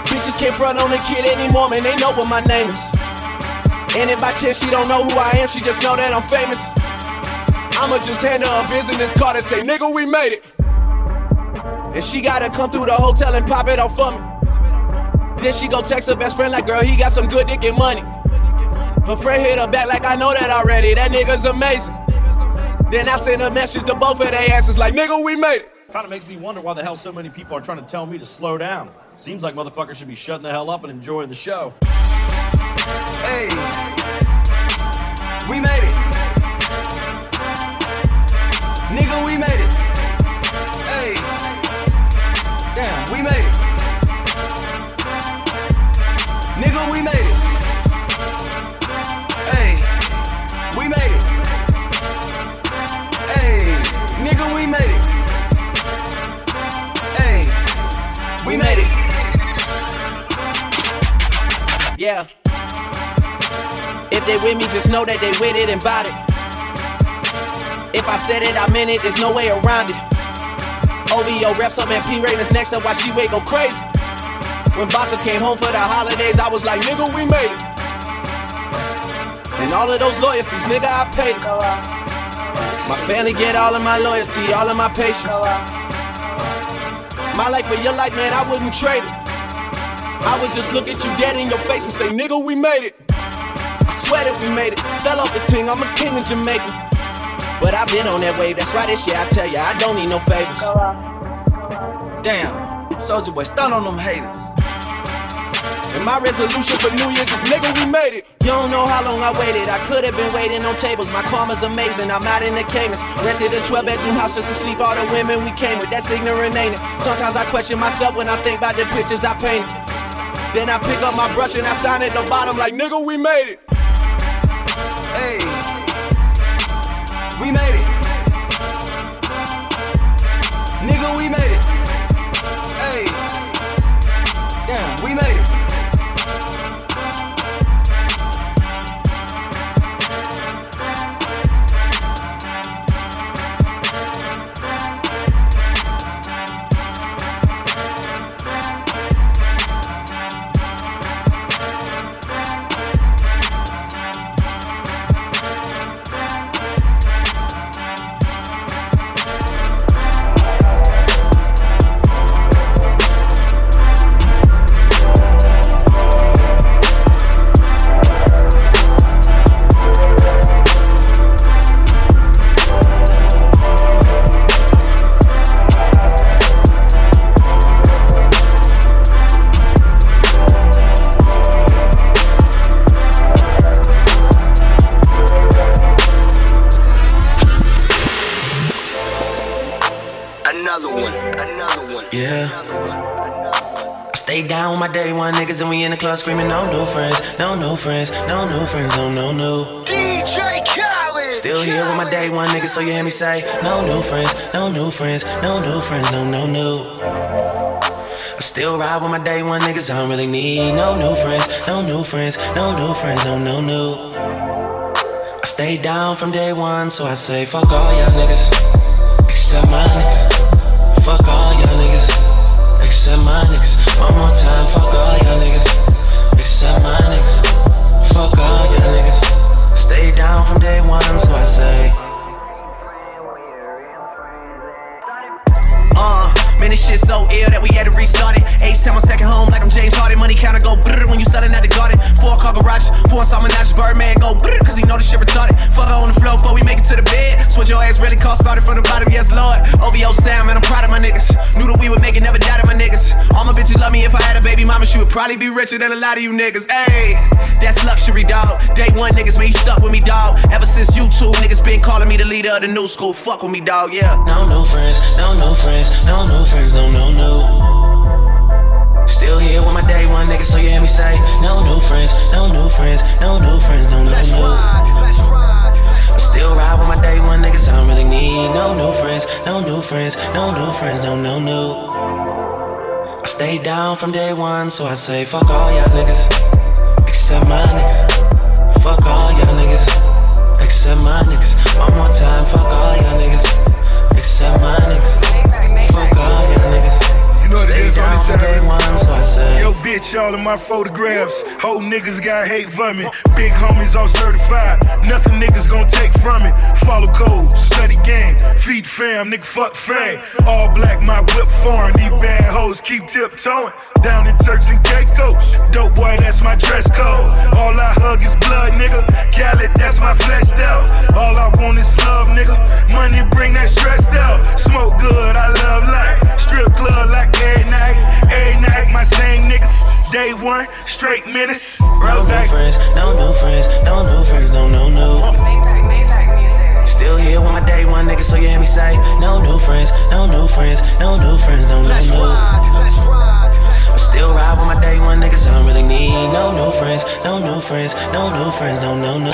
Bitches can't front on the kid anymore, man, they know what my name is. And if by chance she don't know who I am, she just know that I'm famous. I'ma just hand her a business card and say, nigga, we made it. And she gotta come through the hotel and pop it off for me. Then she go text her best friend like, girl, he got some good dick and money. Her friend hit her back like, I know that already, that nigga's amazing. Then I send a message to both of their asses like, nigga, we made it. Kind of makes me wonder why the hell so many people are trying to tell me to slow down. Seems like motherfuckers should be shutting the hell up and enjoying the show. Hey, we made it. Nigga, we made it. If they with me, just know that they with it and bought it. If I said it, I meant it, there's no way around it. Oh, OVO reps up and P Rayners next up while she wait go crazy. When Baka came home for the holidays, I was like, nigga, we made it. And all of those lawyer fees, nigga, I paid it. My family get all of my loyalty, all of my patience. My life for your life, man, I wouldn't trade it. I would just look at you dead in your face and say, nigga, we made it. I swear that we made it. Sell off the thing, I'm a king in Jamaica. But I've been on that wave, that's why this shit I tell ya, I don't need no favors. Damn, Soulja Boy, stun on them haters. And my resolution for New Year's is nigga, we made it. You don't know how long I waited. I could have been waiting on tables. My karma's amazing. I'm out in the Caymans. Rented a 12 bedroom house just to sleep all the women we came with. That's ignorant, ain't it? Sometimes I question myself when I think about the pictures I painted. Then I pick up my brush and I sign at the bottom like nigga, we made it. We made it. My niggas and we in the club screaming, no new friends, no new friends, no new friends, no, no, new. DJ Khaled. Still here with my day one niggas, so you hear me say, no new friends, no new friends, no new friends, no, no, new. I still ride with my day one niggas, I don't really need no new friends, no new friends, no new friends, no, no, new. I stay down from day one, so I say, fuck all y'all niggas, except my niggas. Fuck all y'all niggas, except my niggas. One more time, fuck all y'all niggas, except my niggas. Fuck all y'all niggas. Stay down from day one, so I say. Shit so ill that we had to restart it. H time on second home, like I'm James Harden. Money counter go brrr when you selling at the garden. Four car garage, four installment notches. Birdman go brrr, cause he know this shit retarded. Fuck her on the floor before we make it to the bed. Switch your ass really cost started from the bottom, yes, Lord. OVO Sam, man, I'm proud of my niggas. Knew that we would make it, never doubted my niggas. All my bitches love me if I had a baby mama, she would probably be richer than a lot of you niggas. Ayy, that's luxury, dog. Day one niggas, man, you stuck with me, dog. Ever since you two niggas been calling me the leader of the new school. Fuck with me, dog, yeah. No new friends, no new friends, no new friends, no, no, no. Still here with my day one niggas, so you hear me say, no new friends, no new friends, no new friends, no, no, no. I still ride with my day one niggas, I don't really need no new friends, no new friends, no new friends, no, no, no. I stay down from day one, so I say, fuck all y'all niggas, except my niggas. Fuck all y'all niggas, except my niggas. One more time, fuck all y'all niggas, except my niggas. Know what it is on this Stay down from day one, so I say. Yo, bitch, all of my photographs. Whole niggas got hate for me. Big homies all certified. Nothing niggas gon' take from it. Follow code, study game, feed fam, nigga fuck fame. All black, my whip foreign. These bad hoes keep tiptoeing. Down in Turks and Caicos. Dope boy, that's my dress code. All I hug is blood, nigga. Khaled, that's my flesh out. All I want is love, nigga. Money bring that stress out. Smoke good, I love life. Strip club like every night. Every night, my same niggas. Day one, straight minutes. No new friends, no new friends, no new friends, no, no, no. Still here with my day one niggas, so you hear me say, no new friends, no new friends, no new friends, no, no, no. I still ride with my day one niggas, I don't really need no new friends, no new friends, no new friends, no, no, no.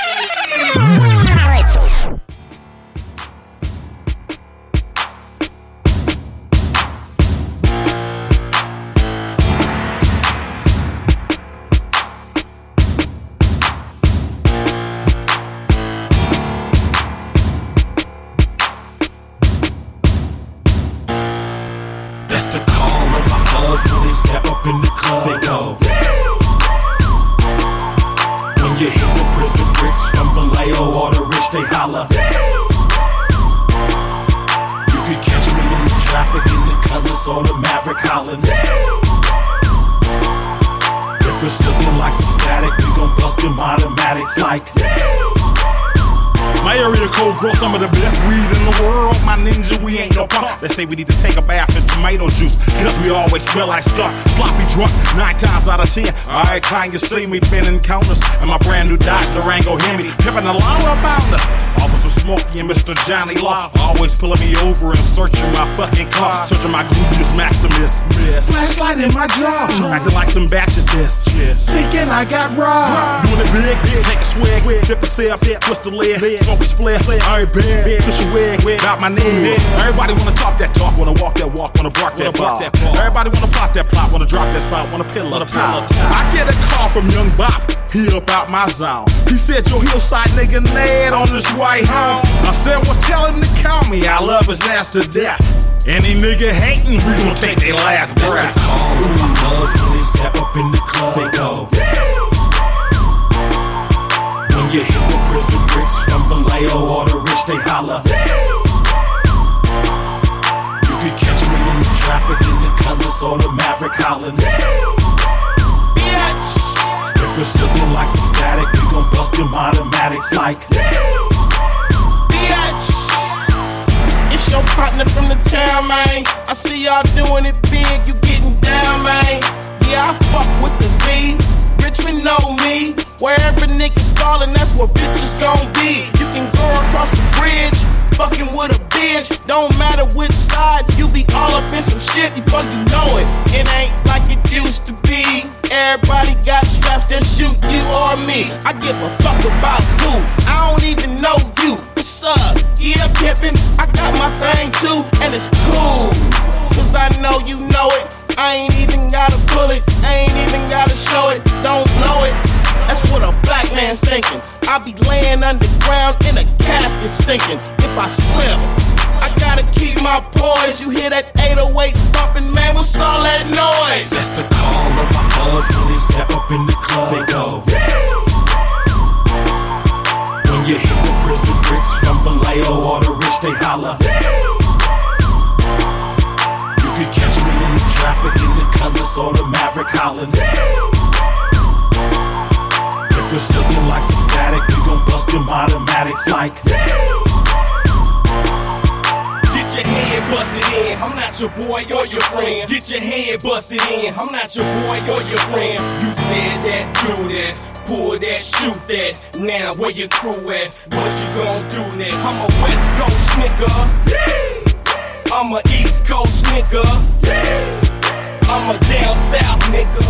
You could catch me in the traffic in the colors or the Maverick hollering. If it's looking like some static, we gon' bust them automatics like. My area code grow some of the best weed in the world. My ninja, we ain't no punk. They say we need to take a bath in tomato juice. Cause we always smell like stuff. Sloppy drunk, nine times out of ten. Alright, kind you see me been encounters. And my brand new Dodge Durango Hemi. Pippin' the law about us. Officer Smokey and Mr. Johnny Law. Always pulling me over and searching my fucking car. Searching my gluteus maximus. Flashlight in my jaw. Acting like some batches this. Thinking I got robbed. Doing it big, big. Take a swig. swig. Sip a sip, sip, twist the lid. Smoke a split. Alright, big. Push your wig. Got my name. Everybody wanna talk that talk. Wanna walk that walk. Wanna bark that bark. Everybody wanna plot that plot. Wanna drop that side. Wanna pillow the pillow. I get a call from Young Bop. He up out my zone. He said, Yo, hillside nigga Ned on his way home. I said, Well, tell him to call me. I love his ass to death. Any nigga hating, we gon' take their last That's breath. the call of my hoes when they step up in the club. They go. When you hit the prison bricks from Vallejo or the rich, they holler. You could catch me in the traffic in the colors or the Maverick hollering. It's looking like some static, we gon' bust them automatics like. Bitch. It's your partner from the town, man. I see y'all doing it big, you getting down, man. Yeah, I fuck with the V. Richmond know me. Wherever niggas fallin', that's where bitches gon' be. You can go across the bridge, fucking with a bitch. Don't matter which side, you be all up in some shit before you know it. It ain't like it used to be. Everybody got straps that shoot you or me. I give a fuck about who. I don't even know you. What's up? Yeah, pimpin'. I got my thing too, and it's cool. Cause I know you know it. I ain't even gotta pull it. I ain't even gotta show it. Don't blow it. That's what a black man's thinking. I be laying underground in a casket stinking. If I slip, I gotta keep my poise. You hear that 808 bumping, man? What's all that noise? That's the call of my thugs when they step up in the club. They go. When you hit the prison bricks from the Vallejo or the rich, they holler. Traffic in the colors or the Maverick Holland. If it's looking like some static, we gon' bust them automatics like. Get your head busted in. I'm not your boy or your friend. Get your head busted in. I'm not your boy or your friend. You said that, do that. Pull that, shoot that. Now where your crew at? What you gon' do next? I'm a West Coast nigga. I'm a East Coast nigga. I'm a down south nigga.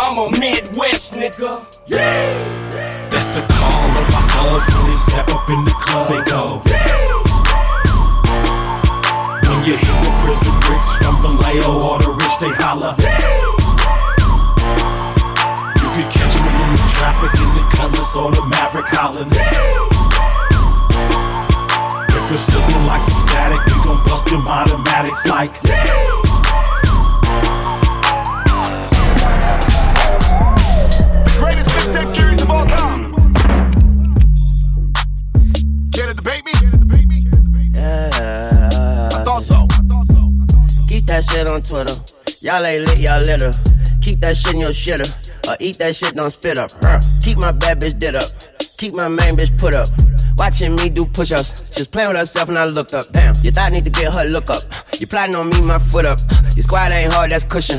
I'm a Midwest nigga. That's the call of my thugs when they step up in the club. They go. When you hit the prison bricks from the Vallejo or the rich, they holler. You could catch me in the traffic in the colors or the Maverick Holland. If it's looking like some static, we gon' bust them automatics like. The all time. Debate me? Yeah. I thought so. Keep that shit on Twitter. Y'all ain't lit, y'all litter. Keep that shit in your shitter. Or eat that shit, don't spit up. Keep my bad bitch did up. Keep my main bitch put up. Watching me do push ups. She's playing with herself and I looked up. Damn, you thought I need to get her look up. You plotting on me, my foot up. Your squad ain't hard, that's cushion.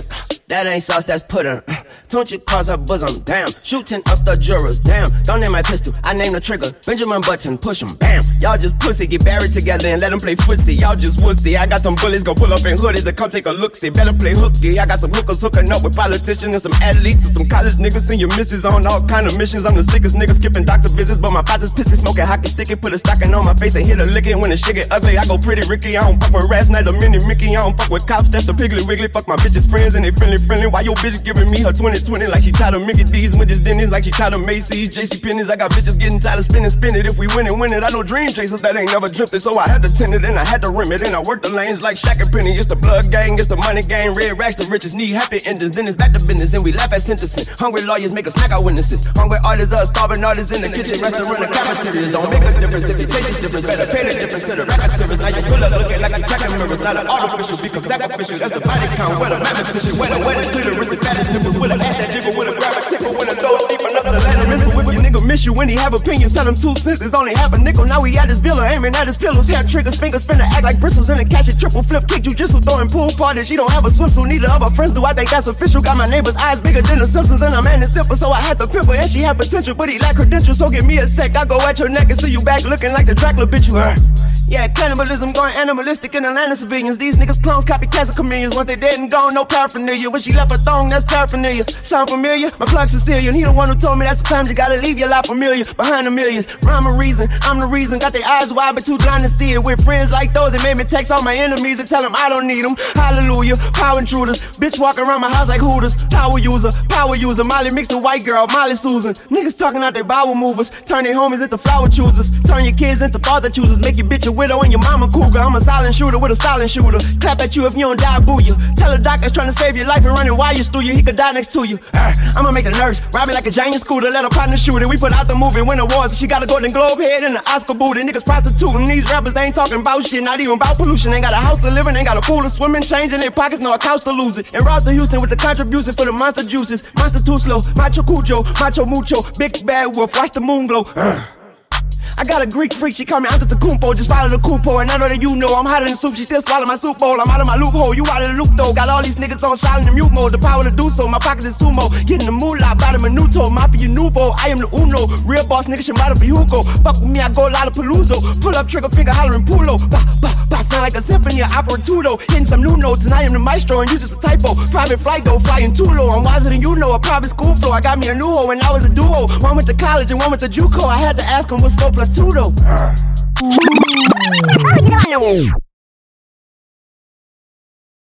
That ain't sauce, that's pudding. Don't you cross her bosom, damn. Shooting up the jurors, damn. Don't name my pistol, I name the trigger. Benjamin Button, push him, bam. Y'all just pussy, get buried together and let them play footsie. Y'all just wussy. I got some bullies, go pull up in hoodies to come take a look, see. Better play hooky. I got some hookers hooking up with politicians and some athletes and some college niggas and your misses on all kind of missions. I'm the sickest nigga skipping doctor visits, but my pots is pissy, smoking hockey sticky. Put a stocking on my face and hit a lick it when the shit get ugly. I go pretty Ricky, I don't fuck with rats, not a mini Mickey. I don't fuck with cops, that's the piggly wiggly. Fuck my bitches friends and they friendly friendly. Why your bitch giving me her 2020 like she tired of Mickey D's, Wendy's, Denny's, like she tired of Macy's, JC Penney's. I got bitches getting tired of spinning, spin it. If we win it, win it. I know dream chasers that ain't never dreamt it, so I had to tend it and I had to rim it. And I worked the lanes like Shaq and Penny. It's the blood gang, it's the money gang. Red racks, the richest need happy endings. Then it's back to business and we laugh at sentencing. Hungry lawyers make us snack our witnesses. Hungry artists are starving artists in the kitchen, restaurant, and cafeterias. Don't make a difference if you taste the difference. Better pay the difference to the activists. Now you pull up looking like a tracking mirrors. Not an artificial, become sacrificial. That's a body count. What a mathematician. What a what a clitoris. The fattest nipples with a ass that jiggle with a grab a tickle. When a throw deep enough to let him miss it. If your nigga miss you when he have opinions, tell him two cents is only half a nickel. Now he at his villa aiming at his pillows. Hair triggers, fingers finna act like bristles in a catch it. Triple flip kick jujitsu throwing pool parties. She don't have a swimsuit, neither of her friends do. I think that's official. Got my neighbor's eyes bigger than the Simpsons, and I'm man simple, so I had to pimp her. And she had potential, but he lack credentials. So give me a sec. I go at your neck and see you back looking like the Dracula bitch you heard. Yeah, cannibalism going animalistic in Atlanta civilians. These niggas clones, copycats, and chameleons. Once they dead and gone, no paraphernalia. When she left her thong, that's paraphernalia. Sound familiar? My plug Sicilian. He the one who told me that's the time you gotta leave your life familiar. Behind the millions, rhyme a reason. I'm the reason. Got their eyes wide, but too blind to see it. With friends like those, it made me text all my enemies and tell them I don't need them. Hallelujah, power intruders. Bitch walk around my house like Hooters. Power user, power user. Molly mixing white girl, Molly Susan. Niggas talking out their bowel movers. Turn their homies into flower choosers. Turn your kids into father choosers. Make your bitch a widow and your mama cougar. I'm a silent shooter with a silent shooter. Clap at you if you don't die, boo you. Tell a doctor's trying to save your life and running wires through you. He could die next to you. Arr, I'ma make a nurse ride me like a giant scooter. Let her partner shoot it. We put out the movie, win awards. She got a golden globe head and an Oscar booty. Niggas prostituting. These rappers they ain't talking about shit. Not even about pollution. Ain't got a house to live in. Ain't got a pool to swim in. Change in their pockets. No a couch to lose it. And Ross to Houston with the contribution for the monster juices. Monster too slow. Macho Cujo. Macho Mucho. Big bad wolf. Watch the moon glow. Arr. I got a Greek freak, she call me Anta Kumpo, just follow the Kupo. And I know that you know I'm hotter than soup, she still swallow my soup bowl. I'm out of my loophole, you out of the loop though. Got all these niggas on silent and mute mode, the power to do so. My pockets is sumo, getting the moolah, bottom minuto, mafia nuvo. I am the uno, real boss nigga, Shimada for Hugo. Fuck with me, I go Lollapalooza. Pull up, trigger finger, hollering pulo. Bah, bah, bah, sound like a symphony, opera tudo. Hitting some new notes, and I am the maestro, and you just a typo. Private flight though, flying too low. I'm wiser than you know, a private school flow. I got me a new hoe, and I was a duo. One went to college and one went to JUCO. I had to ask him what's four plus two though.